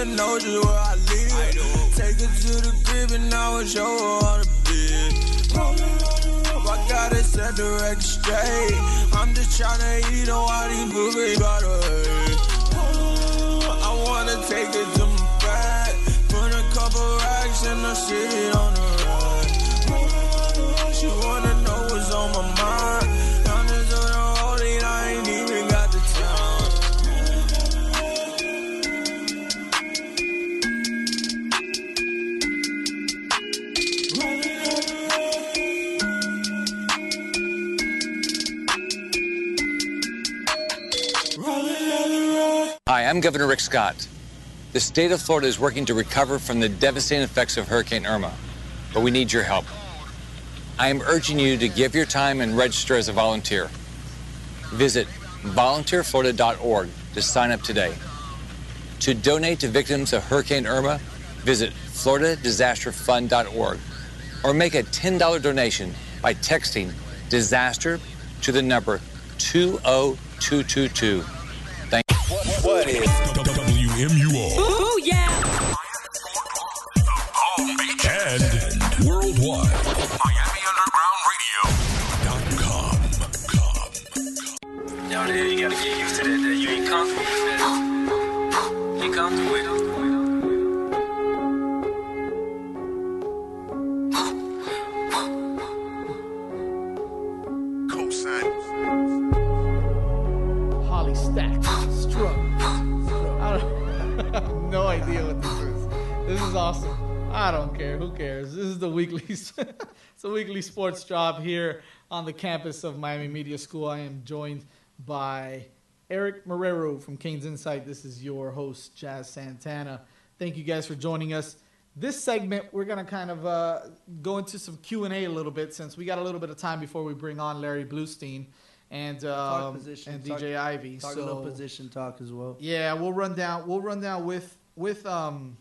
Wanna know just where I live. Take her to the crib and I will show her all the biz. I gotta set the record straight. I'm just tryna eat on all these boobies gotta hurt. I wanna take it to my back. Put a couple racks in the city on the I'm
Governor Rick Scott. The state of Florida is working to recover from the devastating effects of Hurricane Irma, but we need your help. I am urging you to give your time and register as a volunteer. Visit volunteerflorida.org to sign up today. To donate to victims of Hurricane Irma, visit floridadisasterfund.org or make a $10 donation by texting disaster to the number 20222. Thank.
What is WMUO
Ooh, yeah.
and worldwide? Miami
Down there, you gotta get used to that. that you ain't comfortable with that. You ain't comfortable with it.
No idea what this is. This is awesome. I don't care. Who cares? This is the weekly it's a weekly sports job here on the campus of Miami Media School. I am joined by Eric Marrero from Canes Insight. This is your host, Jazz Santana. Thank you guys for joining us. This segment, we're gonna kind of uh, go into some Q and A a little bit since we got a little bit of time before we bring on Larry Blustein and um,
position,
and
talk-
DJ Ivey.
Talk
so
position talk as well.
yeah, we'll run down. We'll run down with with um,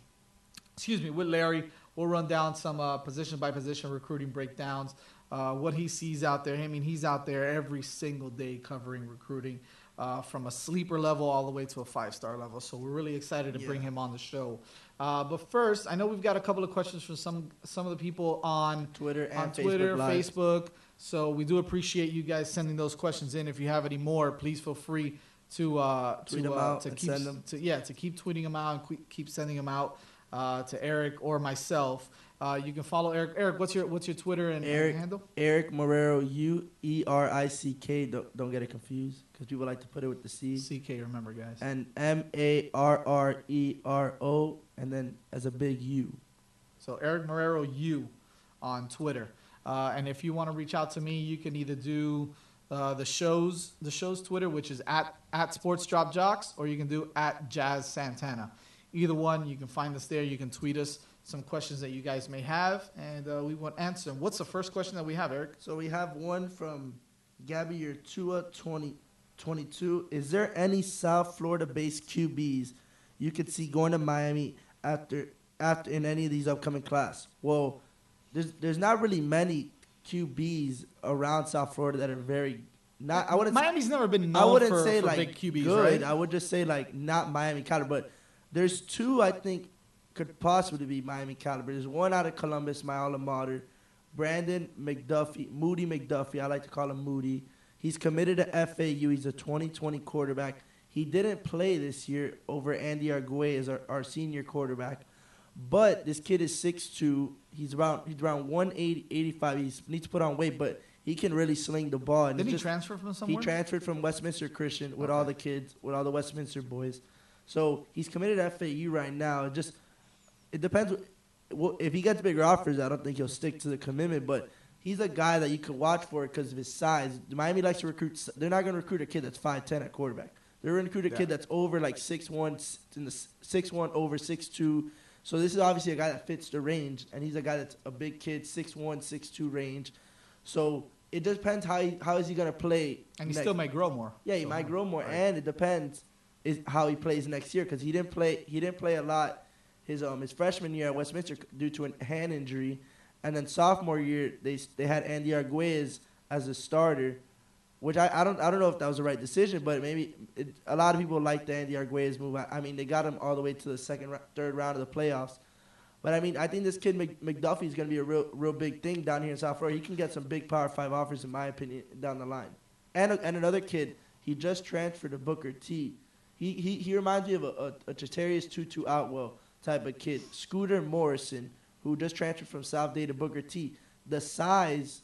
excuse me, with Larry. We'll run down some uh, position by position recruiting breakdowns. Uh, what he sees out there. I mean, he's out there every single day covering recruiting uh, from a sleeper level all the way to a five star level. So we're really excited to bring him on the show. Uh, but first, I know we've got a couple of questions from some some of the people on
Twitter
on Twitter,
Facebook Live.
Facebook. So we do appreciate you guys sending those questions in. If you have any more, please feel free to uh,
Tweet
to,
them
uh,
out
to keep
send them.
to yeah to keep tweeting them out and keep sending them out uh, to Eric or myself. Uh, you can follow Eric. Eric, what's your what's your Twitter and,
Eric
handle?
Eric Marrero U E R I C K. Don't don't get it confused because people like to put it with the C.
C K. Remember guys.
And M A R R E R O, and then as a big U.
So Eric Marrero U on Twitter. Uh, and if you want to reach out to me, you can either do uh, the show's the show's Twitter, which is at at Sports Drop Jocks, or you can do at Jazz Santana. Either one, you can find us there. You can tweet us some questions that you guys may have, and uh, we to answer. them. What's the first question that we have, Eric?
So we have one from Gabby Urtua 2022. Is there any South Florida based QBs you could see going to Miami after after in any of these upcoming class? Well, there's there's not really many QBs around South Florida that are very not. I wouldn't.
Miami's never been
I wouldn't
for-
say
for
like
big QBs,
good.
right?
I would just say like not Miami caliber, but there's two I think could possibly be Miami caliber. There's one out of Columbus, my alma mater, Brandon McDuffie, Moody McDuffie. I like to call him Moody. He's committed to FAU. He's a 2020 quarterback. He didn't play this year over Andy Arguez, our, our senior quarterback. But this kid is 6'2". He's around he's around 180, 85. He needs to put on weight, but he can really sling the ball. And it's
he transfer from somewhere?
He transferred from Westminster Christian with all the kids, with all the Westminster boys. So he's committed to FAU right now. It just it depends. Well, if he gets bigger offers, I don't think he'll stick to the commitment. But he's a guy that you could watch for because of his size. Miami likes to recruit. They're not going to recruit a kid that's five ten at quarterback. They're going to recruit a
Yeah.
kid that's over like six one, in the six one over six two. So this is obviously a guy that fits the range, and he's a guy that's a big kid, six one, six two range. So it depends how he, how is he going to play.
And he
next-
still might grow more.
yeah, he
So,
might grow more,
right.
and it depends is how he plays next year because he didn't play. He didn't play a lot his um his freshman year at Westminster due to a hand injury, and then sophomore year they they had Andy Arguez as a starter, which I, I don't I don't know if that was the right decision, but maybe it, a lot of people like the Andy Arguez move. I, I mean, they got him all the way to the second third round of the playoffs. But I mean, I think this kid Mc, McDuffie is going to be a real, real big thing down here in South Florida. He can get some big Power Five offers, in my opinion, down the line. And and another kid, he just transferred to Booker T. He he, he reminds me of a, a, a Chatarius Tutu Atwell type of kid. Scooter Morrison, who just transferred from South Dade to Booker T. The size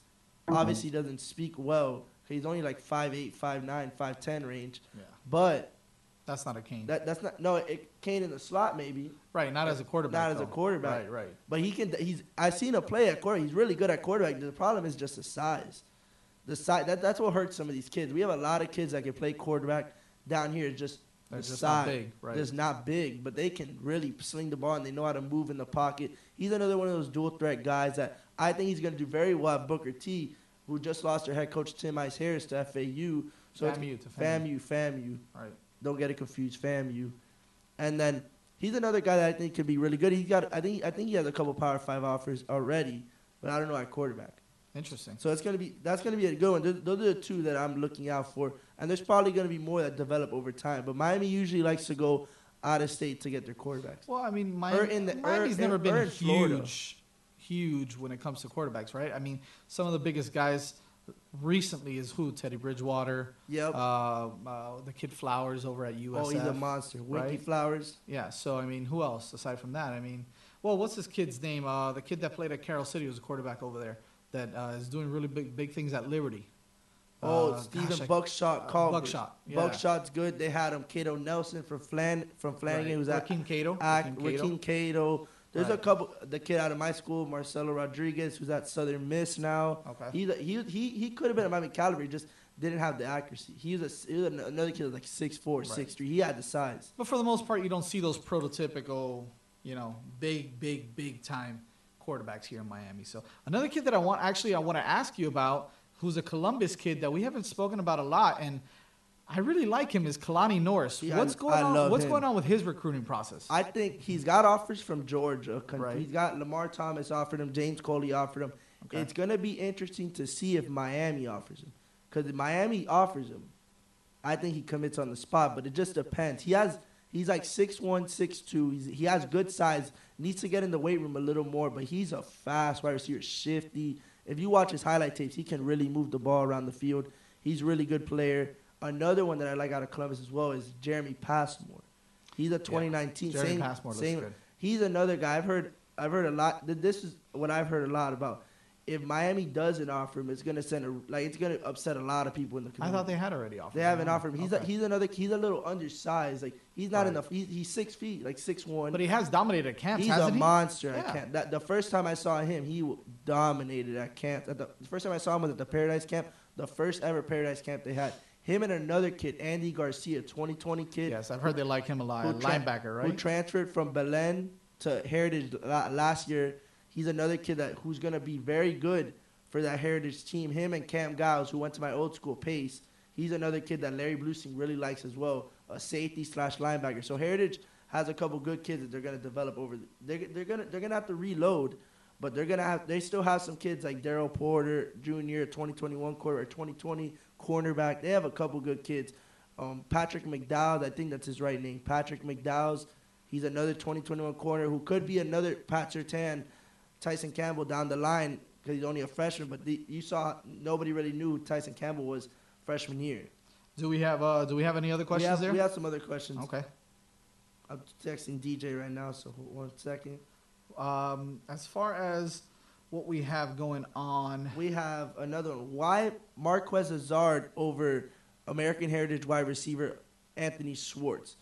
obviously doesn't speak well. He's only like 5'8", 5'9", 5'10 range.
Yeah.
But
That's not a Kane.
that that's not no. It Kane in the slot maybe.
Right, not as a quarterback,
Not as a quarterback.
Right, right.
But he can. He's. I've seen him play at quarterback. He's really good at quarterback. The problem is just the size. The size. That, that's what hurts some of these kids. We have a lot of kids that can play quarterback down here. Just
They're
the
just
size.
not big, right.
Just not big, but they can really sling the ball and they know how to move in the pocket. He's another one of those dual threat guys that I think he's going to do very well at Booker T, who just lost their head coach Tim Ice Harris to FAU. So it's-
FAMU to FAMU.
FAMU, FAMU.
Right.
Don't get it confused, FAMU. And then he's another guy that I think could be really good. He's got, I think, I think he has a couple Power Five offers already, but I don't know at quarterback.
Interesting.
So it's gonna be that's gonna be a good one. Those, those are the two that I'm looking out for, and there's probably gonna be more that develop over time. But Miami usually likes to go out of state to get their quarterbacks.
Well, I mean, Miami,
the-
Miami's
or-
never
or
been huge, huge when it comes to quarterbacks, right? I mean, some of the biggest guys recently is who? Teddy Bridgewater.
Yep.
Uh, uh, the kid Flowers over at USF.
Oh, he's a monster. Winky
right?
Flowers.
Yeah. So I mean, who else aside from that? I mean, well, what's this kid's name? Uh, the kid that played at Carol City was a quarterback over there that uh, is doing really big, big things at Liberty.
Oh,
Uh,
Stephen
gosh, I-
Buckshot
uh, Buckshot. Yeah.
Buckshot's good. They had him. Cato Nelson from Flan from Flanagan,
Right.
who's at
Rakeem Cato.
Act,
Rakeem Cato.
There's a couple. The kid out of my school, Marcelo Rodriguez, who's at Southern Miss now.
Okay.
He he he, he could have been at Miami Calvary, just didn't have the accuracy. He was, a, he was another kid was like six
four,
six three. He had the size.
But for the most part, you don't see those prototypical, you know, big, big, big time quarterbacks here in Miami. So another kid that I want, actually, I want to ask you about, who's a Columbus kid that we haven't spoken about a lot, and I really like him, is Kalani Norris.
Yeah,
what's going
I
on? What's
him.
going on with his recruiting process?
I think he's got offers from Georgia.
Right.
He's got Lamar Thomas offered him. James Coley offered him.
Okay.
It's going to be interesting to see if Miami offers him. Because if Miami offers him, I think he commits on the spot. But it just depends. He has he's like 6'1", 6'2". He's, he has good size. Needs to get in the weight room a little more. But he's a fast wide receiver, shifty. If you watch his highlight tapes, he can really move the ball around the field. He's a really good player. Another one that I like out of Columbus as well is Jeremy Passmore. He's a 2019
Jeremy
same,
Passmore looks
same,
good.
He's another guy. I've heard. I've heard a lot. This is what I've heard a lot about. If Miami doesn't offer him, it's gonna send a like it's gonna upset a lot of people in the community.
I thought they had already offered
They haven't offered him. He's a, he's another. He's a little undersized. Like he's not
Right.
enough. He's, he's six feet, like six one.
But he has dominated at camps,
He's a
he?
monster at camp. That, the first time I saw him, he dominated at camp. At the, the first time I saw him was at the Paradise Camp, the first ever Paradise Camp they had. Him and another kid, Andy Garcia, 2020 kid.
Yes, I've heard they like him a lot.
tra-
Linebacker, right?
Who transferred from Belen to Heritage last year. He's another kid that who's gonna be very good for that Heritage team. Him and Cam Giles, who went to my old school Pace. He's another kid that Larry Blustein really likes as well, a safety slash linebacker. So Heritage has a couple good kids that they're gonna develop over. The, they're they're gonna they're gonna have to reload, but they're gonna have they still have some kids like Daryl Porter Jr. 2021 quarter or 2020 cornerback. They have a couple good kids. Um, Patrick McDowell, I think that's his right name. Patrick McDowell's he's another 2021 corner who could be another Pat Surtain, Tyson Campbell down the line because he's only a freshman. But the, you saw nobody really knew Tyson Campbell was freshman year.
Do we have uh, Do we have any other questions
we have,
there?
We have some other questions.
Okay.
I'm texting DJ right now, so one second.
Um, as far as what we have going on,
we have another one. Why Marquez Ezzard over American Heritage wide receiver Anthony Schwartz?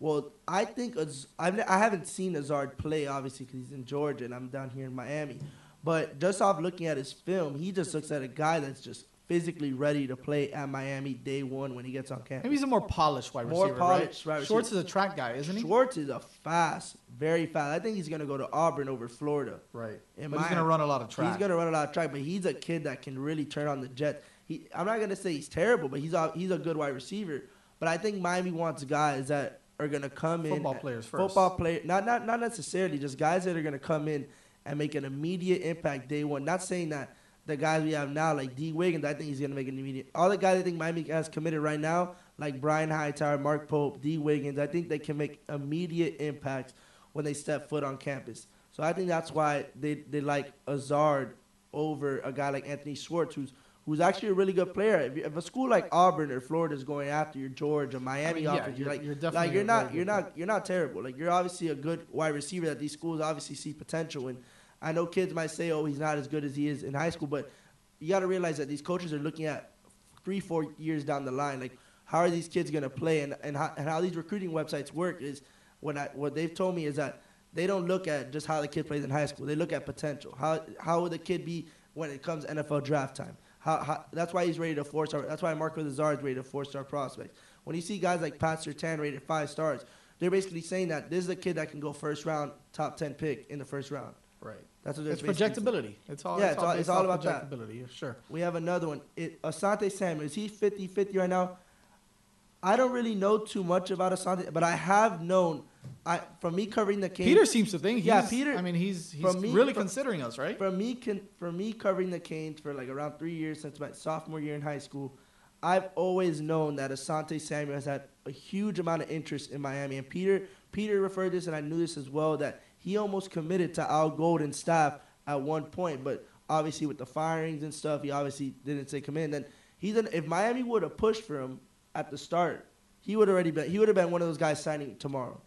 Well, I think I've, I haven't seen Ezzard play, obviously, because he's in Georgia and I'm down here in Miami. But just off looking at his film, he just looks at a guy that's just physically ready to play at Miami day one when he gets on campus.
maybe he's a more polished wide
More
receiver.
polished
right? Schwartz
receiver.
is a track guy, isn't he?
Schwartz is a fast, very fast. I think he's going to go to Auburn over Florida.
Right.
In
But he's gonna run a lot of track.
He's going to run a lot of track, but he's a kid that can really turn on the jet. He, I'm not going to say he's terrible, but he's a, he's a good wide receiver. But I think Miami wants guys that are going to come in.
Football players first.
Football player, not not not necessarily, just guys that are going to come in and make an immediate impact day one. Not saying that the guys we have now, like D Wiggins, I think he's going to make an immediate. All the guys I think Miami has committed right now, like Brian Hightower, Mark Pope, D Wiggins, I think they can make immediate impacts when they step foot on campus. So I think that's why they, they like Ezzard over a guy like Anthony Schwartz, who's who's actually a really good player. If, if a school like Auburn or Florida is going after your Georgia, or Miami
I mean, yeah,
offense, you're,
you're-
like
you're definitely
like you're not you're not you're not terrible. Like you're obviously a good wide receiver that these schools obviously see potential in. I know kids might say, "Oh, he's not as good as he is in high school," but you got to realize that these coaches are looking at three, four years down the line. Like, how are these kids going to play, and and how, and how these recruiting websites work is when I what they've told me is that they don't look at just how the kid plays in high school. They look at potential. How how will the kid be when it comes NFL draft time? How, how that's why he's rated a four star. That's why Marquez Ezzard is rated a four star prospect. When you see guys like Pat Surtain rated five stars, they're basically saying that this is a kid that can go first round, top ten pick in the first round.
Right.
That's what they're
It's projectability. It's all.
yeah,
it's
all, it's all about that.
projectability. yeah, Sure.
We have another one. It, Asante Samuel. Is he 50-50 right now? I don't really know too much about Asante, but I have known. I from me covering the Canes.
Peter seems to think.
yeah, Peter.
I mean, he's he's
me-
really considering us, right?
For me, can, for me covering the Canes for like around three years since my sophomore year in high school, I've always known that Asante Samuel has had a huge amount of interest in Miami. And Peter, Peter referred this, and I knew this as well, that he almost committed to Al Golden staff at one point, but obviously with the firings and stuff, he obviously didn't say commit. Then he's an, if Miami would have pushed for him at the start, he would already been he would have been one of those guys signing tomorrow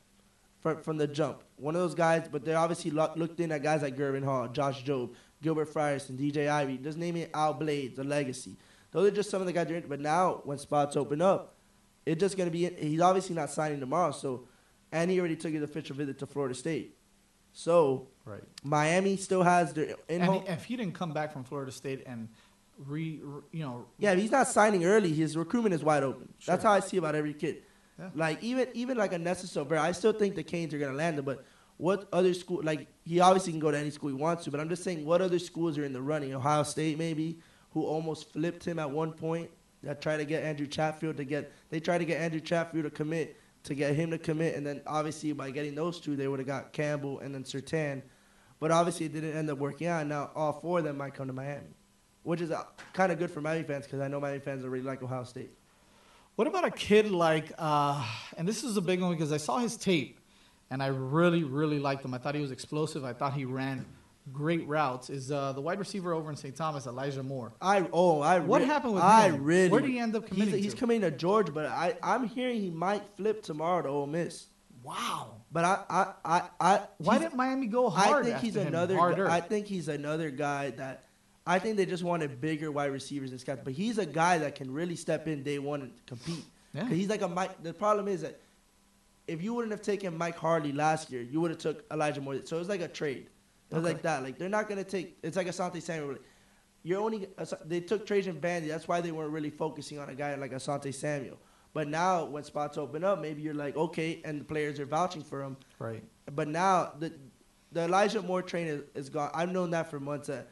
from, from the jump. One of those guys, but they obviously lo- looked in at guys like Gurvan Hall, Josh Jobe, Gilbert Frierson, DJ Ivey. Just naming Al Blades, a legacy. Those are just some of the guys. They're in. But now, when spots open up, it's just to be. He's obviously not signing tomorrow. So, and he already took his official visit to Florida State. So,
Right.
Miami still has their in
And
home.
if he didn't come back from Florida State and re, re- you know,
Yeah, if he's not signing early, his recruitment is wide open. That's how I see about every kid.
Yeah.
Like even even like a Nesta Silvera, I still think the Canes are gonna land him. But what other school? Like he obviously can go to any school he wants to. But I'm just saying, what other schools are in the running? Ohio State maybe, who almost flipped him at one point. That tried to get Andrew Chatfield to get. They tried to get Andrew Chatfield to commit to get him to commit, and then obviously by getting those two, they would have got Campbell and then Surtain. But obviously it didn't end up working out. Now all four of them might come to Miami, which is uh, kind of good for Miami fans because I know Miami fans really like Ohio State.
What about a kid like, uh, and this is a big one because I saw his tape and I really, really liked him. I thought he was explosive. I thought he ran great routes. Is uh, the wide receiver over in St. Thomas, Elijah Moore?
I oh I
What
re-
happened with
I
him?
really
Where did he end up committing
He's, he's coming to Georgia, but I I'm hearing he might flip tomorrow to Ole Miss.
Wow.
But I I I, I
Why didn't Miami go hard
I think he's another.
Harder.
I think he's another guy that. I think they just wanted bigger wide receivers and scouts, but he's a guy that can really step in day one and compete.
Yeah.
he's like a Mike. The problem is that if you wouldn't have taken Mike Harley last year, you would have took Elijah Moore. So it was like a trade.
Okay.
like that. Like they're not gonna take. It's like Asante Samuel. You're only. They took Trajan Bandy. That's why they weren't really focusing on a guy like Asante Samuel. But now when spots open up, maybe you're like okay, and the players are vouching for him.
Right.
But now the the Elijah Moore train is, is gone. I've known that for months. Uh,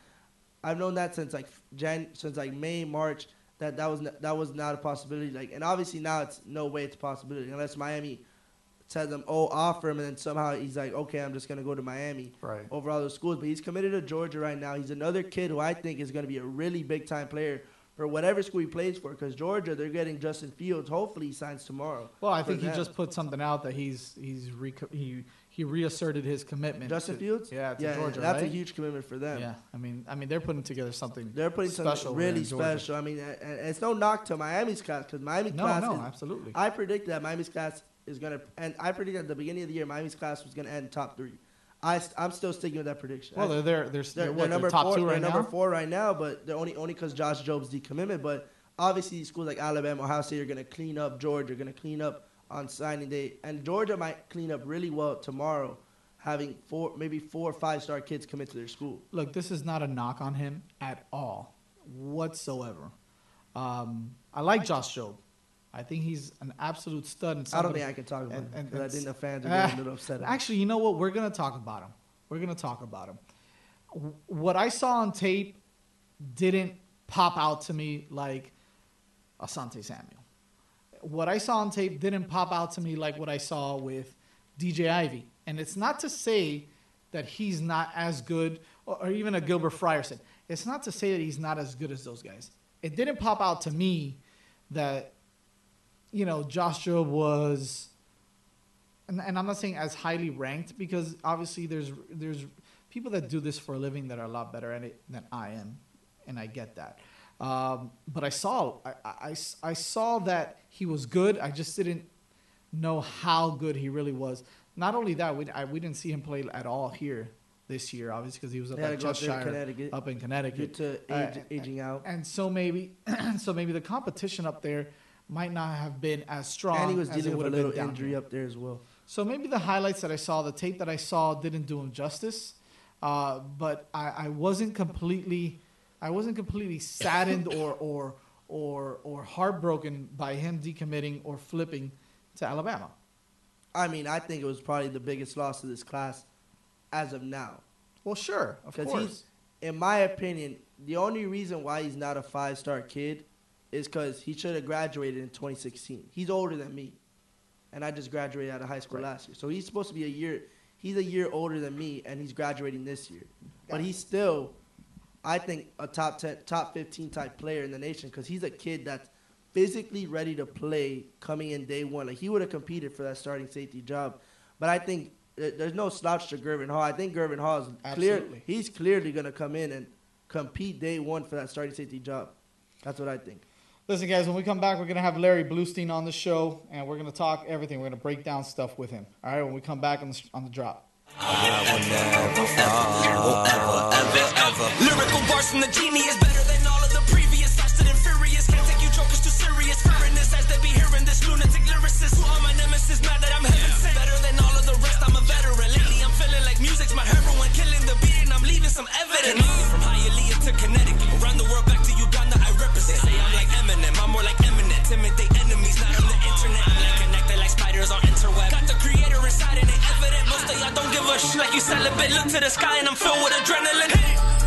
I've known that since like Jan, since like May, March. That that was n- that was not a possibility. Like, and obviously now it's no way it's a possibility unless Miami tell them, oh, offer him, and then somehow he's like, okay, I'm just gonna go to Miami
Right.
over all those schools. But he's committed to Georgia right now. He's another kid who I think is gonna be a really big time player for whatever school he plays for. Because Georgia, they're getting Justin Fields. Hopefully, he signs tomorrow.
Well, I think he just put something out that he's he's re- he he reasserted his commitment.
Justin
to-
Fields.
Yeah, to
yeah,
Georgia.
that's a huge commitment for them.
Yeah, I mean, I mean, they're putting together something.
They're putting
special
something really special. I mean, and and it's no knock to Miami's class because Miami
No,
class.
no,
is-
absolutely.
I predict that Miami's class is gonna, and I predict at the beginning of the year Miami's class was gonna end top three. I I'm still sticking with that prediction.
Well, they're there. They're,
they're,
they're,
they're
what,
number
top
four,
two
they're
right
number
now.
four right now, but they're only only because Josh Jobe's decommitment. But obviously, schools like Alabama, Ohio State are going to clean up. Georgia are going to clean up on signing day, and Georgia might clean up really well tomorrow, having four maybe four or five star kids commit to their school.
Look, this is not a knock on him at all, whatsoever. Um, I like Josh Jobe. I think he's an absolute stud. And
I don't think I can talk about
and-
him I think the fans are getting a little upset.
Actually, you know what? We're gonna talk about him. We're gonna talk about him. What I saw on tape didn't pop out to me like Asante Samuel. What I saw on tape didn't pop out to me like what I saw with DJ Ivey. And it's not to say that he's not as good, or, or even a Gilbert Frierson. It's not to say that he's not as good as those guys. It didn't pop out to me that, you know, Joshua was and, and I'm not saying as highly ranked because obviously there's there's people that do this for a living that are a lot better at it than I am, and I get that. Um, but I saw I, I, I saw that he was good. I just didn't know how good he really was. Not only that, we I, we didn't see him play at all here this year, obviously because he was up at
to up in
Cheshire,
Connecticut
up in Connecticut,
due to
Uh,
aging out.
and so maybe so maybe the competition up there might not have been as strong.
And he was dealing with a
would have been
little injury up there as well.
So maybe the highlights that I saw, the tape that I saw, didn't do him justice. Uh, but I, I wasn't completely, I wasn't completely saddened or or or or heartbroken by him decommitting or flipping to Alabama.
I mean, I think it was probably the biggest loss of this class as of now.
Well, sure, of course.
he's, in my opinion, the only reason why he's not a five star kid is because he should have graduated in 2016. He's older than me, and I just graduated out of high school last year. So he's supposed to be a year. He's a year older than me, and he's graduating this year. But he's still, I think, a top 10, top 15 type player in the nation because he's a kid that's physically ready to play coming in day one. Like he would have competed for that starting safety job. But I think there- there's no slouch to Gurvan Hall. I think Gurvan Hall is clear. He's clearly going to come in and compete day one for that starting safety job. That's what I think.
Listen, guys, when we come back, we're going to have Larry Blustein on the show, and we're going to talk everything. We're going to break down stuff with him. All right, when we come back on the, on the drop.
Lyrical bars from the genie is better than all of the previous. Furious, can't take you jokers too serious. As they be hearing this lunatic lyricist. Who are my nemesis? Mad that I'm heaven sent. Better than all of the rest, I'm a veteran. Lately I'm feeling like music's my. Killing the beat and I'm leaving some evidence. From Hialeah to Connecticut, around the world celibate. Look to the sky and I'm filled with adrenaline.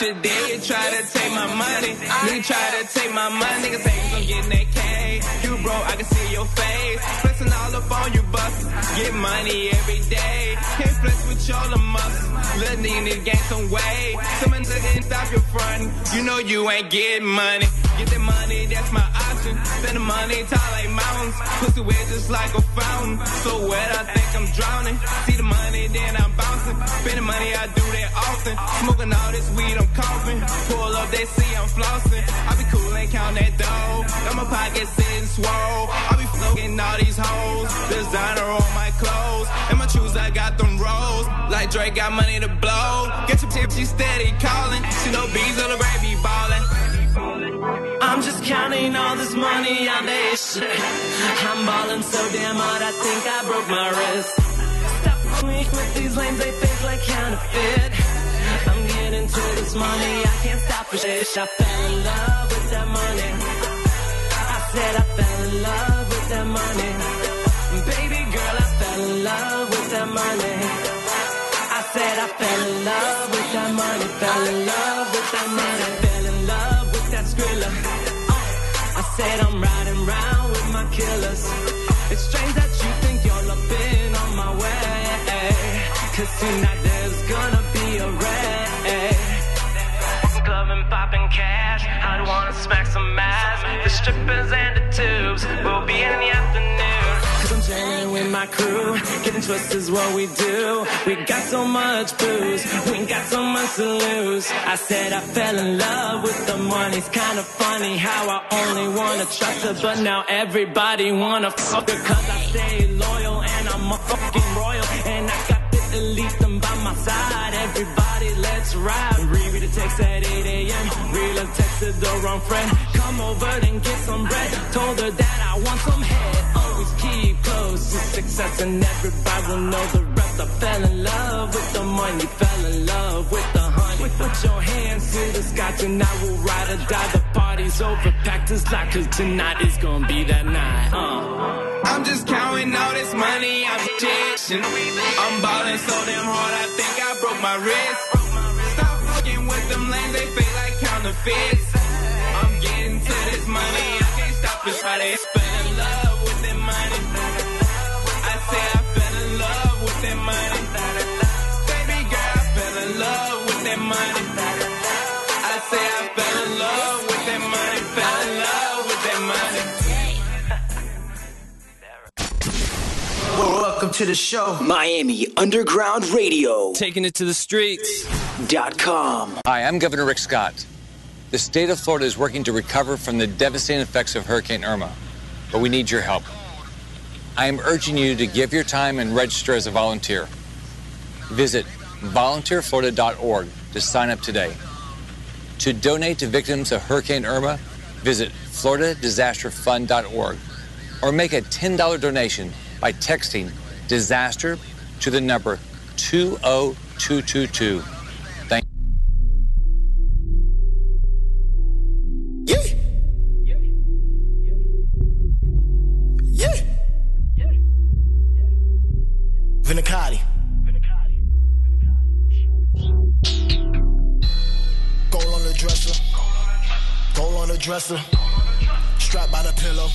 I
shoot I'm so
damn hard, I think I broke my wrist. Stop weak with these lanes, they fake like counterfeit. I'm getting to this money, I can't stop for shit. I fell in love with that money. I said I fell in love with that money. Baby girl, I fell in love with that money. I said I fell in love with that money, fell in love with that money, fell in love with that skrilla. Uh, I said I'm my killers. It's strange that you think you're in on my way. Cause tonight there's gonna be a raid. Walking club and popping cash. I wanna smack some ass. The strippers and the tubes will be in the afternoon. Cause I'm chilling with my crew. Getting twisted is what we do. We got so much booze. We got so much to lose. I said I fell in love with the money. It's kinda funny how I only wanna trust her. But now everybody wanna fuck her. Cause I stay loyal and I'm a fucking royal. And I got the elite them by my side. Everybody, let's ride. Read the text at 8 a.m. Real texted the wrong friend. Come over and get some bread. Told her that I want some head. Always keep close to success, and everybody will know the rest. I fell in love with the money, fell in love with the honey. Put your hands to the sky, tonight we'll ride or die. The party's over, packed as lock, cause tonight is gonna be that night. Uh.
I'm just counting all this money, I'm chasing. I'm balling so damn hard, I think I broke my wrist. Stop fucking with them lanes, they feel like counterfeits. I'm getting to this money, I can't stop it. Try
Welcome to the show. Miami Underground Radio.
Taking it to the streets.
Dot com.
Hi, I'm Governor Rick Scott. The state of Florida is working to recover from the devastating effects of Hurricane Irma, but we need your help. I am urging you to give your time and register as a volunteer. Visit volunteerflorida.org to sign up today. To donate to victims of Hurricane Irma, visit floridadisasterfund.org or make a $10 donation by texting disaster to the number 20222. Thank
Yeah. On the dresser. Strapped by the pillow.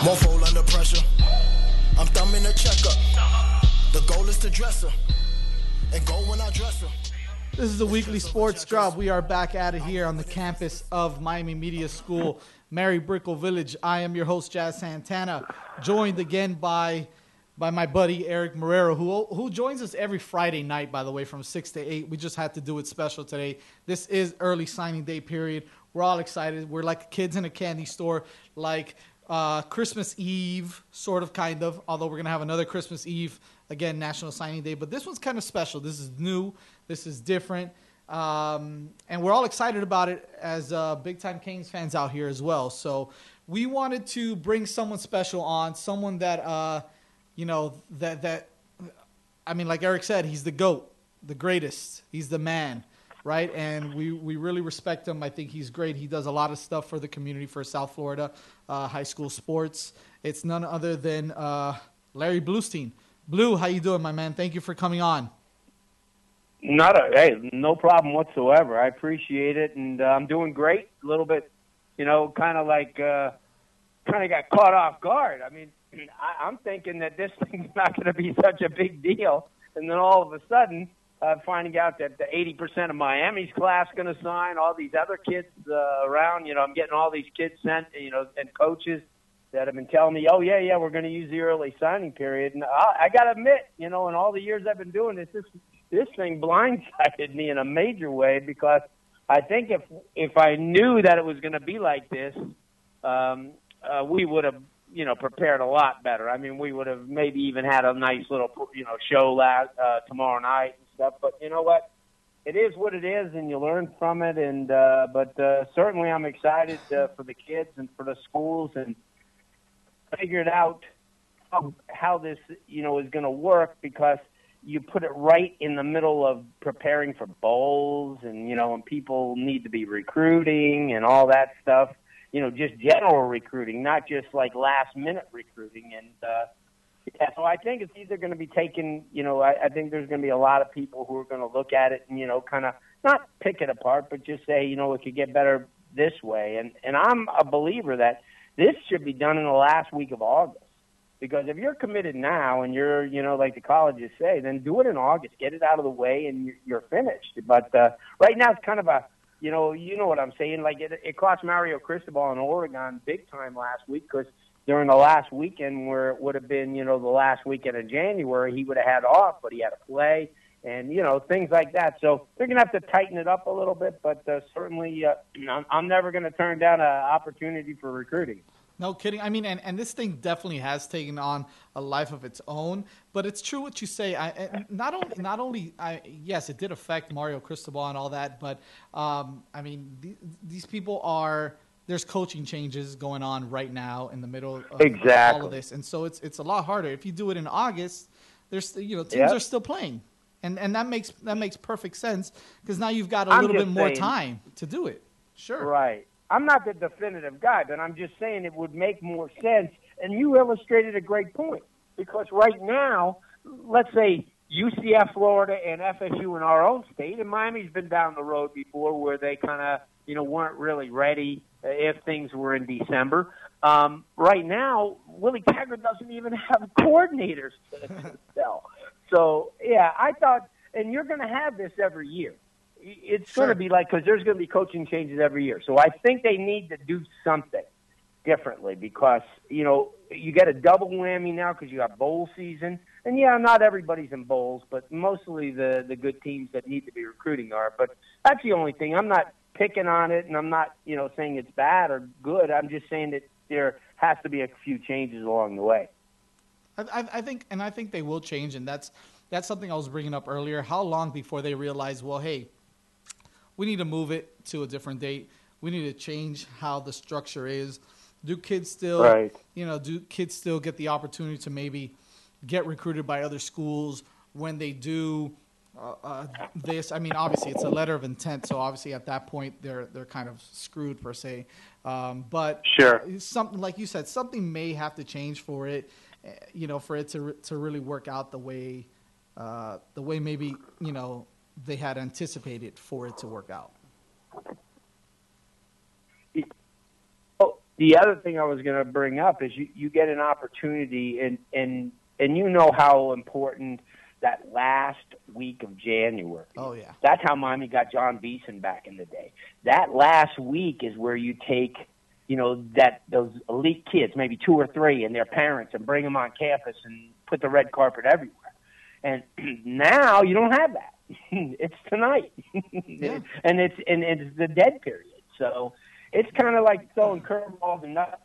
Mofo under pressure. I'm thumbing the checkup. The goal is to dress her. And go when I dress her.
This is the weekly sports drop. We are back at it here on the campus of Miami Media School. Mary Brickell Village. I am your host, Jazz Santana, joined again by by my buddy Eric Marrero, who who joins us every Friday night, by the way, from six to eight. We just had to do it special today. This is early signing day period. We're all excited. We're like kids in a candy store, like uh, Christmas Eve, sort of, kind of. Although we're gonna have another Christmas Eve again, National Signing Day. But this one's kind of special. This is new. This is different. Um, and we're all excited about it as uh, big time Canes fans out here as well. So we wanted to bring someone special on, someone that uh, you know that that I mean, like Eric said, he's the goat, the greatest. He's the man, right? And we we really respect him. I think he's great. He does a lot of stuff for the community for South Florida uh, high school sports. It's none other than uh, Larry Blustein. Blue, how you doing, my man? Thank you for coming on.
Not a hey, no problem whatsoever. I appreciate it, and uh, I'm doing great. A little bit, you know, kind of like uh, kind of got caught off guard. I mean, I, I'm thinking that this thing's not going to be such a big deal, and then all of a sudden, uh, finding out that the 80% of Miami's class going to sign, all these other kids uh, around. You know, I'm getting all these kids sent, you know, and coaches that have been telling me, "Oh yeah, yeah, we're going to use the early signing period." And I, I got to admit, you know, in all the years I've been doing this, this this thing blindsided me in a major way because I think if if I knew that it was going to be like this, um, uh, we would have you know prepared a lot better. I mean, we would have maybe even had a nice little you know show last uh, tomorrow night stuff. But you know what? It is what it is, and you learn from it. And uh, but uh, certainly, I'm excited uh, for the kids and for the schools and figured out how, how this you know is going to work because you put it right in the middle of preparing for bowls and you know and people need to be recruiting and all that stuff you know just general recruiting not just like last minute recruiting and uh yeah so i think it's either going to be taken you know I, I think there's going to be a lot of people who are going to look at it and you know kind of not pick it apart but just say you know it could get better this way and and i'm a believer that this should be done in the last week of august because if you're committed now and you're, you know, like the colleges say, then do it in August, get it out of the way, and you're, you're finished. But uh, right now, it's kind of a, you know, you know what I'm saying. Like it, it cost Mario Cristobal in Oregon big time last week because during the last weekend, where it would have been, you know, the last weekend of January, he would have had off, but he had to play, and you know, things like that. So they're gonna have to tighten it up a little bit, but uh, certainly, uh, I'm, never gonna turn down an opportunity for recruiting.
No kidding. I mean, and, and this thing definitely has taken on a life of its own. But it's true what you say. I not only not only I, yes, it did affect Mario Cristobal and all that. But um, I mean, th- these people are there's coaching changes going on right now in the middle of,
exactly.
all of this, and so it's it's a lot harder. If you do it in August, there's you know teams
Yep.
are still playing, and and that makes that makes perfect sense because now you've got a
I'm
little bit
just
more
saying-
time to do it. Sure.
Right. I'm not the definitive guy, but I'm just saying it would make more sense. And you illustrated a great point because right now, let's say UCF, Florida, and FSU in our own state, and Miami's been down the road before where they kind of you know weren't really ready uh, if things were in December. Um, right now, Willie Taggart doesn't even have coordinators to to sell. So yeah, I thought, and you're going to have this every year it's going to be like because there's going to be coaching changes every year. So I think they need to do something differently because you know you get a double whammy now because you have bowl season, and yeah, not everybody's in bowls, but mostly the the good teams that need to be recruiting are. But that's the only thing. I'm not picking on it, and I'm not you know saying it's bad or good. I'm just saying that there has to be a few changes along the way.
I, I, I think, and I think they will change, and that's that's something I was bringing up earlier. How long before they realize, well, hey, we need to move it to a different date. We need to change how the structure is. Do kids still,
Right.
you know, do kids still get the opportunity to maybe get recruited by other schools when they do uh, uh, this? I mean, obviously it's a letter of intent, so obviously at that point they're they're kind of screwed per se. Um, but
Sure.
something like you said, something may have to change for it, eh, you know, for it to to really work out the way uh, the way maybe you know they had anticipated for it to work out.
Oh, the other thing I was going to bring up is you, you get an opportunity, and and and you know how important that last week of January.
Oh yeah.
That's how Miami got Jon Beason back in the day. That last week is where you take you know, that those elite kids, maybe two or three, and their parents, and bring them on campus and put the red carpet everywhere. And now you don't have that. it's tonight, and it's and it's the dead period. So it's kind of like throwing curveballs and nuts.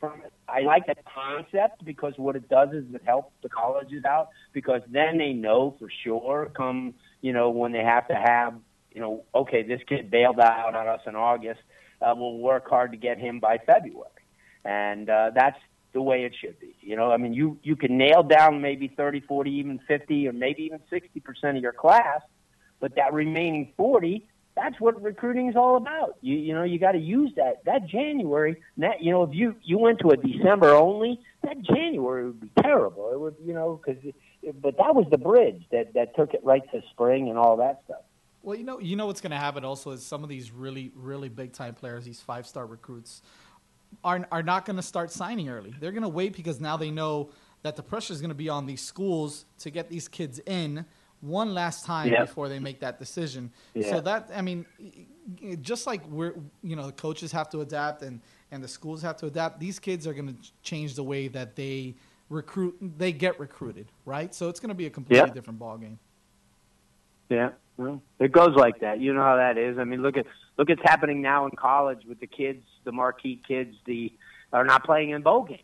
From it. I like that concept because what it does is it helps the colleges out because then they know for sure come you know when they have to have you know okay this kid bailed out on us in August uh, we'll work hard to get him by February and uh, that's the way it should be. You know, I mean, you you can nail down maybe 30, 40, even 50, or maybe even 60 percent of your class, but that remaining 40, that's what recruiting is all about. You you know, you got to use that that January. That you know, if you you went to a December only, that January would be terrible. It would you know because, but that was the bridge that that took it right to spring and all that stuff.
Well, you know, you know what's going to happen also is some of these really, really big time players, these five star recruits, are are not going to start signing early. They're going to wait because now they know that the pressure is going to be on these schools to get these kids in one last time
Yeah.
before they make that decision.
Yeah.
So that I mean, just like we're you know the coaches have to adapt and and the schools have to adapt. These kids are going to change the way that they recruit. They get recruited, right? So it's going to be a completely
Yeah.
different ball game.
Yeah, well, it goes like that. You know how that is. I mean, look at look what's happening now in college with the kids, the marquee kids, the are not playing in bowl games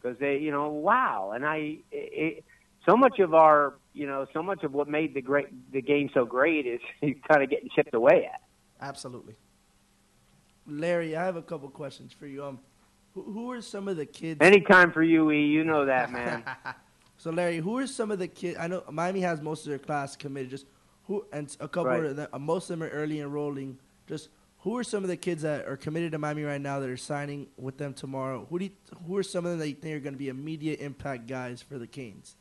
because they, you know, wow. And I, it, so much of our, you know, so much of what made the great the game so great is kind of getting chipped away at.
Absolutely.
Larry, I have a couple questions for you. Um, who, who are some of the kids?
Anytime for you, E. You know that, man.
So Larry, who are some of the kids? I know Miami has most of their class committed. Just who and a couple
Right.
of them, uh, most of them are early enrolling. Just who are some of the kids that are committed to Miami right now that are signing with them tomorrow? Who do you, who are some of them that you think are going to be immediate impact guys for the Canes?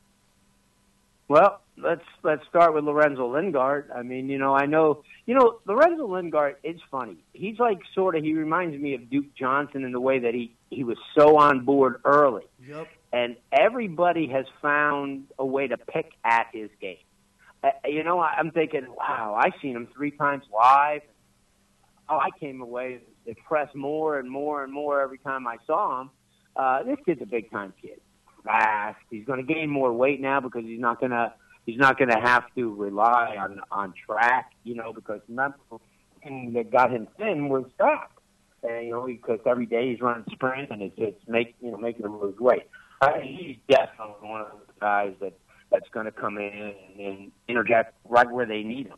Well, let's let's start with Lorenzo Lingard. I mean, you know, I know, you know, Lorenzo Lingard. It's funny. He's like sort of. He reminds me of Duke Johnson in the way that he he was so on board early,
Yep.
and everybody has found a way to pick at his game. Uh, you know, I- I'm thinking, wow, I've seen him three times live. Oh, I came away impressed more and more and more every time I saw him. Uh, this kid's a big time kid fast. He's going to gain more weight now because he's not going to he's not going to have to rely on on track, you know, because remember thing that got him thin was track. And you know, because every day he's running sprints and it's it's make you know making him lose weight. Uh, he's definitely one of those guys that that's going to come in and, and interject right where they need him.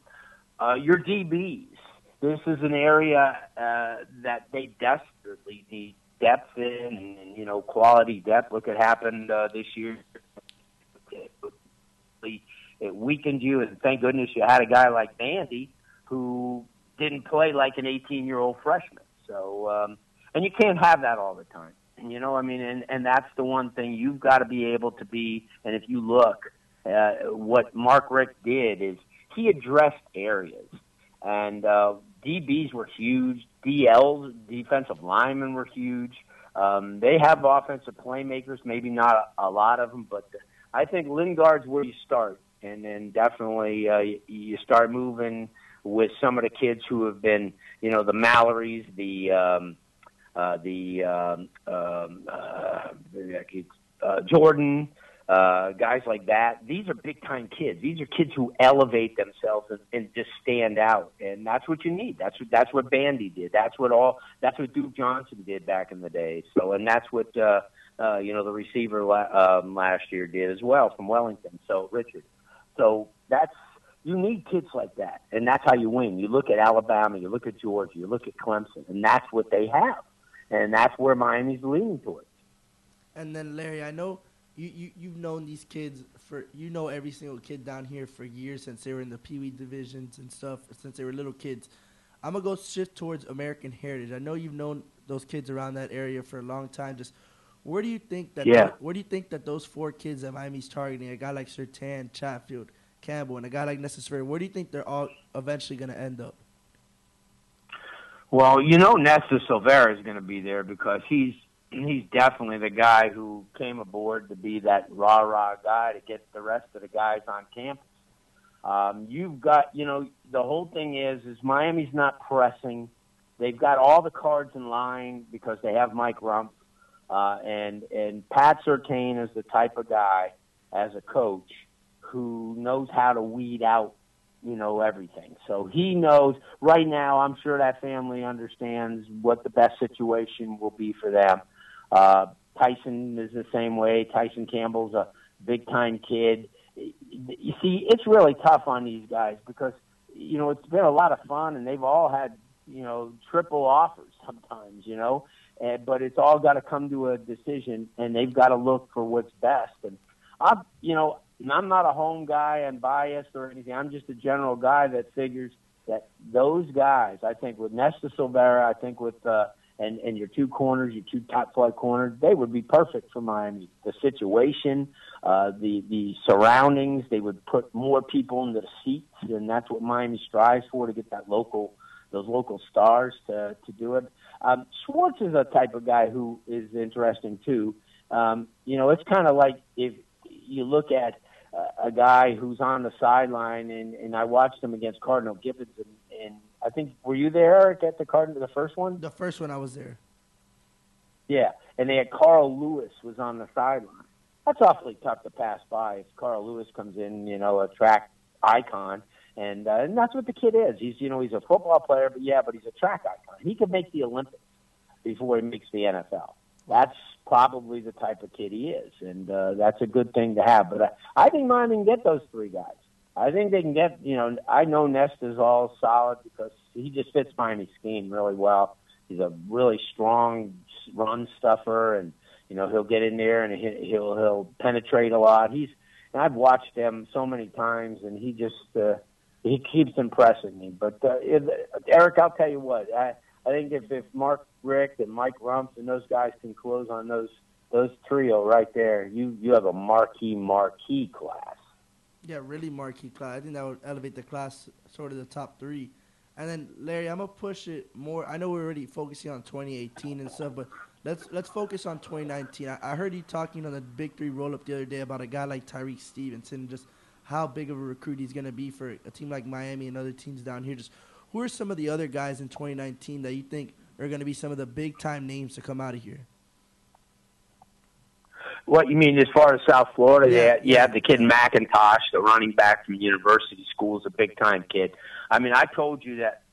Uh, your DBs. This is an area uh, that they desperately need depth in, and, you know, quality depth. Look what happened uh, this year. It weakened you, and thank goodness you had a guy like Bandy who didn't play like an 18-year-old freshman. So, um, and you can't have that all the time. And, you know, I mean, and and that's the one thing you've got to be able to be. And if you look, uh, what Mark Richt did is he addressed areas, and uh, DBs were huge. DLs, defensive linemen, were huge. Um, they have offensive playmakers, maybe not a, a lot of them, but I think Lingard's where you start, and then definitely uh, you, start moving with some of the kids who have been, you know, the Mallorys, the um, uh, the um, um, uh, uh, Jordan, uh, guys like that. These are big time kids. These are kids who elevate themselves and, and just stand out, and that's what you need. That's what that's what Bandy did. That's what all. That's what Duke Johnson did back in the day. So, and that's what uh, uh, you know the receiver la- um, last year did as well from Wellington. So Richard. So that's you need kids like that, and that's how you win. You look at Alabama, you look at Georgia, you look at Clemson, and that's what they have, and that's where Miami's leaning towards.
And then Larry, I know you, you you've known these kids for you know every single kid down here for years since they were in the Pee Wee divisions and stuff since they were little kids. I'm gonna go shift towards American Heritage. I know you've known those kids around that area for a long time. Just where do you think that
Yeah.
where do you think that those four kids that Miami's targeting, a guy like Surtain, Chatfield, Campbell, and a guy like Necessary, where do you think they're all eventually gonna end up?
Well, you know, Nesta Silvera is going to be there because he's he's definitely the guy who came aboard to be that rah rah guy to get the rest of the guys on campus. Um, you've got, you know, the whole thing is is Miami's not pressing they've got all the cards in line because they have Mike Rumph, uh, and and Pat Surtain is the type of guy as a coach who knows how to weed out, you know, everything. So he knows right now. I'm sure that family understands what the best situation will be for them. Uh, Tyson is the same way. Tyson Campbell's a big time kid. You see, it's really tough on these guys because you know it's been a lot of fun, and they've all had you know triple offers sometimes. You know, and, but it's all got to come to a decision, and they've got to look for what's best. And I'm, you know, I'm not a home guy and biased or anything. I'm just a general guy that figures that those guys, I think with Nesta Silvera, I think with uh, and and your two corners, your two top flight corners, they would be perfect for Miami. The situation, uh, the the surroundings, they would put more people in the seats, and that's what Miami strives for to get that local those local stars to to do it. Um, Schwartz is a type of guy who is interesting too. Um, you know, it's kind of like if you look at a guy who's on the sideline, and and I watched him against Cardinal Gibbons, and, and I think were you there, Eric, at the Cardinal, the first one?
The first one I was there.
Yeah, and they had Carl Lewis was on the sideline. That's awfully tough to pass by if Carl Lewis comes in, you know, a track icon, and uh, and that's what the kid is. He's you know he's a football player, but yeah, but he's a track icon. He could make the Olympics before he makes the NFL. That's probably the type of kid he is, and uh, that's a good thing to have. But I, I think Miami can get those three guys. I think they can get, you know, I know Nest is all solid because he just fits Miami's scheme really well. He's a really strong run stuffer, and you know he'll get in there and he'll he'll penetrate a lot. He's and I've watched him so many times, and he just uh, he keeps impressing me. But uh, if, Eric, I'll tell you what, I I think if if Mark Richt and Mike Rumph and those guys can close on those those trio right there, you you have a marquee marquee class.
Yeah, really marquee class. I think that would elevate the class sort of the top three. And then Larry, I'm gonna push it more. I know we're already focusing on 2018 and stuff, but let's let's focus on 2019. I, I heard you talking on the Big Three roll up the other day about a guy like Tyrique Stevenson, just how big of a recruit he's gonna be for a team like Miami and other teams down here. Just who are some of the other guys in 2019 that you think are gonna be some of the big time names to come out of here?
What you mean as far as South Florida? Yeah, you have the kid McIntosh, the running back from University School, is a big time kid. I mean, I told you that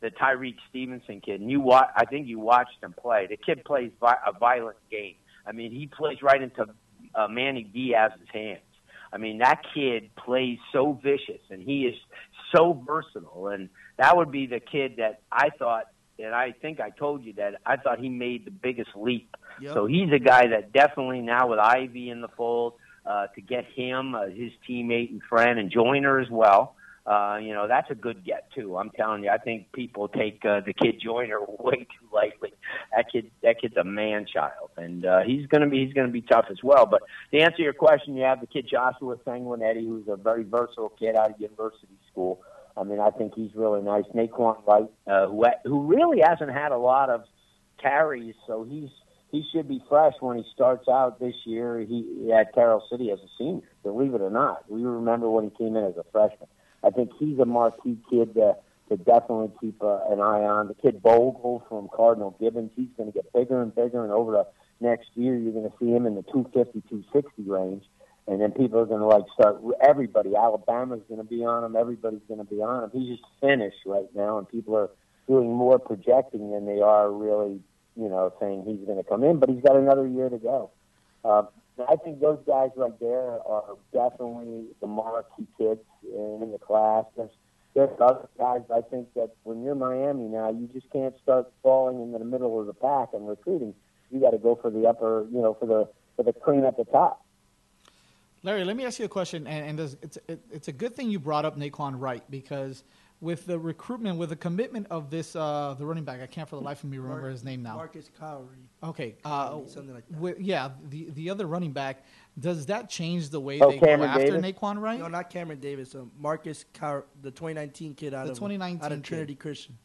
the Tyrique Stevenson kid, and you watch. I think you watched him play. The kid plays vi- a violent game. I mean, he plays right into uh, Manny Diaz's hands. I mean, that kid plays so vicious, and he is so versatile. And that would be the kid that I thought and I think I told you that I thought he made the biggest leap. Yep. So he's a guy that definitely now with Ivey in the fold, uh, to get him, uh, his teammate and friend, and Joyner as well. Uh, you know, that's a good get too. I'm telling you, I think people take uh, the kid Joyner way too lightly. That kid, that kid's a man child, and uh, he's gonna be he's gonna be tough as well. But to answer your question, you have the kid Joshua Sanguinetti, who's a very versatile kid out of university school. I mean, I think he's really nice. Naquan Wright, uh, who who really hasn't had a lot of carries, so he's he should be fresh when he starts out this year. He at Carol City as a senior, believe it or not. We remember when he came in as a freshman. I think he's a marquee kid to, to definitely keep uh, an eye on. The kid Bogle from Cardinal Gibbons, he's going to get bigger and bigger, and over the next year, you're going to see him in the 250, 260 range and then people are going to like start. Everybody, Alabama's going to be on him. Everybody's going to be on him. He's just finished right now, and people are doing more projecting than they are really, you know, saying he's going to come in. But he's got another year to go. Uh, I think those guys right there are definitely the marquee kids in the class. There's, there's other guys. I think that when you're Miami now, you just can't start falling into the middle of the pack and recruiting. You got to go for the upper, you know, for the for the cream at the top.
Larry, let me ask you a question, and, and it's it, it's a good thing you brought up Naquan Wright because with the recruitment, with the commitment of this uh, the running back, I can't for the life of me remember Mark, his name now.
Marcus Crowley.
Okay, uh,
something like that.
With, yeah, the the other running back. Does that change the way
oh,
they
Cameron
go after
Davis?
Naquan Wright?
No, not Cameron Davis. Uh, Marcus Crowley, the 2019 kid out
the
of
2019
out of
kid.
Trinity Christian.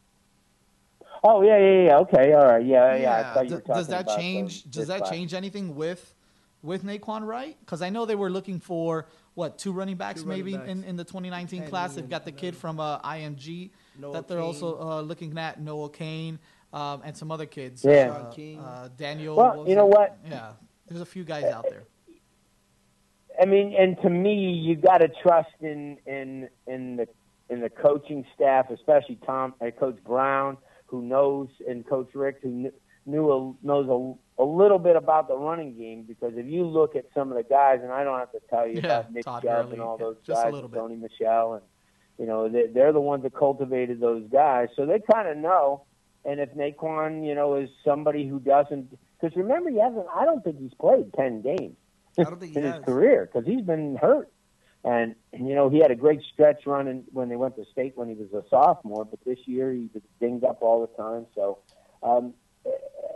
Oh yeah, yeah, yeah. Okay, all right. Yeah, yeah. I thought you were
Does,
talking
does that
about
change?
the-
does that
class.
change anything with with Naquan Wright? Because I know they were looking for what two running backs
Two running
maybe
backs.
in, in the 2019
Penny
class. They've got the kid from uh, IMG
Noah
that they're
Cain.
also uh, looking at Noah Cain um, and some other kids.
Yeah.
uh,
King.
uh, Daniel.
Well, you know
it?
what?
Yeah, there's a few guys out there.
I mean, and to me, you've got to trust in in in the in the coaching staff, especially Tom, uh, Coach Brown, who knows, and Coach Richt, who kn- knew a, knows a, a little bit about the running game. Because if you look at some of the guys, and I don't have to tell you
Yeah,
about Nick
Todd
Chubb and all
yeah,
those guys. Sony Michel, and you know they, they're the ones that cultivated those guys, so they kind of know. And if Naquan, you know, is somebody who doesn't, because remember, he hasn't. I don't think he's played ten games
I don't think he
in his career because he's been hurt. And you know he had a great stretch run in, when they went to state when he was a sophomore, but this year he was dinged up all the time. So, um,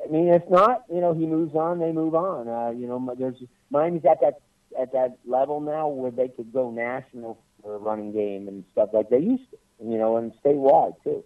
I mean, if not, you know, he moves on. They move on. Uh, you know, there's Miami's at that at that level now where they could go national for a running game and stuff like they used to. You know, and statewide too.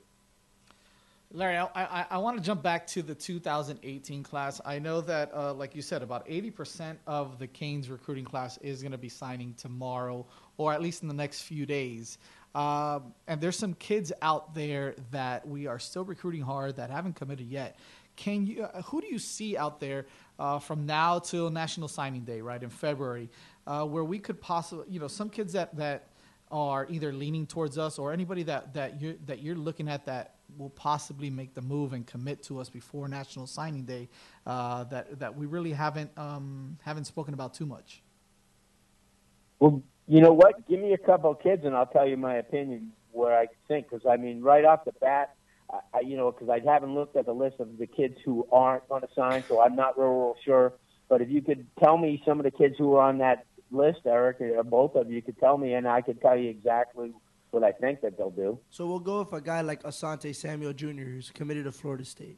Larry, I, I, I want to jump back to the 2018 class. I know that, uh, like you said, about 80% of the Canes recruiting class is going to be signing tomorrow, or at least in the next few days. Um, and there's some kids out there that we are still recruiting hard that haven't committed yet. Can you? Uh, who do you see out there uh, from now till National Signing Day, right in February, uh, where we could possibly, you know, some kids that that are either leaning towards us or anybody that that you that you're looking at that will possibly make the move and commit to us before National Signing Day uh, that that we really haven't um, haven't spoken about too much.
Well, you know what? Give me a couple of kids, and I'll tell you my opinion what I think. Because I mean, right off the bat, I, I, you know, because I haven't looked at the list of the kids who aren't going to sign, so I'm not real, real sure. But if you could tell me some of the kids who are on that list, Eric, or both of you could tell me, and I could tell you exactly what I think that they'll do.
So we'll go with a guy like Asante Samuel Jr., who's committed to Florida State.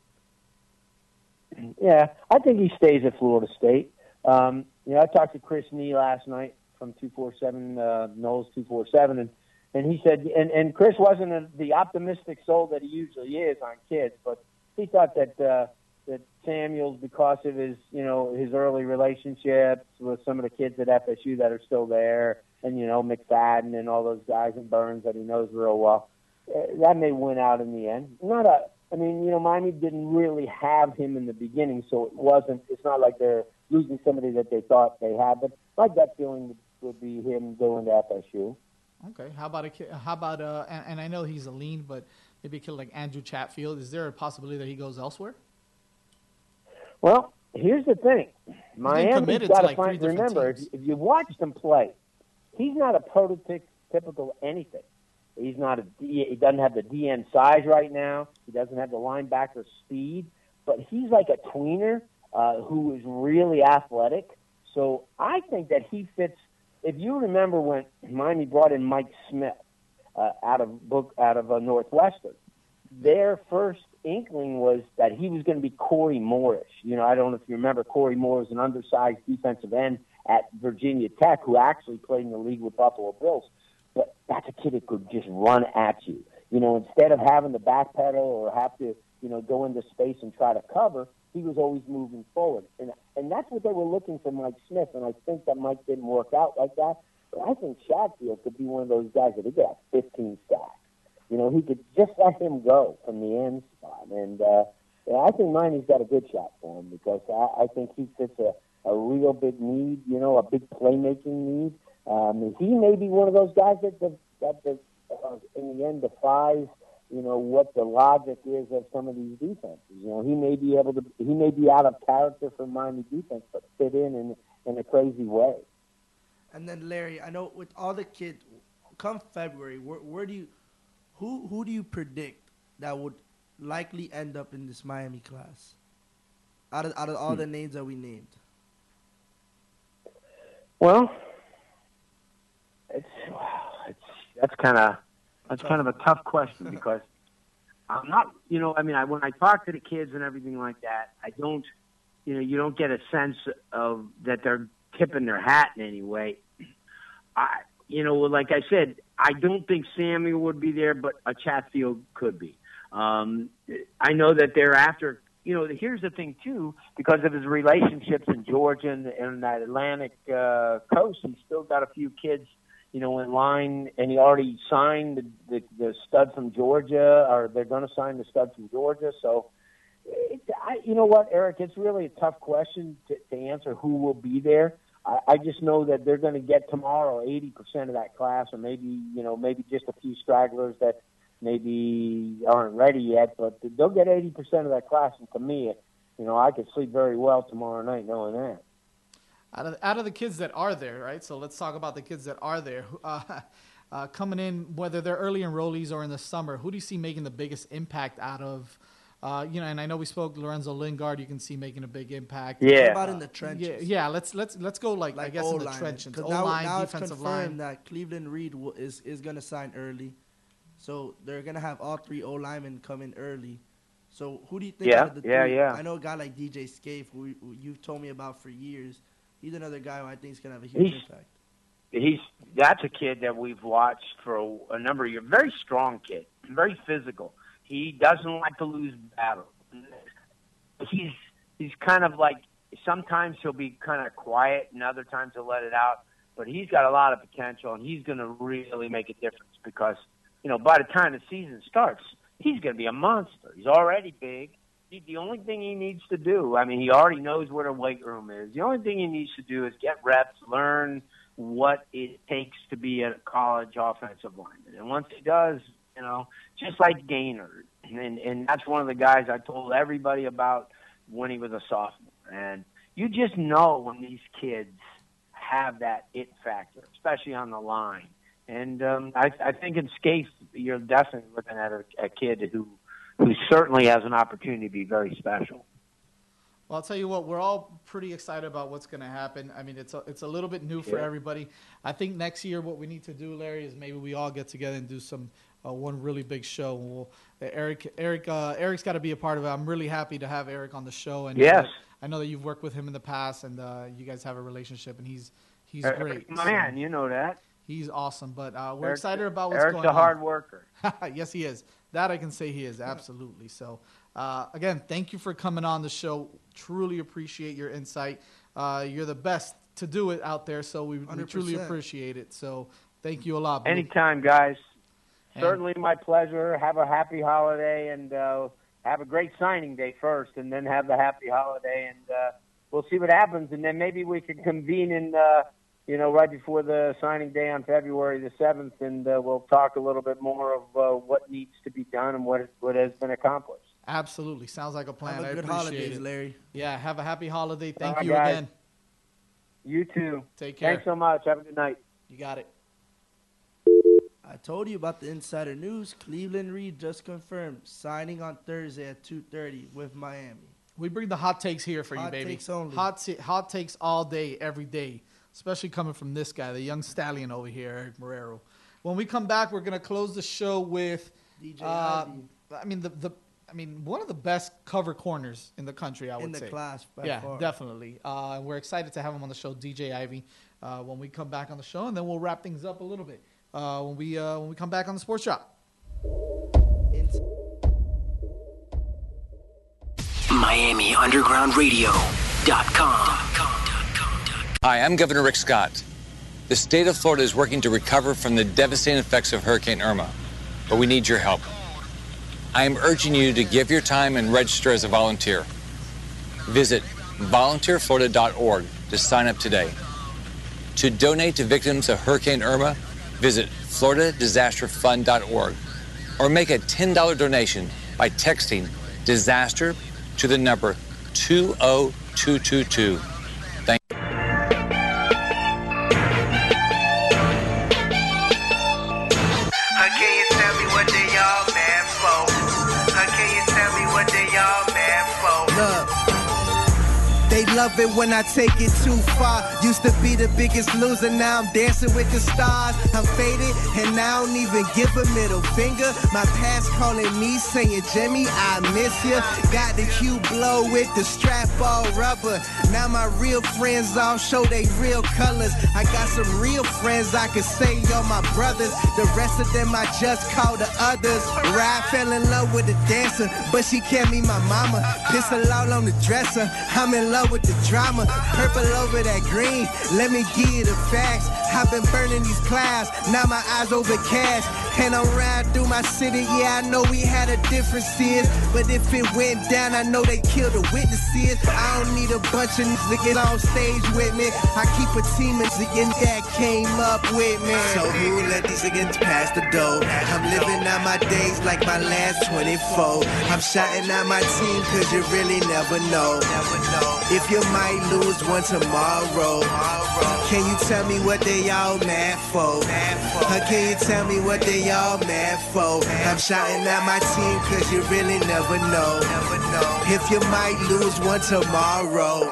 Yeah, I think he stays at Florida State. Um, you know, I talked to Chris Nee last night from two four seven uh, Noles two four seven, and and he said, and and Chris wasn't a, the optimistic soul that he usually is on kids, but he thought that uh, that Samuel's because of his you know his early relationships with some of the kids at FSU that are still there, and you know McFadden and all those guys and Burns that he knows real well, uh, that may win out in the end. Not a I mean, you know, Miami didn't really have him in the beginning, so it wasn't. It's not like they're losing somebody that they thought they had. But my gut feeling would be him going to FSU.
Okay, how about a kid? How about uh? And, and I know he's a lean, but maybe a kid like Andrew Chatfield. Is there a possibility that he goes elsewhere?
Well, here's the thing: Miami's
committed
got
to, like,
find. Remember, if, if you watched him play, he's not a prototypical anything. He's not a. He doesn't have the DN size right now. He doesn't have the linebacker speed, but he's like a tweener uh, who is really athletic. So I think that he fits. If you remember when Miami brought in Mike Smith uh, out of book out of uh, Northwestern, their first inkling was that he was going to be Corey Morris. You know, I don't know if you remember Corey Morris, an undersized defensive end at Virginia Tech, who actually played in the league with Buffalo Bills. But that's a kid that could just run at you. You know, instead of having to backpedal or have to, you know, go into space and try to cover, he was always moving forward. And and that's what they were looking for Mike Smith. And I think that Mike didn't work out like that. But I think Chatfield could be one of those guys that he have 15 sacks. You know, he could just let him go from the end spot. And uh, yeah, I think Miami's got a good shot for him because I, I think he fits a, a real big need, you know, a big playmaking need. Um, he may be one of those guys that, that, that, that uh, in the end defies, you know, what the logic is of some of these defenses. You know, he may be able to, he may be out of character for Miami defense, but fit in in, in a crazy way.
And then Larry, I know with all the kids, come February, where, where do you, who who do you predict that would likely end up in this Miami class? Out of out of all hmm. the names that we named,
Well, it's it's that's kind of that's kind of a tough question because I'm not, you know, I mean, I when I talk to the kids and everything like that, I don't, you know, you don't get a sense of that they're tipping their hat in any way. I, you know, like I said, I don't think Samuel would be there, but a Chatfield could be. Um, I know that they're after you know, here's the thing too, because of his relationships in Georgia and, and that Atlantic uh, coast, he's still got a few kids, you know, in line, and he already signed the, the, the stud from Georgia, or they're going to sign the stud from Georgia. So, it, I, you know what, Eric, it's really a tough question to, to answer who will be there. I, I just know that they're going to get tomorrow 80% of that class, or maybe, you know, maybe just a few stragglers that maybe aren't ready yet, but they'll get 80% of that class. And to me, you know, I could sleep very well tomorrow night knowing that.
Out of, out of the kids that are there, right? So let's talk about the kids that are there. Uh, uh, coming in, whether they're early enrollees or in the summer, who do you see making the biggest impact out of? Uh, you know, and I know we spoke Lorenzo Lingard. You can see making a big impact.
Yeah. What about in the trenches?
Yeah, yeah. Let's let's let's go like, I guess in the trenches. O line,
now it's
defensive
confirmed
line.
that Cleveland Reed will, is is going to sign early, so they're going to have all three O linemen come in early. So who do you think?
Yeah,
out of the
yeah,
three,
yeah.
I know a guy like DJ Scaife, who, who you've told me about for years. He's another guy who I think is going to have a huge
He's-
impact.
he's that's a kid that we've watched for a, a number of years. Very strong kid, very physical. He doesn't like to lose battles. He's he's kind of like sometimes he'll be kind of quiet, and other times he'll let it out. But he's got a lot of potential, and he's going to really make a difference because you know by the time the season starts, he's going to be a monster. He's already big. He, the only thing he needs to do, I mean, he already knows where the weight room is. The only thing he needs to do is get reps, learn what it takes to be a college offensive lineman. And once he does, you know, just like Gaynor, and and that's one of the guys I told everybody about when he was a sophomore. And you just know when these kids have that it factor, especially on the line. And um, I, I think in Scaife, you're definitely looking at a, a kid who who certainly has an opportunity to be very special.
Well, I'll tell you what, we're all pretty excited about what's going to happen. I mean, it's a, it's a little bit new for
Yeah.
everybody. I think next year what we need to do, Larry, is maybe we all get together and do some uh, one really big show. We'll, Eric, Eric, uh, Eric's got to be a part of it. I'm really happy to have Eric on the show. And
Yes.
I know that you've worked with him in the past, and uh, you guys have a relationship, and he's he's great.
my
So
man, you know that.
He's awesome, but uh, we're
Eric's-
excited about what's
Eric's
going
a
on.
hard worker.
yes, he is. That I can say he is absolutely. So, uh, again, thank you for coming on the show. Truly appreciate your insight. Uh, you're the best to do it out there, so we, we truly appreciate it. So, thank you a lot. Blue.
Anytime, guys.
And-
Certainly my pleasure. Have a happy holiday and uh, have a great signing day first, and then have the happy holiday, and uh, we'll see what happens. And then maybe we can convene in, uh, you know, right before the signing day on February the seventh, and uh, we'll talk a little bit more of uh, what needs to be done and what what has been accomplished.
Absolutely, sounds like a plan.
Have a
I
good
appreciate
holidays,
it.
Larry.
Yeah, have a happy holiday. Thank
All right,
you
guys.
again.
You too.
Take care.
Thanks so much. Have a good night.
You got it.
I told you about the insider news. Cleveland Reed just confirmed signing on Thursday at 2:30 with Miami.
We bring the hot takes here for you,
Hot
baby.
takes only.
Hot, ta- hot takes all day, every day, especially coming from this guy, the young stallion over here, Eric Marrero. When we come back, we're gonna close the show with
DJ
uh,
Ivy.
I mean the the. I mean, one of the best cover corners in the country, I would
In the
say.
class, by
yeah,
far.
definitely. Uh, we're excited to have him on the show, DJ Ivey, uh, when we come back on the show, and then we'll wrap things up a little bit uh, when we uh, when we come back on the Sports Shop.
MiamiUndergroundRadio.com.
Hi, I'm Governor Rick Scott. The state of Florida is working to recover from the devastating effects of Hurricane Irma, but we need your help. I am urging you to give your time and register as a volunteer. Visit volunteerflorida.org to sign up today. To donate to victims of Hurricane Irma, visit floridadisasterfund.org or make a $10 donation by texting disaster to the number 20222.
Love it when I take it too far. Used to be the biggest loser, now I'm dancing with the stars. I'm faded, and I don't even give a middle finger. My past calling me, saying, Jimmy, I miss you. Got the cue blow with the strap all rubber. Now my real friends all show they real colors. I got some real friends I could say you're my brothers. The rest of them I just call the others. Ride fell in love with a dancer, but she can't be my mama. Pistol all on the dresser. I'm in love with the drama. Purple over that green. Let me give you the facts. I've been burning these clouds. Now my eyes overcast. And I'm riding through my city. Yeah, I know we had a differences. But if it went down, I know they killed the witnesses. I don't need a bunch of niggas to get on stage with me. I keep a team of niggas that came up with me.
So who let these niggas pass the dough? I'm living out my days like my last 24. I'm shouting out my team cause you really never know. If you might lose one tomorrow, can you tell me what they all mad for? Or can you tell me what they all mad for? I'm shouting out my team cause you really never know. If you might lose one tomorrow.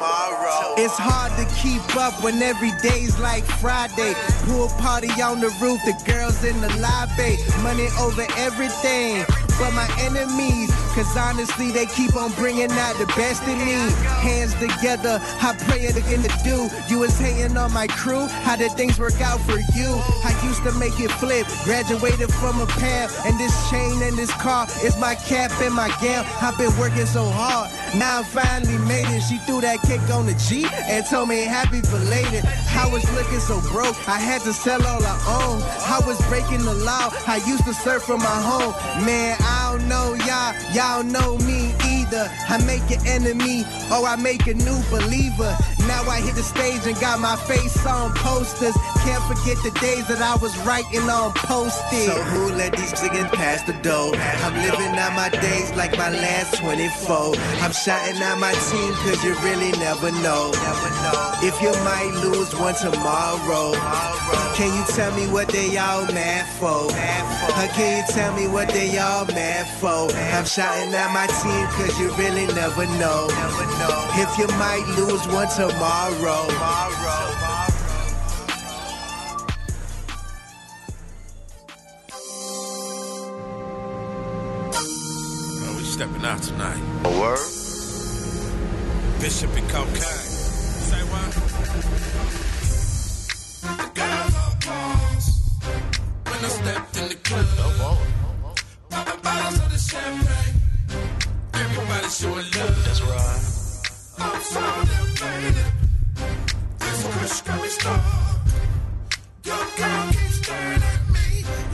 It's hard to keep up when every day's like Friday. Pool party on the roof, the girls in the lobby. Money over everything. But my enemies, cause honestly they keep on bringing out the best in me. Hands together, I pray it again to do. You was hating on my crew, how did things work out for you? I used to make it flip, graduated from a pair, and this chain and this car is my cap and my gown. I've been working so hard, now I finally made it. She threw that kick on the G and told me happy belated. I was looking so broke, I had to sell all I own. I was breaking the law, I used to surf from my home. Man, I don't know y'all, y'all know me either. I make an enemy or I make a new believer. Now I hit the stage and got my face on posters. Can't forget the days that I was writing on post-it. So who let these niggas pass the dough? I'm living out my days like my last 24. I'm shouting out my team cause you really never know. If you might lose one tomorrow, can you tell me what they all mad for? Or can you tell me what they all mad for? I'm shouting out my team cause you really never know. If you might lose one tomorrow.
Oh, we stepping out tonight.
A word?
Bishop and cocaine. Say what? The girls on pause when I stepped in the club. Popping bottles of the champagne. Everybody showing love. That's right. This kush got me stuck. Your girl keeps staring at me,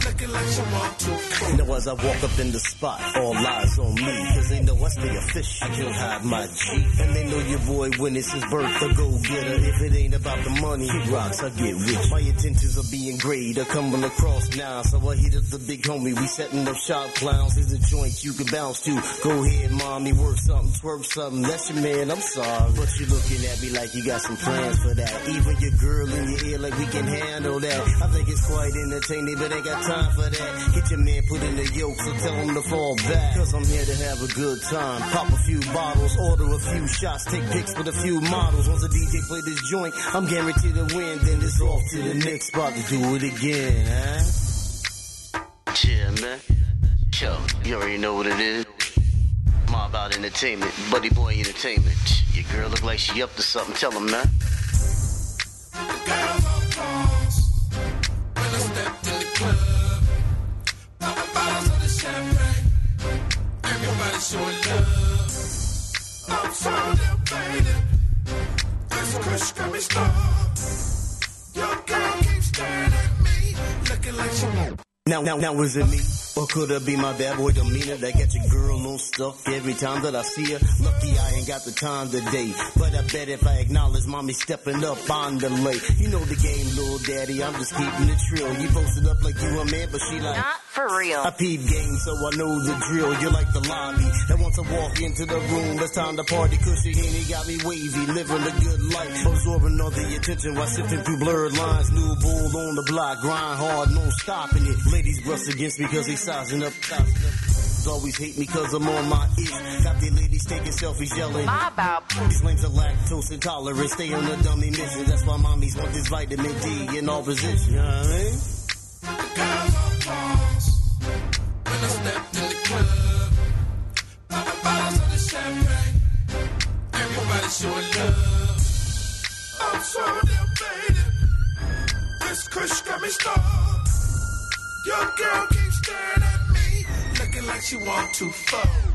looking like want to come.
Now as I walk up in the spot, all eyes on me. Cause they know I stay official. I can't hide my G. And they know your boy when it's his birth, a go getter. If it ain't about the money, he rocks, I get rich. My intentions are being great, are coming across now. So I hit up the big homie, we setting up shop clowns. There's a joint you can bounce to. Go ahead, mommy, work something, twerk something. That's your man, I'm sorry. But you looking at me like you got some plans for that. Even your girl in your ear like we can handle that. I think it's quite entertaining, but ain't got time for that. Get your man put in the yoke, so tell him to fall back. Cause I'm here to have a good time. Pop a few bottles, order a few shots, take pics with a few models. Once the DJ play this joint, I'm guaranteed to win. Then it's off to the next spot to do it again, huh? Yeah, man. Yo, you already know what it is. Mob out entertainment, buddy boy entertainment. Your girl look like she up to something. Tell him, man.
Everybody showing love. I'm so elevated. This kush got me stuck. Your girl keeps staring at me, looking like she.
Now, now, now, is it me? Or could it be my bad boy demeanor that got your girl on stuck every time that I see her? Lucky I ain't got the time today. But I bet if I acknowledge mommy stepping up on the lay. You know the game, little daddy, I'm just keeping it real. You posted up like you a man, but she like.
Not for real.
I peep game, so I know the drill. You're like the lobby. And once I walk into the room, it's time to party. Cause your henny got me wavy, living a good life. Absorbing all the attention while sifting through blurred lines. New bull on the block, grind hard, no stopping it. Ladies brush against me cause they sizing up. Sizing up. Always hate me cause I'm on my ish. Got the ladies taking selfies yelling.
My about
These lames are lactose intolerant. Stay on the dummy mission. That's why mommies want this vitamin D in all positions. You know what I mean?
Eh? I stepped in the club, popping bottles of champagne. Everybody showing love. I'm so damn faded. This kush got me stuck. Your girl keeps staring at me, looking like she want to fuck.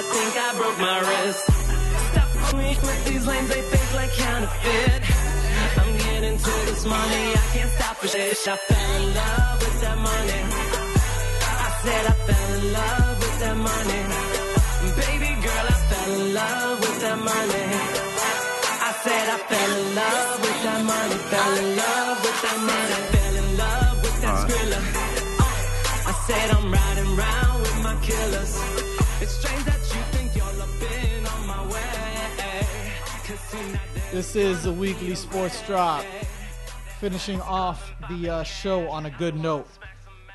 I think I broke my wrist. Stop
me with these lanes, they fake like counterfeit. I'm getting to this money, I can't stop for shit. I fell in love with that money. I said I fell in love with that money. Baby girl, I fell in love with that money. I said I fell in love with that money. Fell in love with that money. Fell in love with that skrilla.
This is the weekly sports drop. Finishing off the uh, show on a good note,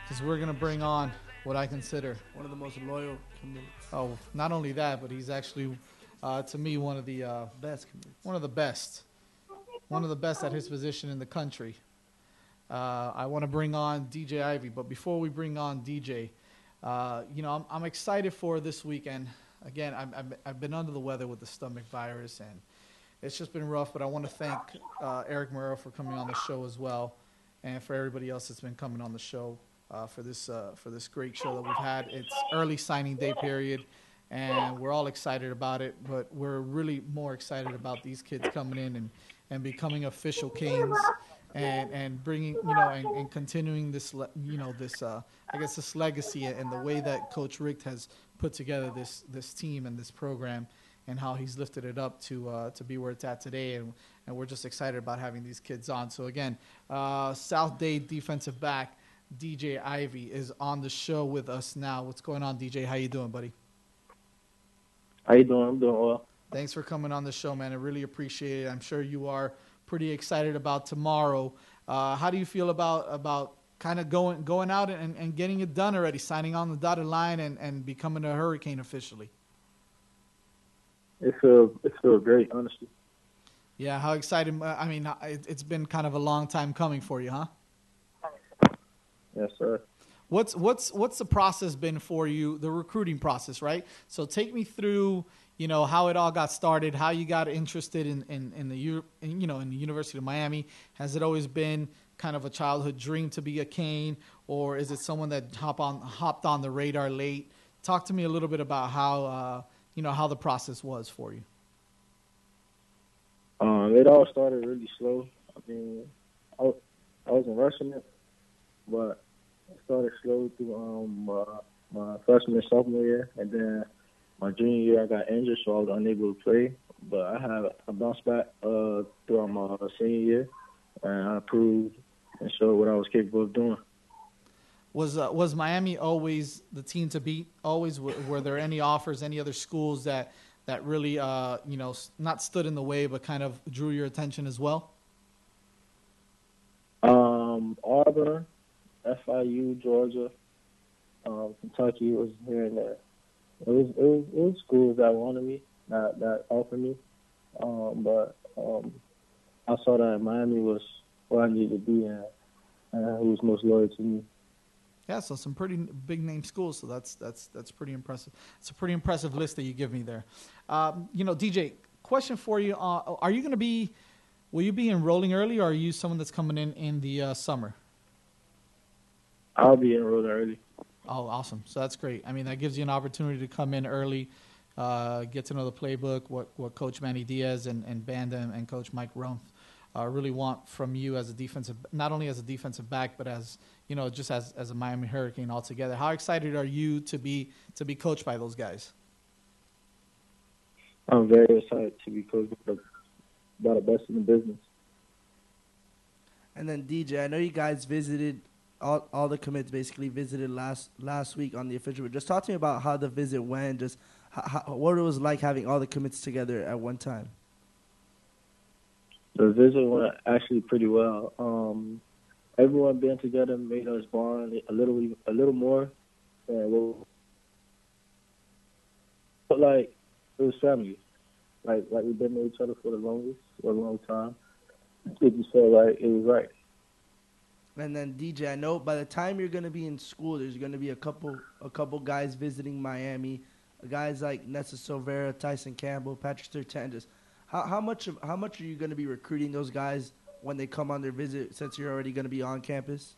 because we're gonna bring on what I consider
One of the most loyal communities.
Oh, not only that, but he's actually, uh, to me, one of the uh,
best.
One of the best. One of the best at his position in the country. Uh, I want to bring on DJ Ivey, but before we bring on DJ, uh, you know, I'm, I'm excited for this weekend. Again, I'm, I'm, I've been under the weather with the stomach virus, and it's just been rough. But I want to thank uh, Eric Marrero for coming on the show as well, and for everybody else that's been coming on the show uh, for this uh, for this great show that we've had. It's early signing day period, and we're all excited about it. But we're really more excited about these kids coming in and, and becoming official Canes, and and bringing you know and, and continuing this you know this uh, I guess this legacy and the way that Coach Richt has put together this this team and this program. And how he's lifted it up to uh, to be where it's at today, and and we're just excited about having these kids on. So again, uh, South Dade defensive back DJ Ivey is on the show with us now. What's going on, DJ? How you doing, buddy?
How you doing? I'm doing well.
Thanks for coming on the show, man. I really appreciate it. I'm sure you are pretty excited about tomorrow. Uh, how do you feel about about kind of going going out and, and getting it done already, signing on the dotted line and, and becoming a Hurricane officially?
It feels it feels great, honestly.
Yeah, how excited! uh, I mean, it, it's been kind of a long time coming for you, huh?
Yes, sir.
What's what's what's the process been for you? The recruiting process, right? So take me through, you know, how it all got started, how you got interested in in, in the in, you know in the University of Miami. Has it always been kind of a childhood dream to be a Cane, or is it someone that hop on hopped on the radar late? Talk to me a little bit about how uh, you know how the process was for you.
Um, it all started really slow. I mean, I, I wasn't rushing it, but it started slow through um uh, my freshman sophomore year, and then my junior year I got injured, so I was unable to play. But I had a bounce back uh, throughout my senior year, and I proved and showed what I was capable of doing.
Was uh, was Miami always the team to beat? Always were, there any offers, any other schools that that really uh, you know not stood in the way, but kind of drew your attention as well?
Um, Auburn, FIU, Georgia, um, Kentucky was here and there. It was it was, it was schools that wanted me, that that offered me, um, but um, I saw that Miami was where I needed to be and, and who was most loyal to me.
Yeah, so some pretty big name schools. So that's that's that's pretty impressive. It's a pretty impressive list that you give me there. Um, you know, DJ, question for you: uh, Are you going to be? Will you be enrolling early, or are you someone that's coming in in the uh, summer?
I'll be enrolled early.
Oh, awesome! So that's great. I mean, that gives you an opportunity to come in early, uh, get to know the playbook, what what Coach Manny Diaz and and Banda and, Coach Mike Rumph uh, really want from you as a defensive, not only as a defensive back, but as you know, just as as a Miami Hurricane altogether. How excited are you to be to be coached by those guys?
I'm very excited to be coached by the, by the best in the business.
And then DJ, I know you guys visited all all the commits basically visited last last week on the official. Just talk to me about how the visit went. Just how, how, what it was like having all the commits together at one time.
The visit went actually pretty well. Um, everyone being together made us bond a little, a little more. And we'll, but like it was family. Like like we've been with each other for the longest, for a long time. It just felt like it was right.
And then DJ, I know by the time you're gonna be in school, there's gonna be a couple a couple guys visiting Miami, guys like Nesta Silvera, Tyson Campbell, Patrick Surtain. Just how how much of how much are you gonna be recruiting those guys when they come on their visit? Since you're already gonna be on campus.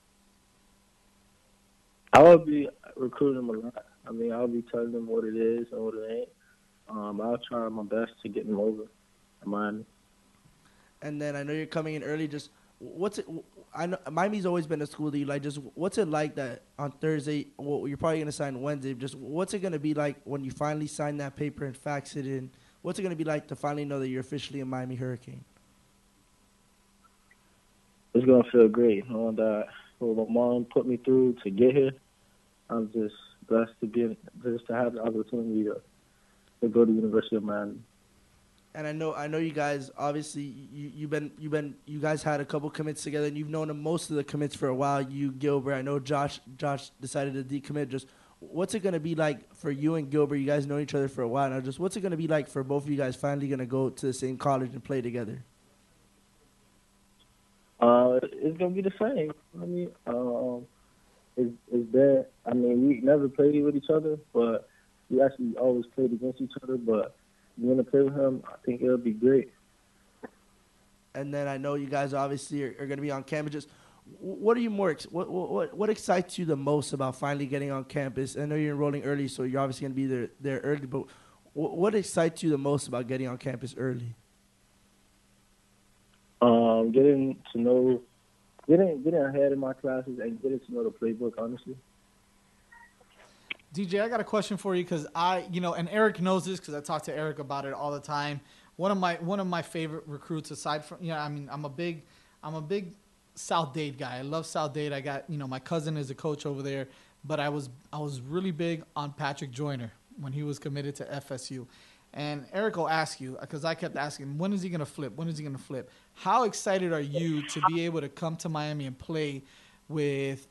I will be recruiting them a lot. I mean, I'll be telling them what it is and what it ain't. Um, I'll try my best to get them over. Miami.
And then I know you're coming in early. Just what's it? I know Miami's always been a school that you like. Just what's it like that on Thursday? Well, you're probably gonna sign Wednesday. Just what's it gonna be like when you finally sign that paper and fax it in? What's it gonna be like to finally know that you're officially a Miami Hurricane?
It's gonna feel great knowing that what my mom put me through to get here. I'm just blessed to be just to have the opportunity to to go to University of Miami.
And I know, I know you guys. Obviously, you you've been you've been you guys had a couple commits together, and you've known most of the commits for a while. You Gilbert, I know Josh. Josh decided to decommit. Just what's it gonna be like for you and Gilbert? You guys know each other for a while now. Just what's it gonna be like for both of you guys finally gonna go to the same college and play together?
Uh, it's gonna be the same. I mean, um, it's it's that. I mean, we never played with each other, but we actually always played against each other. But you want to play with him? I think it'll be great.
And then I know you guys obviously are, are going to be on campus. Just what are you more? What, what what what excites you the most about finally getting on campus? I know you're enrolling early, so you're obviously going to be there there early. But what excites you the most about getting on campus early?
Um, getting to know, getting getting ahead in my classes and getting to know the playbook. Honestly.
DJ, I got a question for you because I, you know, and Eric knows this because I talk to Eric about it all the time. One of my one of my favorite recruits, aside from, you know, I mean, I'm a big, I'm a big South Dade guy. I love South Dade. I got, you know, my cousin is a coach over there, but I was I was really big on Patrick Joyner when he was committed to FSU. And Eric will ask you because I kept asking, when is he going to flip? When is he going to flip? How excited are you to be able to come to Miami and play with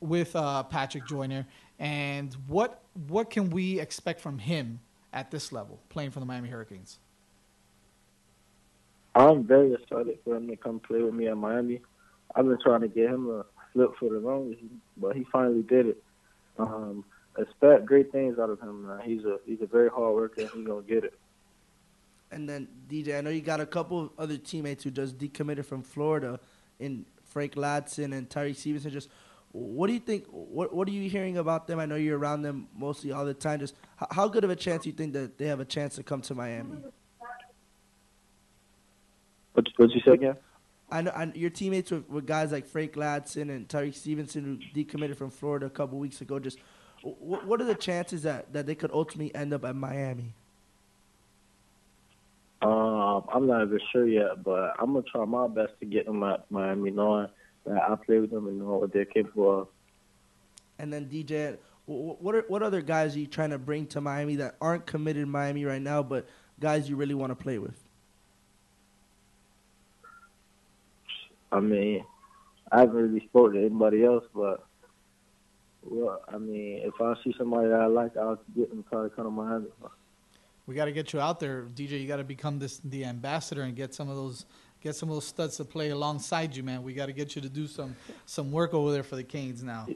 with uh, Patrick Joyner? And what what can we expect from him at this level, playing for the Miami Hurricanes?
I'm very excited for him to come play with me at Miami. I've been trying to get him a flip for the longest, but he finally did it. um, expect great things out of him. Man. He's a he's a very hard worker. and He's gonna get it.
And then DJ, I know you got a couple of other teammates who just decommitted from Florida, in Frank Ladson and Tyrique Stevenson. Just what do you think? What what are you hearing about them? I know you're around them mostly all the time. Just how, how good of a chance do you think that they have a chance to come to Miami?
What what you say again?
I know I, your teammates with, with guys like Frank Ladson and Tyrique Stevenson who decommitted from Florida a couple weeks ago. Just what, what are the chances that, that they could ultimately end up at Miami?
Um, I'm not even sure yet, but I'm gonna try my best to get them at Miami, knowing that I play with them and know what they're capable of.
And then DJ, wh- wh- what are, what other guys are you trying to bring to Miami that aren't committed Miami right now, but guys you really want to play with?
I mean, I haven't really spoken to anybody else, but well, I mean, if I see somebody that I like, I'll get them try to come to Miami.
We got to get you out there, DJ. You got to become this the ambassador and get some of those get some of those studs to play alongside you, man. We got to get you to do some some work over there for the Canes now.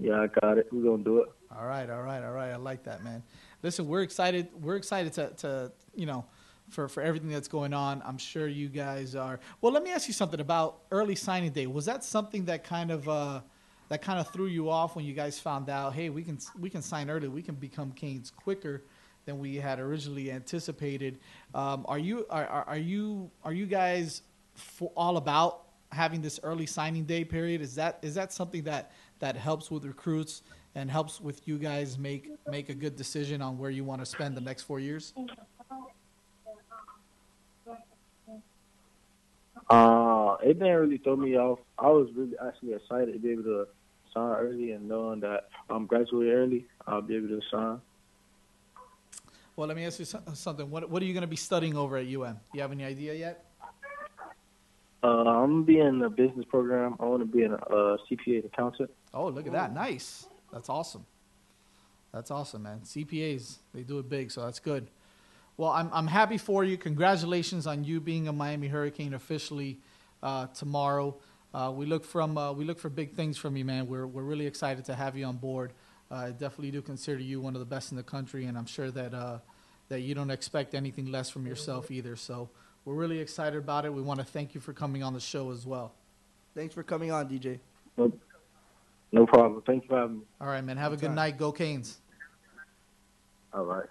Yeah, I got it. We're gonna do it.
All right, all right, all right. I like that, man. Listen, we're excited. We're excited to, to you know, for, for everything that's going on. I'm sure you guys are. Well, let me ask you something about early signing day. Was that something that kind of uh, that kind of threw you off when you guys found out, hey, we can we can sign early, we can become Canes quicker than we had originally anticipated. Um, are you are, are, you are you guys all about having this early signing day period? Is that is that something that that helps with recruits and helps with you guys make make a good decision on where you want to spend the next four years?
Uh, it didn't really throw me off. I was really actually excited to be able to sign early and knowing that I'm graduating early, I'll be able to sign.
Well, let me ask you something. What what are you going to be studying over at UM? You have any idea yet?
Uh, I'm be in the business program. I want to be a uh, CPA accountant.
Oh, look at that. Nice. That's awesome. That's awesome, man. CPAs, they do it big, so that's good. Well, I'm, I'm happy for you. Congratulations on you being a Miami Hurricane officially uh, tomorrow. Uh, we look from uh, we look for big things from you, man. We're we're really excited to have you on board. Uh, I definitely do consider you one of the best in the country, and I'm sure that uh, that you don't expect anything less from yourself either. So we're really excited about it. We want to thank you for coming on the show as well.
Thanks for coming on, DJ.
No, no problem. Thanks for having me.
All right, man. Have a good night. Go Canes.
All right.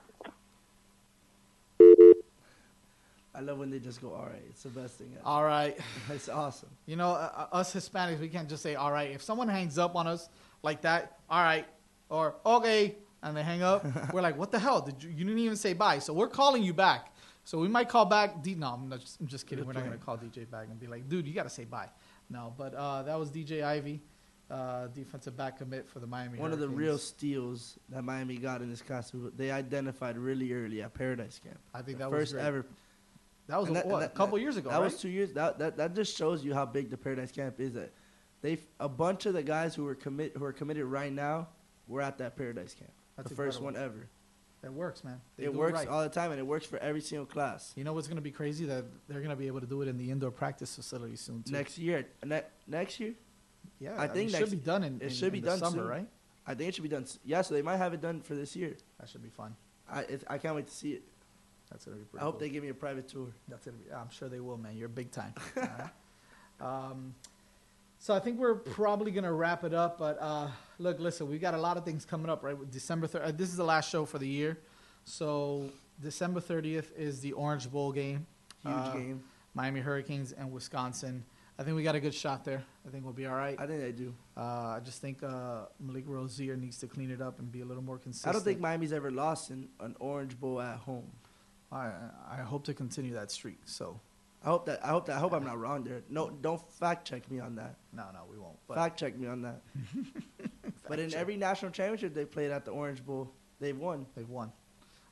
I love when they just go, all right. It's the best thing. ever."
All right.
It's awesome.
You know, uh, uh, us Hispanics, we can't just say, all right. If someone hangs up on us like that, all right, or okay, and they hang up, we're like, what the hell? Did you, you didn't even say bye. So we're calling you back. So we might call back. D- no, I'm, not just, I'm just kidding. We're not going to call DJ back and be like, dude, you got to say bye. No, but uh, that was DJ Ivey, uh, defensive back commit for the Miami
One of the real steals that Miami got in this class, they identified really early at Paradise Camp.
I think
The
that was
first ever.
That was a, what, a couple years ago,
That
right?
was two years. That, that that just shows you how big the Paradise Camp is. That they a bunch of the guys who were commit who are committed right now were at that Paradise Camp.
That's
the first one ever.
It works, man. They
it works
right.
all the time, and it works for every single class.
You know what's going to be crazy? That they're going to be able to do it in the indoor practice facility soon, too.
Next year, ne- next year.
Yeah,
I
I
think
mean, it should be done in-
it
in-
should be done
summer,
soon.
right?
I think it should be done. Yeah, so they might have it done for this year.
That should be fun.
I it, I can't wait to see it.
That's gonna be pretty
I hope
cool.
they give me a private tour.
That's gonna be. I'm sure they will, man. You're big time. Alright. um, so I think we're probably gonna wrap it up. But uh, look, listen, we got a lot of things coming up. Right, with December. Thir- uh, this is the last show for the year. So December 30th is the Orange Bowl game.
Huge
Uh,
game.
Miami Hurricanes and Wisconsin. I think we got a good shot there. I think we'll be all right.
I think they do.
Uh, I just think uh, Malik Rosier needs to clean it up and be a little more consistent.
I don't think Miami's ever lost in an Orange Bowl at home.
I I hope to continue that streak. So
I hope that I hope that I hope I'm not wrong there. No, don't fact check me on that.
no, no, we won't. But
fact check me on that. but in
check.
every national championship they played at the Orange Bowl, they've won.
They've won.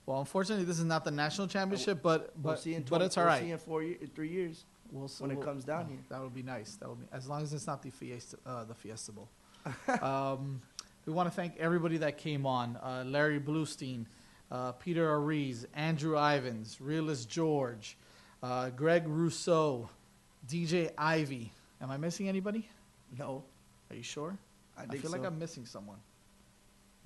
Well, unfortunately, this is not the national championship, but
We'll
but,
see in
but it's all
we'll
right.
see in four year, three years
We'll see-
when it
we'll-
comes down here.
That would be nice. That would be as long as it's not the Fiesta, uh, the Fiesta Bowl. um, we want to thank everybody that came on: uh, Larry Blustein, uh, Peter Ariz, Andrew Ivins, Realus George, uh, Greg Rousseau, DJ Ivey. Am I missing anybody?
No,
Are you sure?
I
I, feel like. I'm missing someone.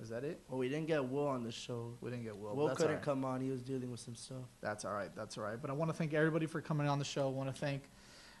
Is that it?
Well, we didn't get Will on the show.
We didn't get Will.
Will
That's
couldn't
right.
come on. He was dealing with some stuff.
That's all right. That's all right. But I want to thank everybody for coming on the show. I want to thank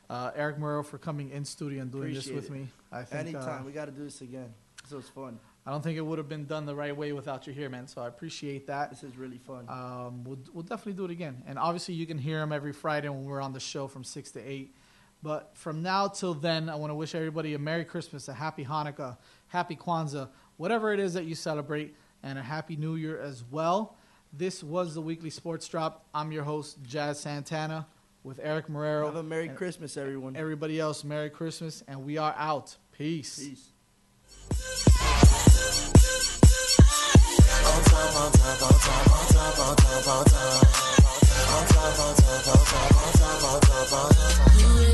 uh, Eric Marrero for coming in studio and doing
Appreciate
this with
it.
me. I think
Anytime.
uh,
we got to do this again. This was fun.
I don't think it would have been done the right way without you here, man. So I appreciate that.
This is really fun.
Um, we'll, we'll definitely do it again. And obviously, you can hear him every Friday when we're on the show from 6 to 8. But from now till then, I want to wish everybody a Merry Christmas, a Happy Hanukkah, Happy Kwanzaa, whatever it is that you celebrate, and a Happy New Year as well. This was the weekly sports drop. I'm your host, Jazz Santana, with Eric Marrero.
Have a Merry Christmas, everyone.
Everybody else, Merry Christmas, and we are out. Peace.
Peace.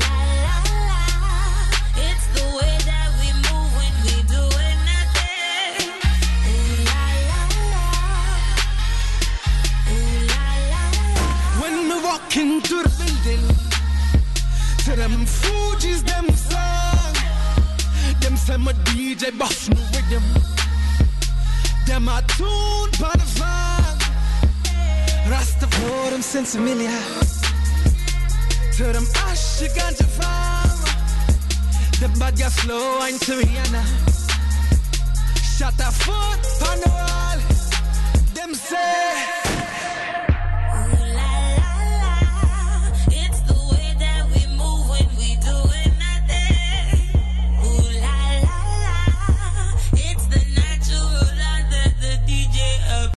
La la it's the way that we move when we doing nothing. Ooh la la ooh la la.
When me walk into the building, to them Fugees, them song. Them say my DJ buff me rhythm. Them a tune by the van. Rastafari, sense familiar. To them ash, you ganja farm. Them bad gas slow and to Rihanna. Shut a foot on the wall. Them say